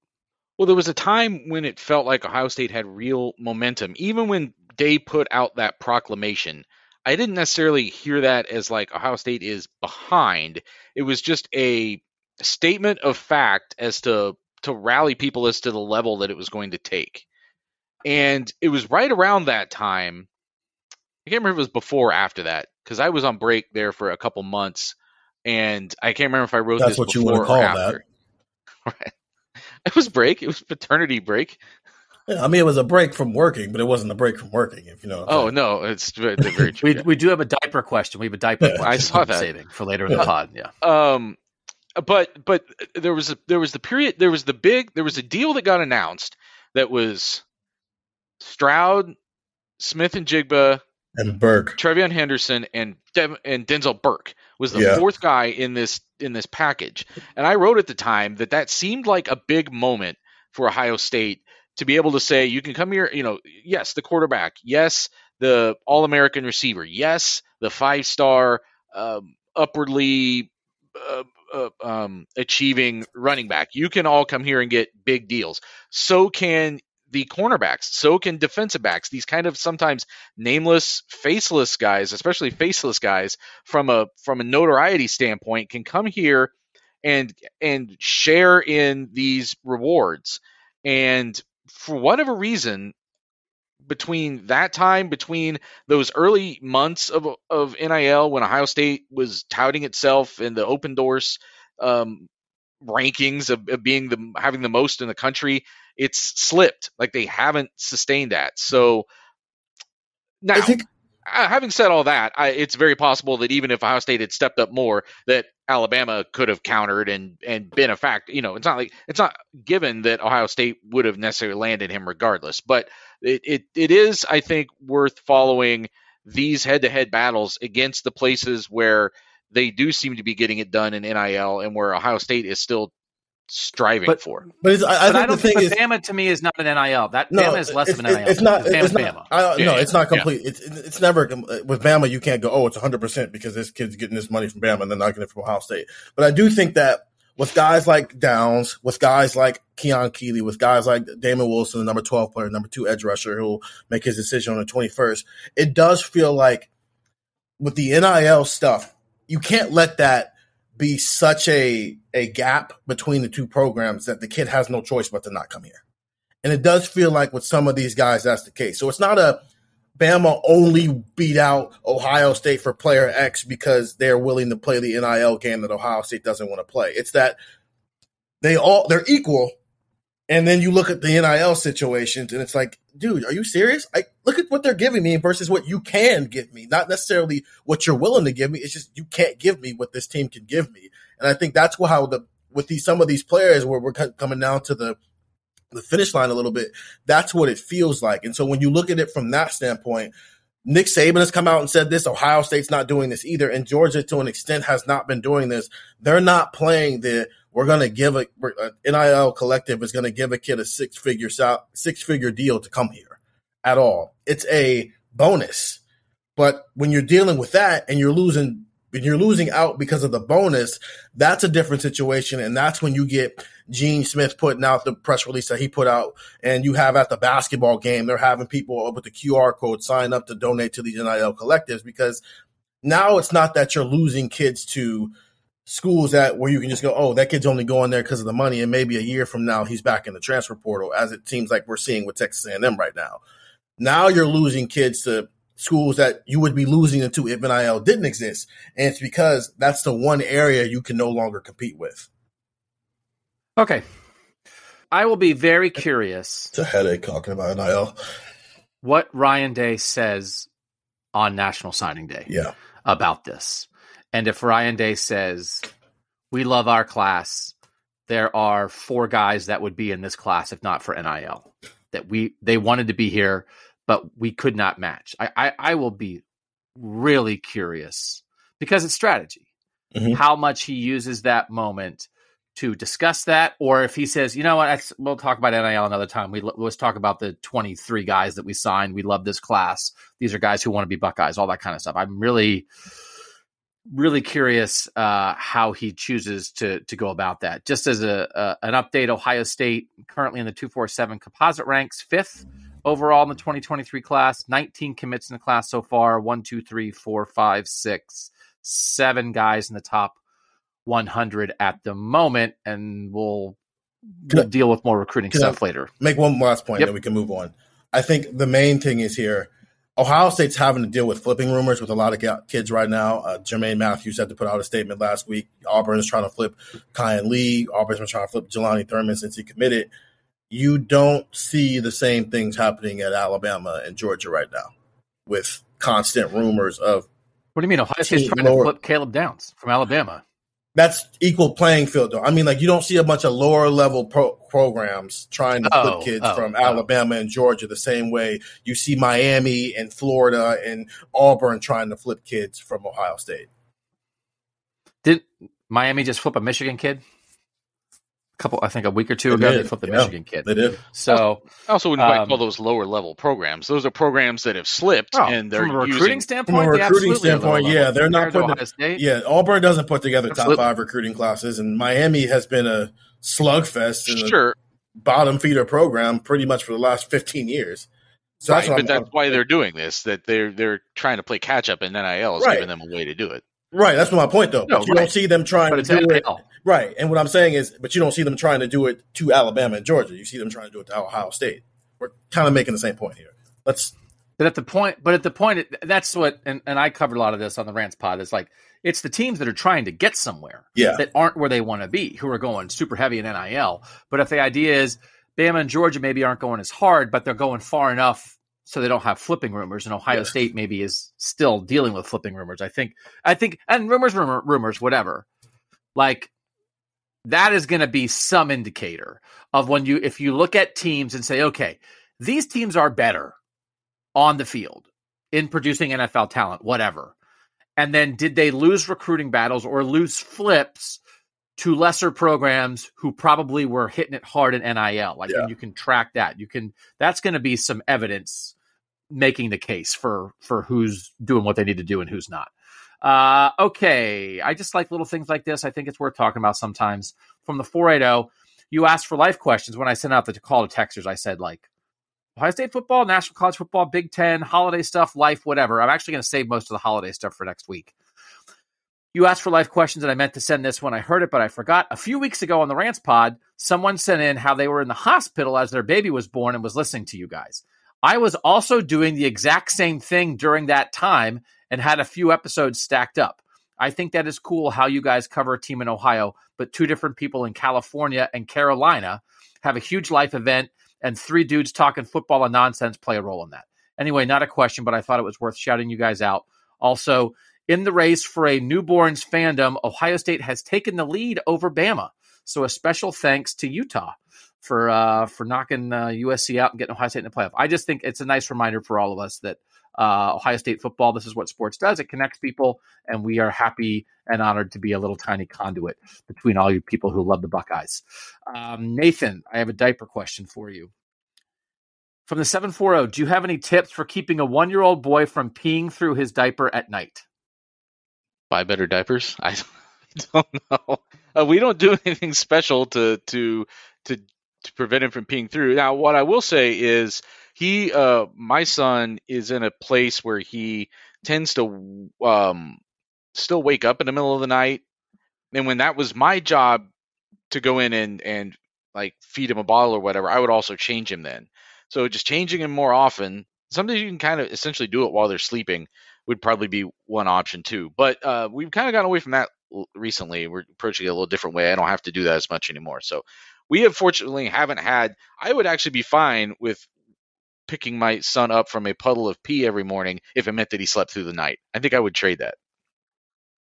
Well, there was a time when it felt like Ohio State had real momentum. Even when Day put out that proclamation, I didn't necessarily hear that as like Ohio State is behind. It was just a statement of fact as to to rally people as to the level that it was going to take. And it was right around that time. I can't remember if it was before or after that because I was on break there for a couple months, and I can't remember if I wrote That's this what before you want to call or after. that. Right. [laughs] It was break. It was paternity break. Yeah, I mean, it was a break from working, but it wasn't a break from working. If you know. Oh no, it's very true. [laughs] we we do have a diaper question. We have a diaper. Yeah. I saw that saving for later in the pod. Yeah. Um, but but there was a there was the period there was the big there was a deal that got announced that was Stroud, Smith-Njigba, and Burke, TreVeyon Henderson, and De- and Denzel Burke was the yeah. fourth guy in this in this package. And I wrote at the time that that seemed like a big moment for Ohio State to be able to say you can come here, you know, yes, the quarterback, yes, the All-American receiver, yes, the five-star um, upwardly uh, uh, um, achieving running back. You can all come here and get big deals. So can the cornerbacks, so can defensive backs. These kind of sometimes nameless, faceless guys, especially faceless guys, from a from a notoriety standpoint, can come here and and share in these rewards. And for whatever reason, between that time, between those early months of of NIL when Ohio State was touting itself in the open doors um, rankings of, of, being the having the most in the country, it's slipped. Like they haven't sustained that. So now, I think, uh, having said all that, I, it's very possible that even if Ohio State had stepped up more, that Alabama could have countered and and been a fact. You know, it's not like it's not given that Ohio State would have necessarily landed him regardless, but it it, it is, I think, worth following these head-to-head battles against the places where they do seem to be getting it done in NIL and where Ohio State is still striving but, for. But I, I but think I don't the thing think is, Bama to me is not an NIL. That no, Bama is less it's, of an NIL. It's not. Bama's it's not. Bama. I, yeah, no, yeah, it's not complete. Yeah. It's it's never with Bama. You can't go. Oh, it's 100 percent because this kid's getting this money from Bama and they're not getting it from Ohio State. But I do think that with guys like Downs, with guys like Keon Keeley, with guys like Damon Wilson, the number 12 player, number two edge rusher, who'll make his decision on the 21st, it does feel like with the NIL stuff, you can't let that be such a a gap between the two programs that the kid has no choice but to not come here. And it does feel like with some of these guys that's the case. So it's not a Bama only beat out Ohio State for player X because they're willing to play the NIL game that Ohio State doesn't want to play. It's that they all they're equal. And then you look at the NIL situations and it's like, dude, are you serious? I look at what they're giving me versus what you can give me. Not necessarily what you're willing to give me. It's just you can't give me what this team can give me. And I think that's how the with these some of these players where we're coming down to the the finish line a little bit. That's what it feels like. And so when you look at it from that standpoint, Nick Saban has come out and said this. Ohio State's not doing this either, and Georgia, to an extent, has not been doing this. They're not playing the. We're going to give a, a uh, NIL collective is going to give a kid a six figure six figure deal to come here at all. It's a bonus But when you're dealing with that and you're losing you're losing out because of the bonus, that's a different situation. And that's when you get Gene Smith putting out the press release that he put out. And you have at the basketball game, they're having people with the QR code sign up to donate to these NIL collectives because now it's not that you're losing kids to schools that where you can just go, oh, that kid's only going there because of the money, and maybe a year from now he's back in the transfer portal, as it seems like we're seeing with Texas A&M right now. Now you're losing kids to schools that you would be losing them to if NIL didn't exist, and it's because that's the one area you can no longer compete with. Okay, I will be very curious. It's a headache talking about NIL. What Ryan Day says on National Signing Day, yeah, about this and if Ryan Day says, we love our class, there are four guys that would be in this class if not for NIL that we they wanted to be here, but we could not match. I I, I will be really curious because it's strategy. Mm-hmm. How much he uses that moment to discuss that, or if he says, you know what, we'll talk about NIL another time. We let's talk about the 23 guys that we signed. We love this class. These are guys who want to be Buckeyes. All that kind of stuff. I'm really really curious uh, how he chooses to to go about that. Just as a, a, an update, Ohio State currently in the two four seven composite ranks, fifth overall in the 2023 class. 19 commits in the class so far. One, two, three, four, five, six, seven guys in the top 100 at the moment, and we'll, we'll deal with more recruiting stuff later. Make one last point, yep. then we can move on. I think the main thing is here Ohio State's having to deal with flipping rumors with a lot of kids right now. Uh, Jermaine Mathews had to put out a statement last week. Auburn is trying to flip Kayin Lee. Auburn's been trying to flip Jelani Thurman since he committed. You don't see the same things happening at Alabama and Georgia right now with constant rumors of. What do you mean? Ohio State's trying lower. to flip Caleb Downs from Alabama that's equal playing field though. I mean, like you don't see a bunch of lower level pro- programs trying to oh, flip kids oh, from oh. Alabama and Georgia the same way you see Miami and Florida and Auburn trying to flip kids from Ohio State. Did Miami just flip a Michigan kid? Couple, I think a week or two they ago, did. they flipped the yeah, Michigan kid. They did. So I also wouldn't um, call those lower level programs. Those are programs that have slipped, oh, and they're from a recruiting using, standpoint. From a recruiting standpoint, yeah, they're not putting. Yeah, Auburn doesn't put together absolutely. top five recruiting classes, and Miami has been a slugfest and sure. bottom feeder program pretty much for the last fifteen years. So right, that's but that's why they're doing this. That they're they're trying to play catch up, and NIL is right. giving them a way to do it. Right, that's my point, though. No, but you right. don't see them trying to do it. Right, and what I'm saying is, but you don't see them trying to do it to Alabama and Georgia. You see them trying to do it to Ohio State. We're kind of making the same point here. Let's. But at the point, but at the point, that's what, and, and I covered a lot of this on the Rants Pod. It's like it's the teams that are trying to get somewhere, yeah. that aren't where they want to be, who are going super heavy in NIL. But if the idea is Bama and Georgia maybe aren't going as hard, but they're going far enough so they don't have flipping rumors. And Ohio State maybe is still dealing with flipping rumors. I think, I think, and rumors, rumor, rumors, whatever. Like that is going to be some indicator of when you, if you look at teams and say, okay, these teams are better on the field in producing NFL talent, whatever. And then did they lose recruiting battles or lose flips to lesser programs who probably were hitting it hard in NIL? Like yeah. you can track that. You can, that's going to be some evidence making the case for for who's doing what they need to do and who's not. Uh, okay, I just like little things like this. I think it's worth talking about sometimes. From the 480, you asked for life questions when I sent out the call to texters. I said like Ohio State football, National College football, Big Ten, holiday stuff, life, whatever. I'm actually going to save most of the holiday stuff for next week. You asked for life questions, and I meant to send this when I heard it, but I forgot. A few weeks ago on the Rants Pod, someone sent in how they were in the hospital as their baby was born and was listening to you guys. I was also doing the exact same thing during that time and had a few episodes stacked up. I think that is cool how you guys cover a team in Ohio, but two different people in California and Carolina have a huge life event, and three dudes talking football and nonsense play a role in that. Anyway, not a question, but I thought it was worth shouting you guys out. Also, in the race for a newborns fandom, Ohio State has taken the lead over Bama. So a special thanks to Utah for uh, for knocking uh, USC out and getting Ohio State in the playoff. I just think it's a nice reminder for all of us that uh, Ohio State football. This is what sports does. It connects people, and we are happy and honored to be a little tiny conduit between all you people who love the Buckeyes. Um, Nathan, I have a diaper question for you. From the 740, do you have any tips for keeping a one year old boy from peeing through his diaper at night? Buy better diapers? I [laughs] don't know. Uh, we don't do anything special to, to, to, to prevent him from peeing through. Now, what I will say is he, uh, my son is in a place where he tends to, um, still wake up in the middle of the night. And when that was my job to go in and, and like feed him a bottle or whatever, I would also change him then. So just changing him more often. Sometimes you can kind of essentially do it while they're sleeping would probably be one option too. But uh, we've kind of gotten away from that recently. We're approaching it a little different way. I don't have to do that as much anymore. So we unfortunately haven't had. I would actually be fine with picking my son up from a puddle of pee every morning if it meant that he slept through the night. I think I would trade that.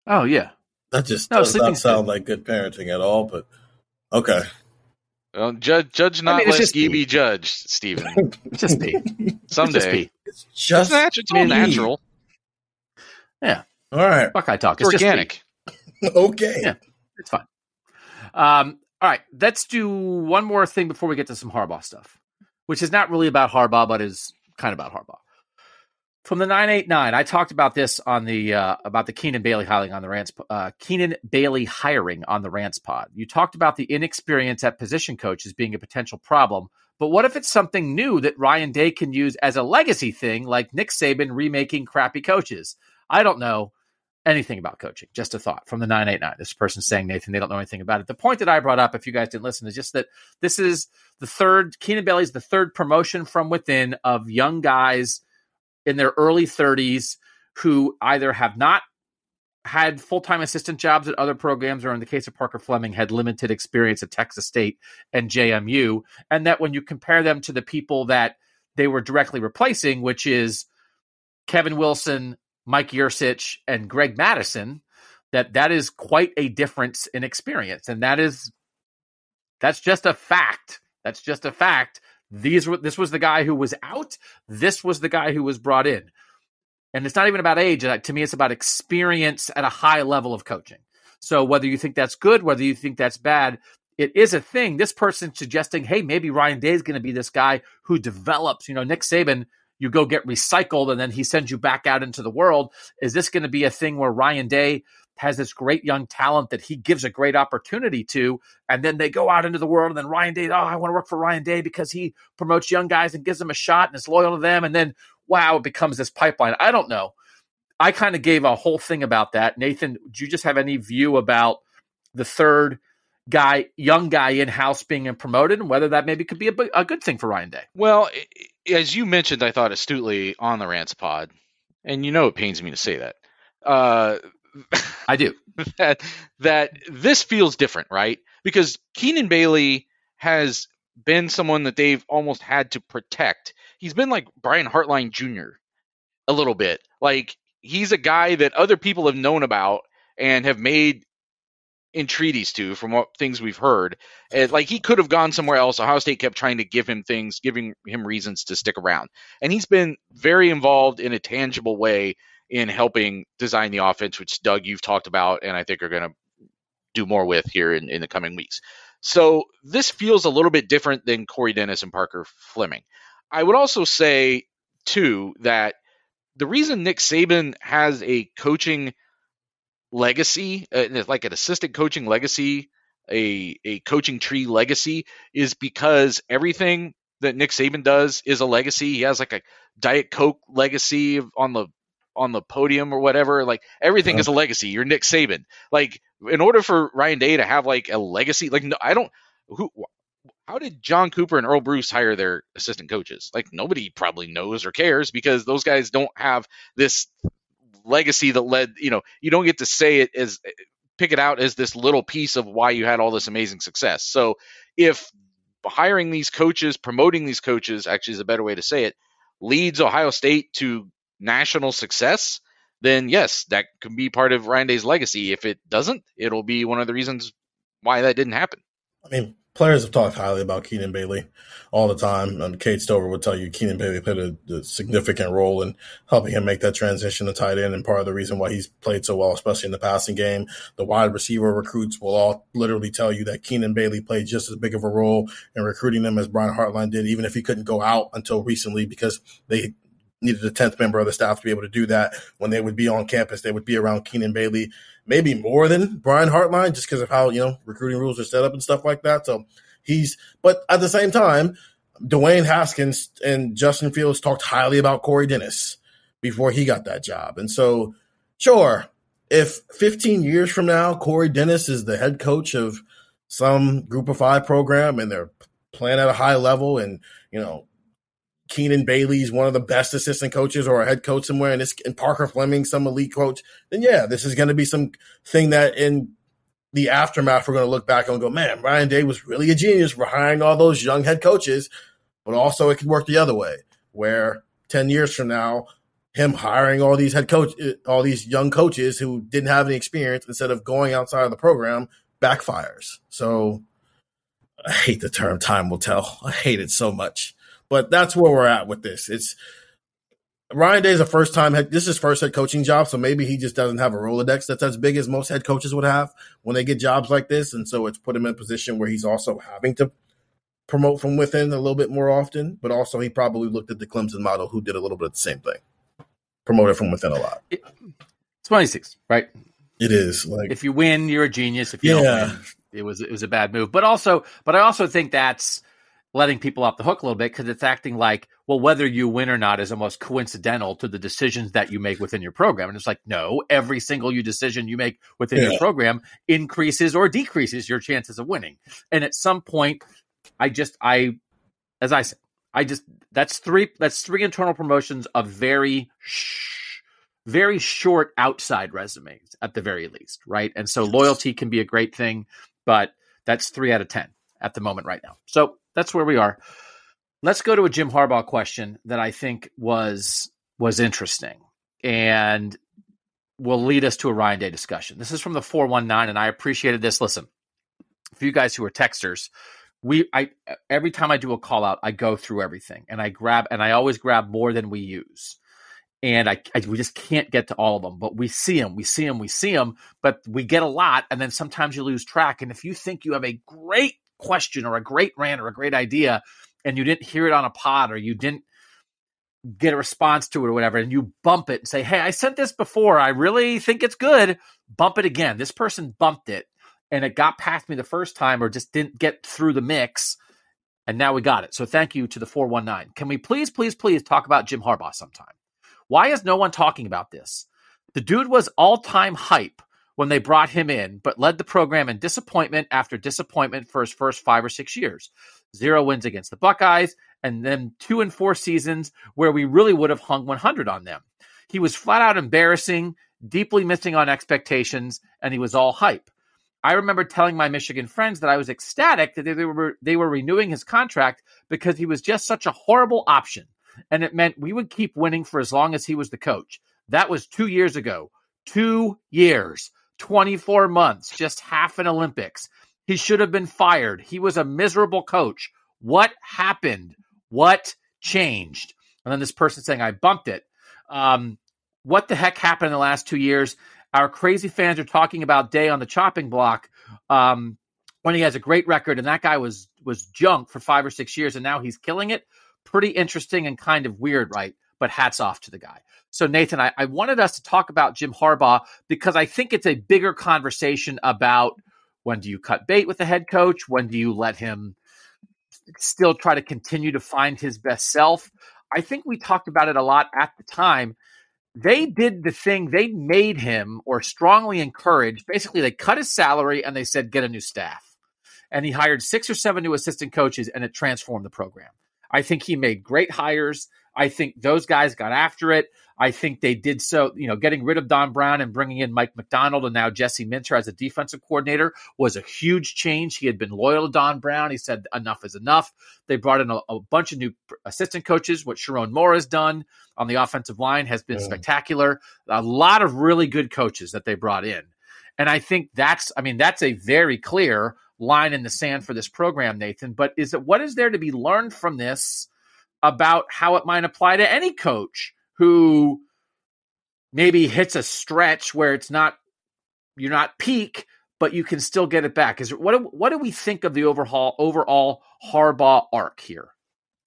Oh yeah, that just no, does not sound good. like good parenting at all. But okay. Well, judge, judge not I mean, let ye be judged, Stephen. [laughs] just be. [laughs] Someday. It's just, natural. It's all natural. Yeah. All right. Buckeye talk. It's, it's organic. [laughs] okay. Yeah, it's fine. Um, all right. Let's do one more thing before we get to some Harbaugh stuff, which is not really about Harbaugh, but is kind of about Harbaugh. From the 989 i talked about this on the uh, about the keenan bailey hiring on the rants uh, keenan bailey hiring on the rants pod. You talked about the inexperience at position coach as being a potential problem but what if it's something new that ryan day can use as a legacy thing like nick saban remaking crappy coaches? I don't know anything about coaching just a thought from the 989 this person saying nathan they don't know anything about it. The point that i brought up if you guys didn't listen is just that this is the third keenan bailey's the third promotion from within of young guys in their early 30s who either have not had full-time assistant jobs at other programs or in the case of Parker Fleming had limited experience at Texas State and JMU and that when you compare them to the people that they were directly replacing which is Kevin Wilson, Mike Yurcich and Greg Mattison, that that is quite a difference in experience and that is that's just a fact that's just a fact these were this was the guy who was out. This was the guy who was brought in. And it's not even about age. To me, it's about experience at a high level of coaching. So whether you think that's good, whether you think that's bad, it is a thing. This person suggesting, hey, maybe Ryan Day is going to be this guy who develops. You know, Nick Saban, you go get recycled and then he sends you back out into the world. Is this going to be a thing where Ryan Day has this great young talent that he gives a great opportunity to. And then they go out into the world, and then Ryan Day, oh, I want to work for Ryan Day because he promotes young guys and gives them a shot and is loyal to them. And then, wow, it becomes this pipeline. I don't know. I kind of gave a whole thing about that. Nathan, do you just have any view about the third guy, young guy in house being promoted, and whether that maybe could be a, a good thing for Ryan Day? Well, as you mentioned, I thought astutely on the Rants pod, and you know it pains me to say that. Uh, I do. [laughs] that that this feels different, right? Because Keenan Bailey has been someone that they've almost had to protect. He's been like Brian Hartline Jr. a little bit. Like he's a guy that other people have known about and have made entreaties to from what things we've heard. And, like he could have gone somewhere else. Ohio State kept trying to give him things, giving him reasons to stick around. And he's been very involved in a tangible way in helping design the offense, which Doug you've talked about, and I think are going to do more with here in, in the coming weeks. So this feels a little bit different than Corey Dennis and Parker Fleming. I would also say too that the reason Nick Saban has a coaching legacy, uh, like an assistant coaching legacy, a a coaching tree legacy, is because everything that Nick Saban does is a legacy. He has like a Diet Coke legacy on the on the podium or whatever. Like everything is a legacy. You're Nick Saban. Like in order for Ryan Day to have like a legacy, like no, I don't who. How did John Cooper and Earle Bruce hire their assistant coaches? Like nobody probably knows or cares because those guys don't have this legacy that led. You know, you don't get to say it as pick it out as this little piece of why you had all this amazing success. So if hiring these coaches, promoting these coaches, actually is a better way to say it, leads Ohio State to national success, then yes, that can be part of Ryan Day's legacy. If it doesn't, it'll be one of the reasons why that didn't happen. I mean, players have talked highly about Keenan Bailey all the time. And Cade Stover would tell you Keenan Bailey played a, a, significant role in helping him make that transition to tight end, and part of the reason why he's played so well, especially in the passing game. The wide receiver recruits will all literally tell you that Keenan Bailey played just as big of a role in recruiting them as Brian Hartline did, even if he couldn't go out until recently because they needed a 10th member of the staff to be able to do that. When they would be on campus, they would be around Keenan Bailey, maybe more than Brian Hartline, just because of how, you know, recruiting rules are set up and stuff like that. So he's, but at the same time, Dwayne Haskins and Justin Fields talked highly about Corey Dennis before he got that job. And so, sure, if 15 years from now, Corey Dennis is the head coach of some group of five program and they're playing at a high level and, you know, Keenan Bailey's one of the best assistant coaches or a head coach somewhere, and, it's, and Parker Fleming, some elite coach, then yeah, this is going to be some thing that in the aftermath, we're going to look back and go, man, Ryan Day was really a genius for hiring all those young head coaches. But also, it could work the other way, where 10 years from now, him hiring all these head coach, uh, all these young coaches who didn't have any experience instead of going outside of the program backfires. So I hate the term time will tell. I hate it so much. But that's where we're at with this. It's Ryan Day is a first time head. This is his first head coaching job, so maybe he just doesn't have a Rolodex that's as big as most head coaches would have when they get jobs like this, and so it's put him in a position where he's also having to promote from within a little bit more often. But also, he probably looked at the Clemson model, who did a little bit of the same thing, promoted from within a lot. It's twenty six, right? It is like if you win, you're a genius. If you yeah. don't win, it was it was a bad move. But also, but I also think that's letting people off the hook a little bit because it's acting like, well, whether you win or not is almost coincidental to the decisions that you make within your program. And it's like, no, every single you decision you make within yeah. your program increases or decreases your chances of winning. And at some point, I just, I, as I said, I just, that's three, that's three internal promotions of very, sh- very short outside resumes at the very least. Right. And so loyalty can be a great thing, but that's three out of 10 at the moment right now. So that's where we are. Let's go to a Jim Harbaugh question that I think was was interesting and will lead us to a Ryan Day discussion. This is from the 419 and I appreciated this. Listen, for you guys who are texters, we I every time I do a call out, I go through everything and I grab and I always grab more than we use. And I, I we just can't get to all of them, but we see them, we see them, we see them, but we get a lot and then sometimes you lose track and if you think you have a great question or a great rant or a great idea and you didn't hear it on a pod or you didn't get a response to it or whatever and you bump it and say hey i sent this before. I really think it's good bump it again. This person bumped it and it got past me the first time or just didn't get through the mix and now we got it. So thank you to the 419 can we please please please talk about jim harbaugh sometime? Why is no one talking about this? The dude was all-time hype when they brought him in, but led the program in disappointment after disappointment for his first five or six years. Zero wins against the Buckeyes, and then two and four seasons where we really would have hung 100 on them. He was flat out embarrassing, deeply missing on expectations, and he was all hype. I remember telling my Michigan friends that I was ecstatic that they were they were renewing his contract because he was just such a horrible option, and it meant we would keep winning for as long as he was the coach. That was two years ago. Two years. 24 months, just half an Olympics. He should have been fired. He was a miserable coach. What happened? What changed? And then this person saying, I bumped it. Um, what the heck happened in the last two years? Our crazy fans are talking about Day on the chopping block um, when he has a great record, and that guy was was junk for five or six years, and now he's killing it. Pretty interesting and kind of weird, right? But hats off to the guy. So, Nathan, I, I wanted us to talk about Jim Harbaugh because I think it's a bigger conversation about when do you cut bait with the head coach? When do you let him still try to continue to find his best self? I think we talked about it a lot at the time. They did the thing, they made him or strongly encouraged. Basically, they cut his salary and they said, get a new staff. And he hired six or seven new assistant coaches and it transformed the program. I think he made great hires. I think those guys got after it. I think they did so, you know, getting rid of Don Brown and bringing in Mike Macdonald and now Jesse Minter as a defensive coordinator was a huge change. He had been loyal to Don Brown. He said enough is enough. They brought in a, a bunch of new assistant coaches. What Sherrone Moore has done on the offensive line has been yeah. spectacular. A lot of really good coaches that they brought in. And I think that's, I mean, that's a very clear line in the sand for this program, Nathan. But is it what is there to be learned from this about how it might apply to any coach who maybe hits a stretch where it's not you're not peak, but you can still get it back. Is what do, what do we think of the overhaul overall Harbaugh arc here?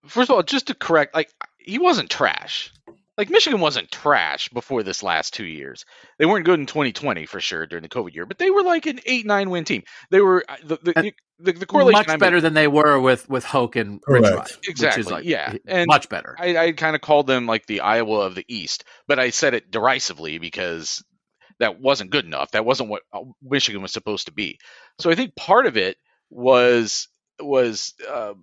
First of all, just to correct, like he wasn't trash. Like Michigan wasn't trash before this last two years. They weren't good in 2020 for sure during the COVID year, but they were like an eight nine win team. They were uh, the the, the, the correlation much better than they were with with Hoke and Rich Exactly. Like, yeah, and much better. I, I kind of called them like the Iowa of the East, but I said it derisively because that wasn't good enough. That wasn't what uh, Michigan was supposed to be. So I think part of it was was uh,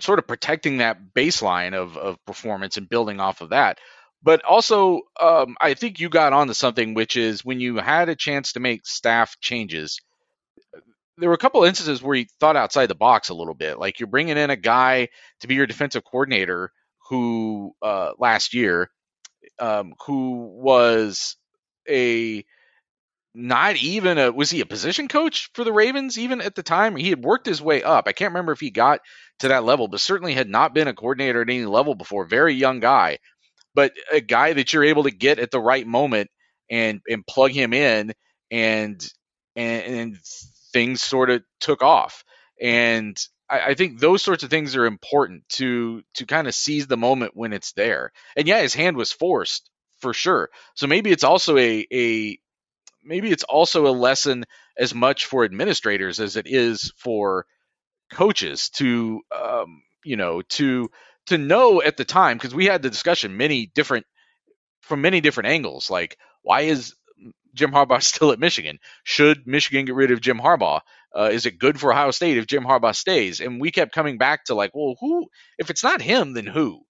sort of protecting that baseline of of performance and building off of that. But also, um, I think you got onto something, which is when you had a chance to make staff changes. There were a couple instances where you thought outside the box a little bit. Like you're bringing in a guy to be your defensive coordinator who uh, last year, um, who was a not even a was he a position coach for the Ravens even at the time? He had worked his way up. I can't remember if he got to that level, but certainly had not been a coordinator at any level before. Very young guy but a guy that you're able to get at the right moment and and plug him in and and, and things sort of took off. And I, I, think those sorts of things are important to to kind of seize the moment when it's there. And yeah his hand was forced for sure. So maybe it's also a a maybe it's also a lesson as much for administrators as it is for coaches to um, you know to to know at the time because we had the discussion many different from many different angles like why is Jim Harbaugh [laughs] still at Michigan? Should Michigan get rid of Jim Harbaugh? Uh, is it good for Ohio State if Jim Harbaugh stays? And we kept coming back to like, well, who? If it's not him, then who?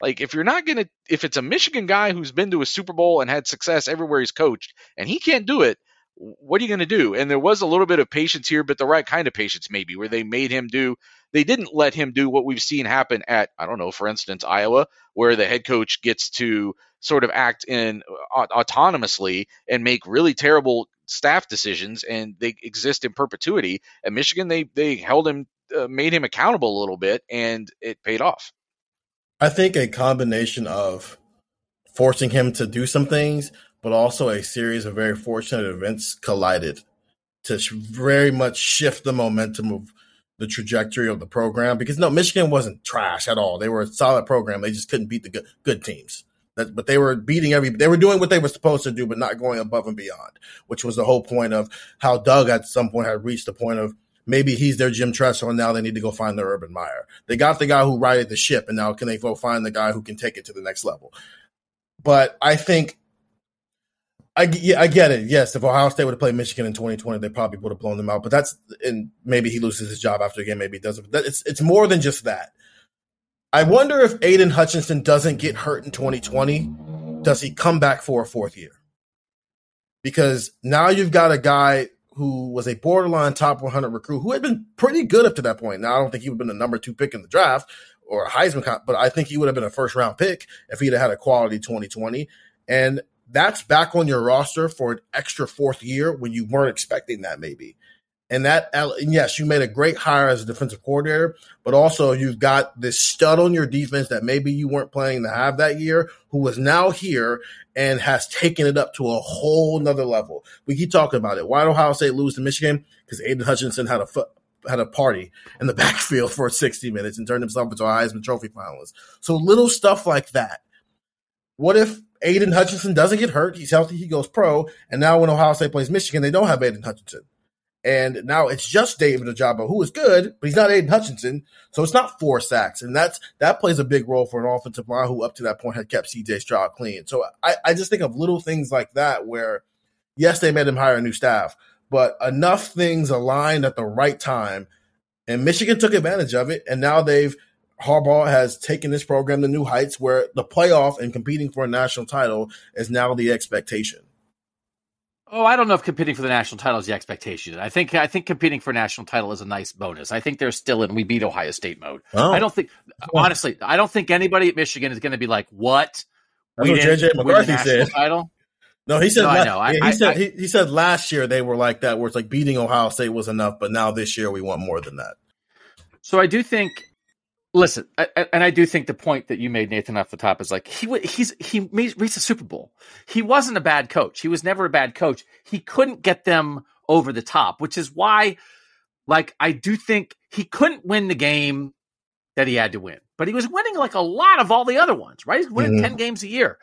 Like, if you're not gonna, if it's a Michigan guy who's been to a Super Bowl and had success everywhere he's coached, and he can't do it, what are you going to do? And there was a little bit of patience here, but the right kind of patience, maybe, where they made him do they didn't let him do what we've seen happen at, I don't know, for instance, Iowa, where the head coach gets to sort of act in uh, autonomously and make really terrible staff decisions and they exist in perpetuity. At Michigan, they they held him, uh, made him accountable a little bit, and it paid off. I think a combination of forcing him to do some things, but also a series of very fortunate events collided to very much shift the momentum of the trajectory of the program because no, Michigan wasn't trash at all. They were a solid program. They just couldn't beat the good, good teams. That, but they were beating every. They were doing what they were supposed to do, but not going above and beyond, which was the whole point of how Doug at some point had reached the point of maybe he's their Jim Tressel, and now they need to go find their Urban Meyer. They got the guy who righted the ship, and now can they go find the guy who can take it to the next level? But I think I, yeah, I get it. Yes, if Ohio State would have played Michigan in 2020, they probably would have blown them out. But that's and maybe he loses his job after the game. Maybe he doesn't. But it's it's more than just that. I wonder if Aidan Hutchinson doesn't get hurt in 2020, does he come back for a fourth year? Because now you've got a guy who was a borderline top 100 recruit who had been pretty good up to that point. Now I don't think he would have been the number two pick in the draft or a Heisman, but I think he would have been a first round pick if he'd have had a quality 2020. And that's back on your roster for an extra fourth year when you weren't expecting that maybe. And that, and yes, you made a great hire as a defensive coordinator, but also you've got this stud on your defense that maybe you weren't planning to have that year, who is now here and has taken it up to a whole nother level. We keep talking about it. Why did Ohio State lose to Michigan? Because Aidan Hutchinson had a foot, had a party in the [laughs] backfield for 60 minutes and turned himself into a Heisman Trophy finalist. So little stuff like that. What if Aidan Hutchinson doesn't get hurt. He's healthy. He goes pro. And now when Ohio State plays Michigan, they don't have Aidan Hutchinson. And now it's just David Ojabo, who is good, but he's not Aidan Hutchinson. So it's not four sacks. And that's that plays a big role for an offensive line who up to that point had kept CJ Stroud clean. So I, I just think of little things like that where yes, they made him hire a new staff, but enough things aligned at the right time. And Michigan took advantage of it. And now they've Harbaugh has taken this program to new heights where the playoff and competing for a national title is now the expectation. Oh, I don't know if competing for the national title is the expectation. I think I think competing for a national title is a nice bonus. I think they're still in we beat Ohio State mode. Oh. I don't think honestly, I don't think anybody at Michigan is going to be like, "What? That's we what JJ McCarthy said." Title? No, he said. No, I know. I, he I, said he, he said last year they were like that, where it's like beating Ohio State was enough, but now this year we want more than that. So I do think. Listen, and I do think the point that you made, Nathan, off the top is like he he's he reached the Super Bowl. He wasn't a bad coach. He was never a bad coach. He couldn't get them over the top, which is why, like, I do think he couldn't win the game that he had to win, but he was winning like a lot of all the other ones, right? He's winning mm-hmm. ten games a year.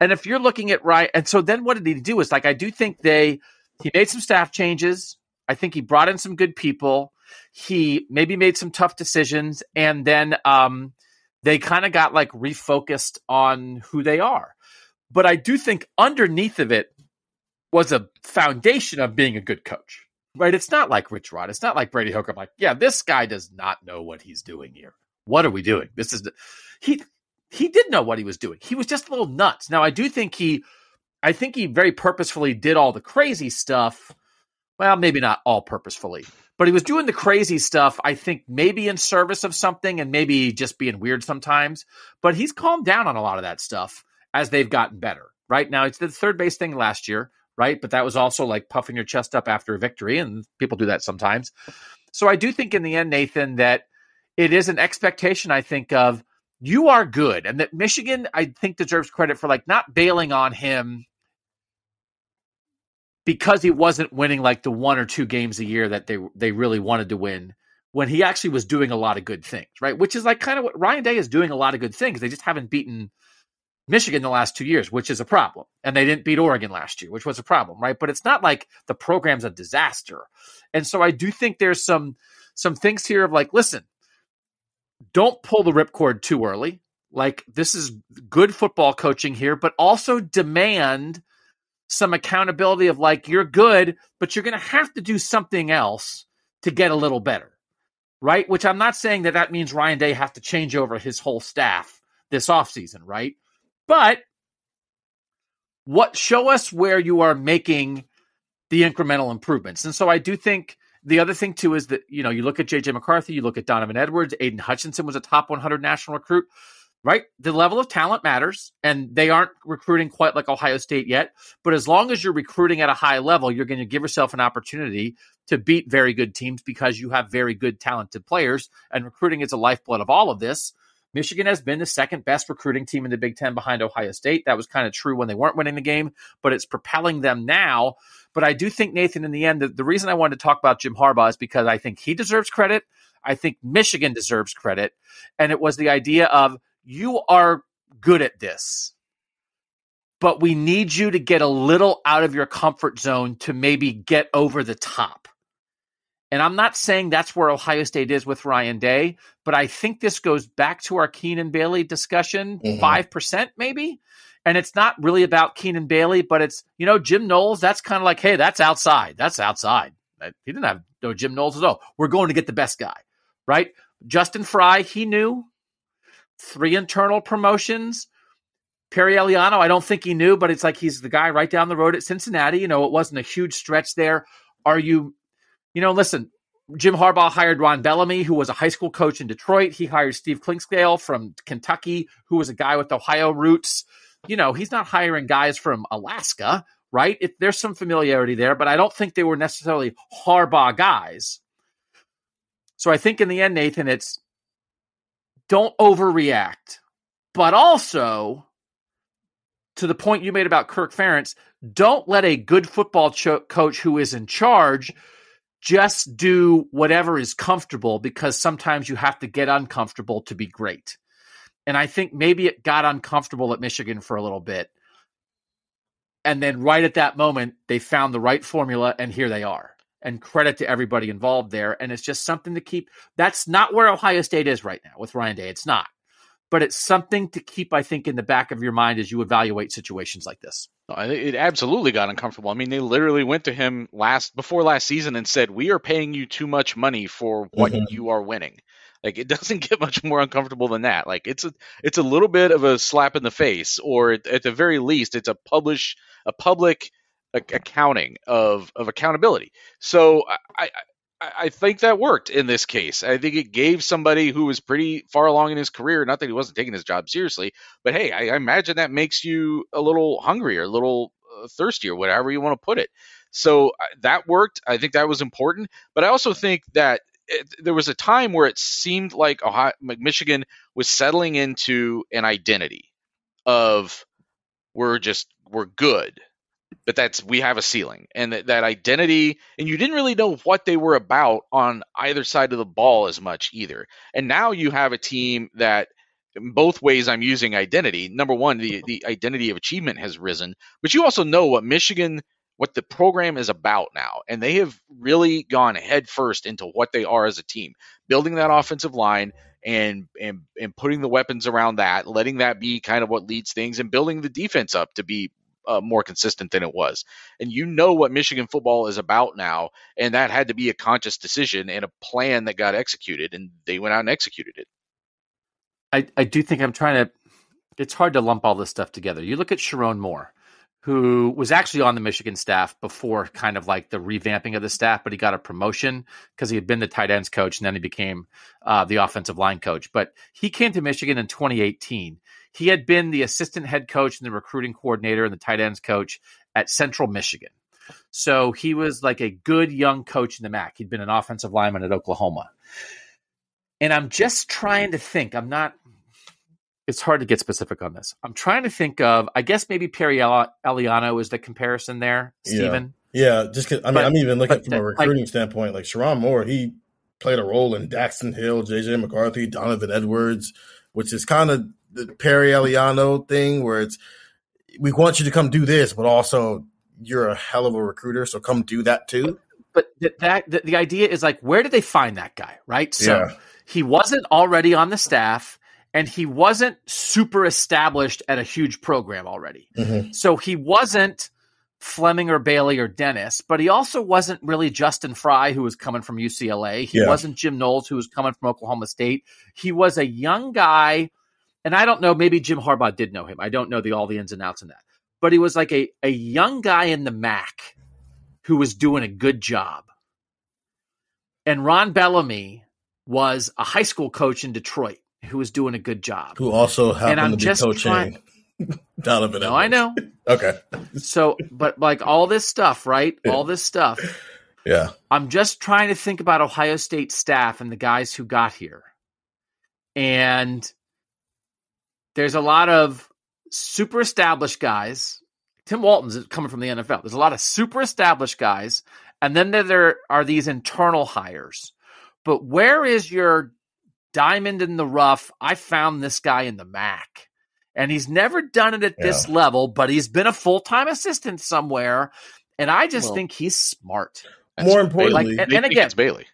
And if you're looking at right, and so then what did he do? Is like I do think they he made some staff changes. I think he brought in some good people. He maybe made some tough decisions, and then um, they kind of got like refocused on who they are. But I do think underneath of it was a foundation of being a good coach, right? It's not like Rich Rod. It's not like Brady Hooker. like, yeah, this guy does not know what he's doing here. What are we doing? This is the, he he did know what he was doing. He was just a little nuts. Now, I do think he, I think he very purposefully did all the crazy stuff. Well, maybe not all purposefully, but he was doing the crazy stuff. I think maybe in service of something and maybe just being weird sometimes. But he's calmed down on a lot of that stuff as they've gotten better. Right now, it's the third base thing last year, right? But that was also like puffing your chest up after a victory, and people do that sometimes. So I do think in the end, Nathan, that it is an expectation. I think of you are good. And that Michigan, I think, deserves credit for like not bailing on him because he wasn't winning like the one or two games a year that they they really wanted to win when he actually was doing a lot of good things, right? Which is like kind of what Ryan Day is doing a lot of good things. They just haven't beaten Michigan the last two years, which is a problem. And they didn't beat Oregon last year, which was a problem, right? But it's not like the program's a disaster. And so I do think there's some some things here of like, listen, don't pull the ripcord too early. Like this is good football coaching here, but also demand some accountability of like you're good, but you're going to have to do something else to get a little better. Right? Which I'm not saying that that means Ryan Day has to change over his whole staff this offseason, right? But what show us where you are making the incremental improvements. And so I do think the other thing too is that you know you look at JJ McCarthy, you look at Donovan Edwards, Aidan Hutchinson was a top 100 national recruit. Right, the level of talent matters, and they aren't recruiting quite like Ohio State yet. But as long as you're recruiting at a high level, you're going to give yourself an opportunity to beat very good teams because you have very good, talented players. And recruiting is a lifeblood of all of this. Michigan has been the second best recruiting team in the Big Ten behind Ohio State. That was kind of true when they weren't winning the game, but it's propelling them now but I do think, Nathan, in the end, the, the reason I wanted to talk about Jim Harbaugh is because I think he deserves credit. I think Michigan deserves credit. And it was the idea of you are good at this, but we need you to get a little out of your comfort zone to maybe get over the top. And I'm not saying that's where Ohio State is with Ryan Day, but I think this goes back to our Keenan Bailey discussion, mm-hmm. 5% maybe. And it's not really about Keenan Bailey, but it's, you know, Jim Knowles, that's kind of like, hey, that's outside. That's outside. He didn't have no Jim Knowles at all. We're going to get the best guy, right? Justin Frye, he knew. Three internal promotions. Perry Eliano, I don't think he knew, but it's like he's the guy right down the road at Cincinnati. You know, it wasn't a huge stretch there. Are you, you know, listen, Jim Harbaugh hired Ron Bellamy, who was a high school coach in Detroit. He hired Steve Clinkscale from Kentucky, who was a guy with Ohio roots you know, he's not hiring guys from Alaska, right? It, there's some familiarity there, but I don't think they were necessarily Harbaugh guys. So I think in the end, Nathan, it's don't overreact, but also to the point you made about Kirk Ferentz, don't let a good football cho- coach who is in charge just do whatever is comfortable because sometimes you have to get uncomfortable to be great. And I think maybe it got uncomfortable at Michigan for a little bit. And then right at that moment, they found the right formula, and here they are. And credit to everybody involved there. And it's just something to keep. That's not where Ohio State is right now with Ryan Day. It's not. But it's something to keep, I think, in the back of your mind as you evaluate situations like this. It absolutely got uncomfortable. I mean, they literally went to him last before last season and said, "We are paying you too much money for what mm-hmm. you are winning." Like it [laughs] doesn't get much more uncomfortable than that. Like it's a it's a little bit of a slap in the face, or at the very least, it's a publish a public accounting of of accountability. So I, I I think that worked in this case. I think it gave somebody who was pretty far along in his career, not that he wasn't taking his job seriously, but hey, I, I imagine that makes you a little hungrier, a little thirstier, whatever you want to put it. So uh, that worked. I think that was important. But I also think that it, there was a time where it seemed like Ohio, Michigan was settling into an identity of we're just we're good but that's we have a ceiling and that, that identity and you didn't really know what they were about on either side of the ball as much either. And now you have a team that both ways i'm using identity. Number one the, the identity of achievement has risen but you also know what michigan what the program is about now. And they have really gone headfirst into what they are as a team building that offensive line and and and putting the weapons around that letting that be kind of what leads things and building the defense up to be uh, more consistent than it was. And you know what Michigan football is about now, and that had to be a conscious decision and a plan that got executed, and they went out and executed it. I, I do think I'm trying to. It's hard to lump all this stuff together. You look at Sherrone Moore, who was actually on the Michigan staff before kind of like the revamping of the staff, but he got a promotion because he had been the tight ends coach and then he became uh, the offensive line coach. But he came to Michigan in 2018 he had been the assistant head coach and the recruiting coordinator and the tight ends coach at Central Michigan. So he was like a good young coach in the MAC. He'd been an offensive lineman at Oklahoma. And I'm just trying to think. I'm not, it's hard to get specific on this. I'm trying to think of, I guess maybe Perry Eliano is the comparison there, Stephen. Yeah, yeah just cause, I mean, but, I'm even looking from a recruiting like, standpoint. Like Sherrone Moore, he played a role in Daxton Hill, JJ McCarthy, Donovan Edwards, which is kind of the Perry Eliano thing where it's we want you to come do this, but also you're a hell of a recruiter, so come do that too. But that the, the idea is like, where did they find that guy? Right? So yeah. he wasn't already on the staff, and he wasn't super established at a huge program already. Mm-hmm. So he wasn't Fleming or Bailey or Dennis, but he also wasn't really Justin Frye, who was coming from UCLA. He yeah. wasn't Jim Knowles, who was coming from Oklahoma State. He was a young guy and I don't know, maybe Jim Harbaugh did know him. I don't know the all the ins and outs in that. But he was like a, a young guy in the MAC who was doing a good job. And Ron Bellamy was a high school coach in Detroit who was doing a good job. Who also happened and I'm to be coaching trying, [laughs] Donovan. No, I know. okay. So, but like all this stuff, right? Yeah. All this stuff. Yeah. I'm just trying to think about Ohio State staff and the guys who got here. And there's a lot of super established guys. Tim Walton's coming from the NFL. There's a lot of super established guys, and then there are these internal hires. But where is your diamond in the rough? I found this guy in the MAC, and he's never done it at yeah. this level, but he's been a full time assistant somewhere, and I just well, think he's smart. More importantly, like, and, and again, it's Bailey.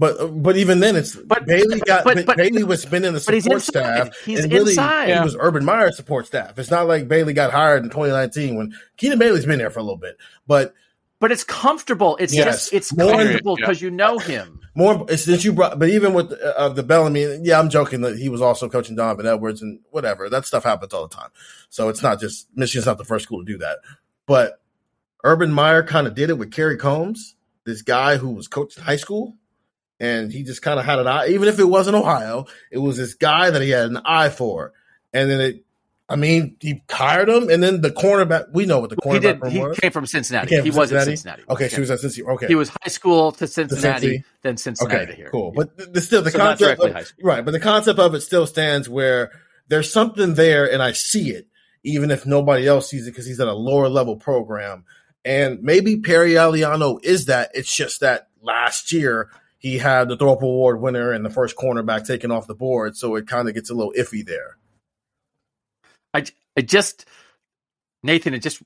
But but even then, it's but Bailey got but, but, Bailey was spinning the support staff. He's and really, inside. He was Urban Meyer's support staff. It's not like Bailey got hired in 2019 when Keenan Bailey's been there for a little bit, but but it's comfortable. It's yes. just it's More, comfortable because yeah. you know him. More since you brought, but even with uh, the Bellamy, yeah, I'm joking that he was also coaching Donovan Edwards and whatever. That stuff happens all the time. So it's not just Michigan's not the first school to do that. But Urban Meyer kind of did it with Kerry Combs, this guy who was coaching high school and he just kind of had an eye. Even if it wasn't Ohio, it was this guy that he had an eye for, and then it. I mean, he hired him, and then the cornerback. We know what the cornerback he did. He was. came from Cincinnati. He, he was Cincinnati? at Cincinnati. Okay, so he was at Cincinnati. Okay, he was high school to Cincinnati, to then Cincinnati okay, here. Cool, but the, still the so concept, of, right? But the concept of it still stands where there's something there, and I see it, even if nobody else sees it because he's at a lower level program. And maybe Perry Eliano is that. It's just that last year he had the Thorpe Award winner and the first cornerback taken off the board, so it kind of gets a little iffy there. I, I just Nathan, it just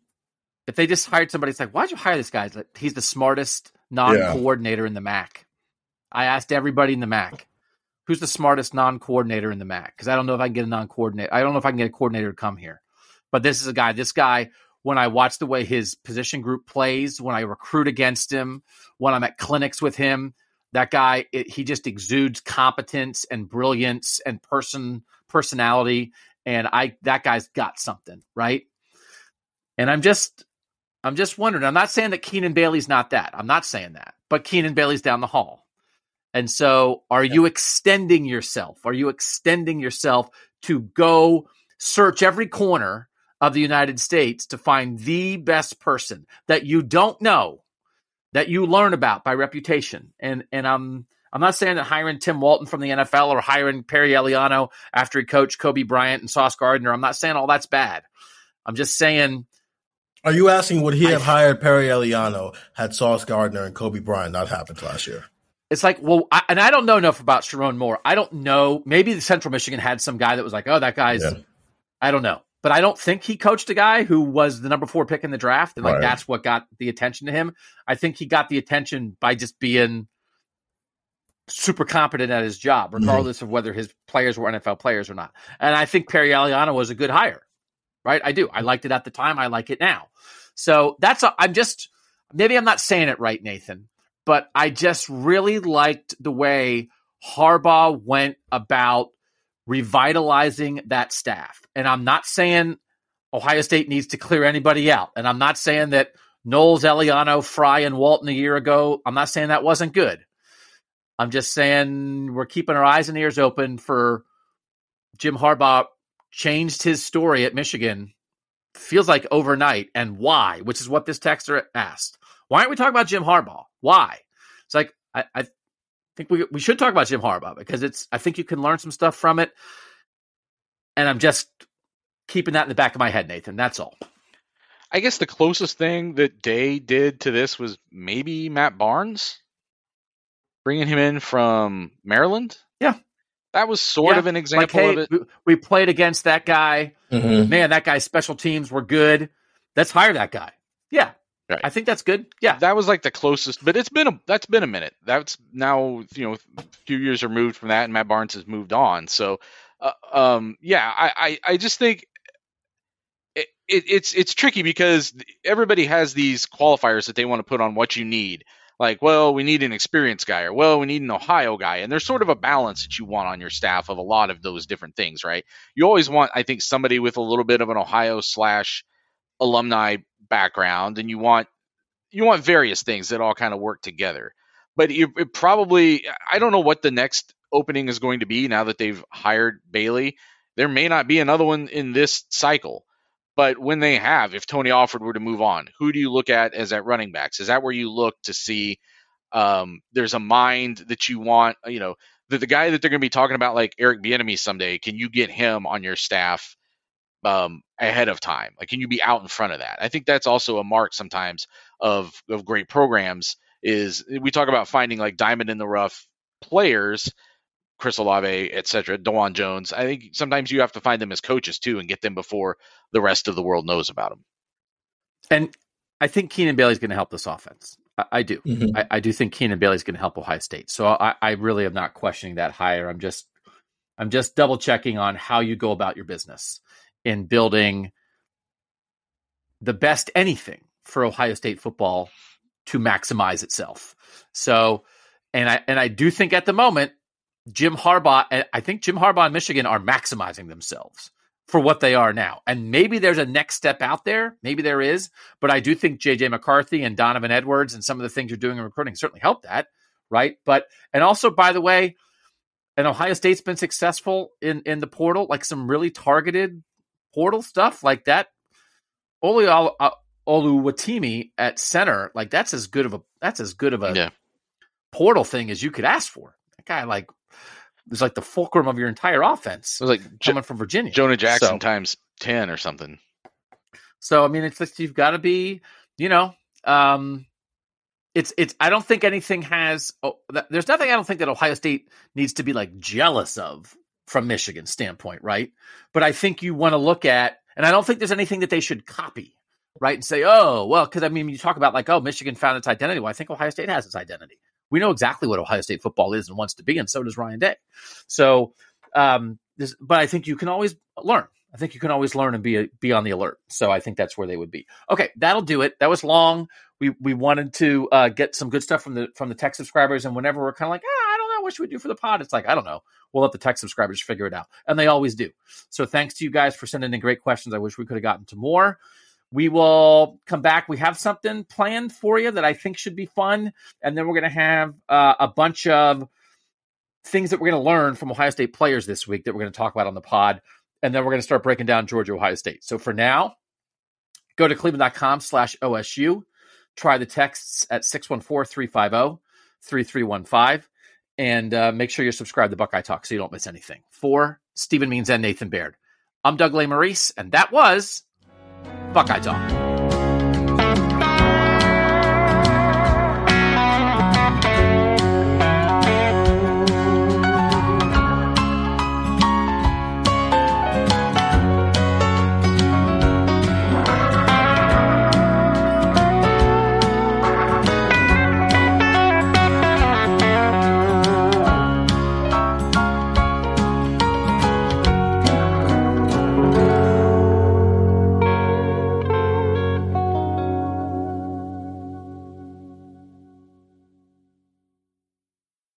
if they just hired somebody, it's like, why'd you hire this guy? Like, he's the smartest non-coordinator yeah. in the MAC. I asked everybody in the MAC, who's the smartest non-coordinator in the MAC? Because I don't know if I can get a non-coordinator. I don't know if I can get a coordinator to come here. But this is a guy. This guy, when I watch the way his position group plays, when I recruit against him, when I'm at clinics with him, that guy, it, he just exudes competence and brilliance and person personality, and I that guy's got something, right? And I'm just I'm just wondering. I'm not saying that Keenan Bailey's not that. I'm not saying that, but Keenan Bailey's down the hall. And so, are yeah. you extending yourself? Are you extending yourself to go search every corner of the United States to find the best person that you don't know, that you learn about by reputation. And and I'm I'm not saying that hiring Tim Walton from the NFL or hiring Perry Eliano after he coached Coby Bryant and Sauce Gardner, I'm not saying all that's bad. I'm just saying. Are you asking would he have hired Perry Eliano had Sauce Gardner and Coby Bryant not happened last year? It's like, well, I, and I don't know enough about Sherrone Moore. I don't know. Maybe the Central Michigan had some guy that was like, oh, that guy's. Yeah. I don't know, but I don't think he coached a guy who was the number four pick in the draft, and like right. that's what got the attention to him. I think he got the attention by just being super competent at his job, mm-hmm. regardless mm-hmm. of whether his players were NFL players or not. And I think Perry Eliano was a good hire, right? I do. I liked it at the time. I like it now. So that's, i I'm just, maybe I'm not saying it right, Nathan, but I just really liked the way Harbaugh went about revitalizing that staff. And I'm not saying Ohio State needs to clear anybody out. And I'm not saying that Knowles, Eliano, Frye, and Walton a year ago, I'm not saying that wasn't good. I'm just saying we're keeping our eyes and ears open for Jim Harbaugh changed his story at Michigan feels like overnight and why, which is what this texter asked. Why aren't we talking about Jim Harbaugh? Why? It's like I, I think we we should talk about Jim Harbaugh because it's I think you can learn some stuff from it. And I'm just keeping that in the back of my head, Nathan. That's all. I guess the closest thing that Day did to this was maybe Matt Barnes bringing him in from Maryland. Yeah. That was sort yeah. of an example like, hey, of it. We played against that guy. Mm-hmm. Man, that guy's special teams were good. Let's hire that guy. Yeah. Right. I think that's good. Yeah. That was like the closest, but it's been a that's been a minute. That's now, you know, a few years removed from that and Matt Barnes has moved on. So uh, um yeah, I, I I just think it, it, it's it's tricky because everybody has these qualifiers that they want to put on what you need like, well, we need an experienced guy, or well, we need an Ohio guy. And there's sort of a balance that you want on your staff of a lot of those different things, right? You always want, I think, somebody with a little bit of an Ohio slash alumni background, and you want you want various things that all kind of work together. But it, it probably, I don't know what the next opening is going to be now that they've hired Bailey. There may not be another one in this cycle. But when they have, if Tony Alford were to move on, who do you look at as at running backs? Is that where you look to see um, there's a mind that you want, you know, the, the guy that they're going to be talking about, like Eric Bieniemy someday, can you get him on your staff um, ahead of time? Like, can you be out in front of that? I think that's also a mark sometimes of of great programs. Is we talk about finding like diamond in the rough players Chris Olave, etc., Dawand Jones. I think sometimes you have to find them as coaches too and get them before the rest of the world knows about them. And I think Keenan Bailey's going to help this offense. I, I do. Mm-hmm. I, I, do think Keenan Bailey's going to help Ohio State. So I, I really am not questioning that hire. I'm just I'm just double checking on how you go about your business in building the best anything for Ohio State football to maximize itself. So, and I and I do think at the moment Jim Harbaugh, I think Jim Harbaugh and Michigan are maximizing themselves for what they are now. And maybe there's a next step out there. Maybe there is. But I do think JJ McCarthy and Donovan Edwards and some of the things you're doing in recruiting certainly help that. Right. But, and also, by the way, and Ohio State's been successful in, in the portal, like some really targeted portal stuff like that. Oli uh, Oluwatimi at center, like that's as good of a that's as good of a yeah. portal thing as you could ask for. That guy like is like the fulcrum of your entire offense. It was like coming from Virginia, Jonah Jackson so, times ten or something. So I mean, it's like you've got to be, you know, um, it's it's. I don't think anything has. Oh, there's nothing. I don't think that Ohio State needs to be like jealous of from Michigan's standpoint, right? But I think you want to look at, and I don't think there's anything that they should copy, right? And say, oh, well, because I mean, you talk about like, oh, Michigan found its identity. Well, I think Ohio State has its identity. We know exactly what Ohio State football is and wants to be, and so does Ryan Day. So, um, this, but I think you can always learn. I think you can always learn and be be on the alert. So I think that's where they would be. Okay, that'll do it. That was long. We we wanted to uh, get some good stuff from the from the tech subscribers, and whenever we're kind of like, ah, what should we do for the pod? It's like I don't know. We'll let the tech subscribers figure it out, and they always do. So thanks to you guys for sending in great questions. I wish we could have gotten to more. We will come back. We have something planned for you that I think should be fun. And then we're going to have uh, a bunch of things that we're going to learn from Ohio State players this week that we're going to talk about on the pod. and then we're going to start breaking down Georgia Ohio State. So for now, go to cleveland.com slash OSU. Try the texts at 614 350 3315 and uh, make sure you're subscribed to Buckeye Talk so you don't miss anything. For Stephen Means and Nathan Baird, I'm Doug Lesmerises, and that was Buckeye Talk.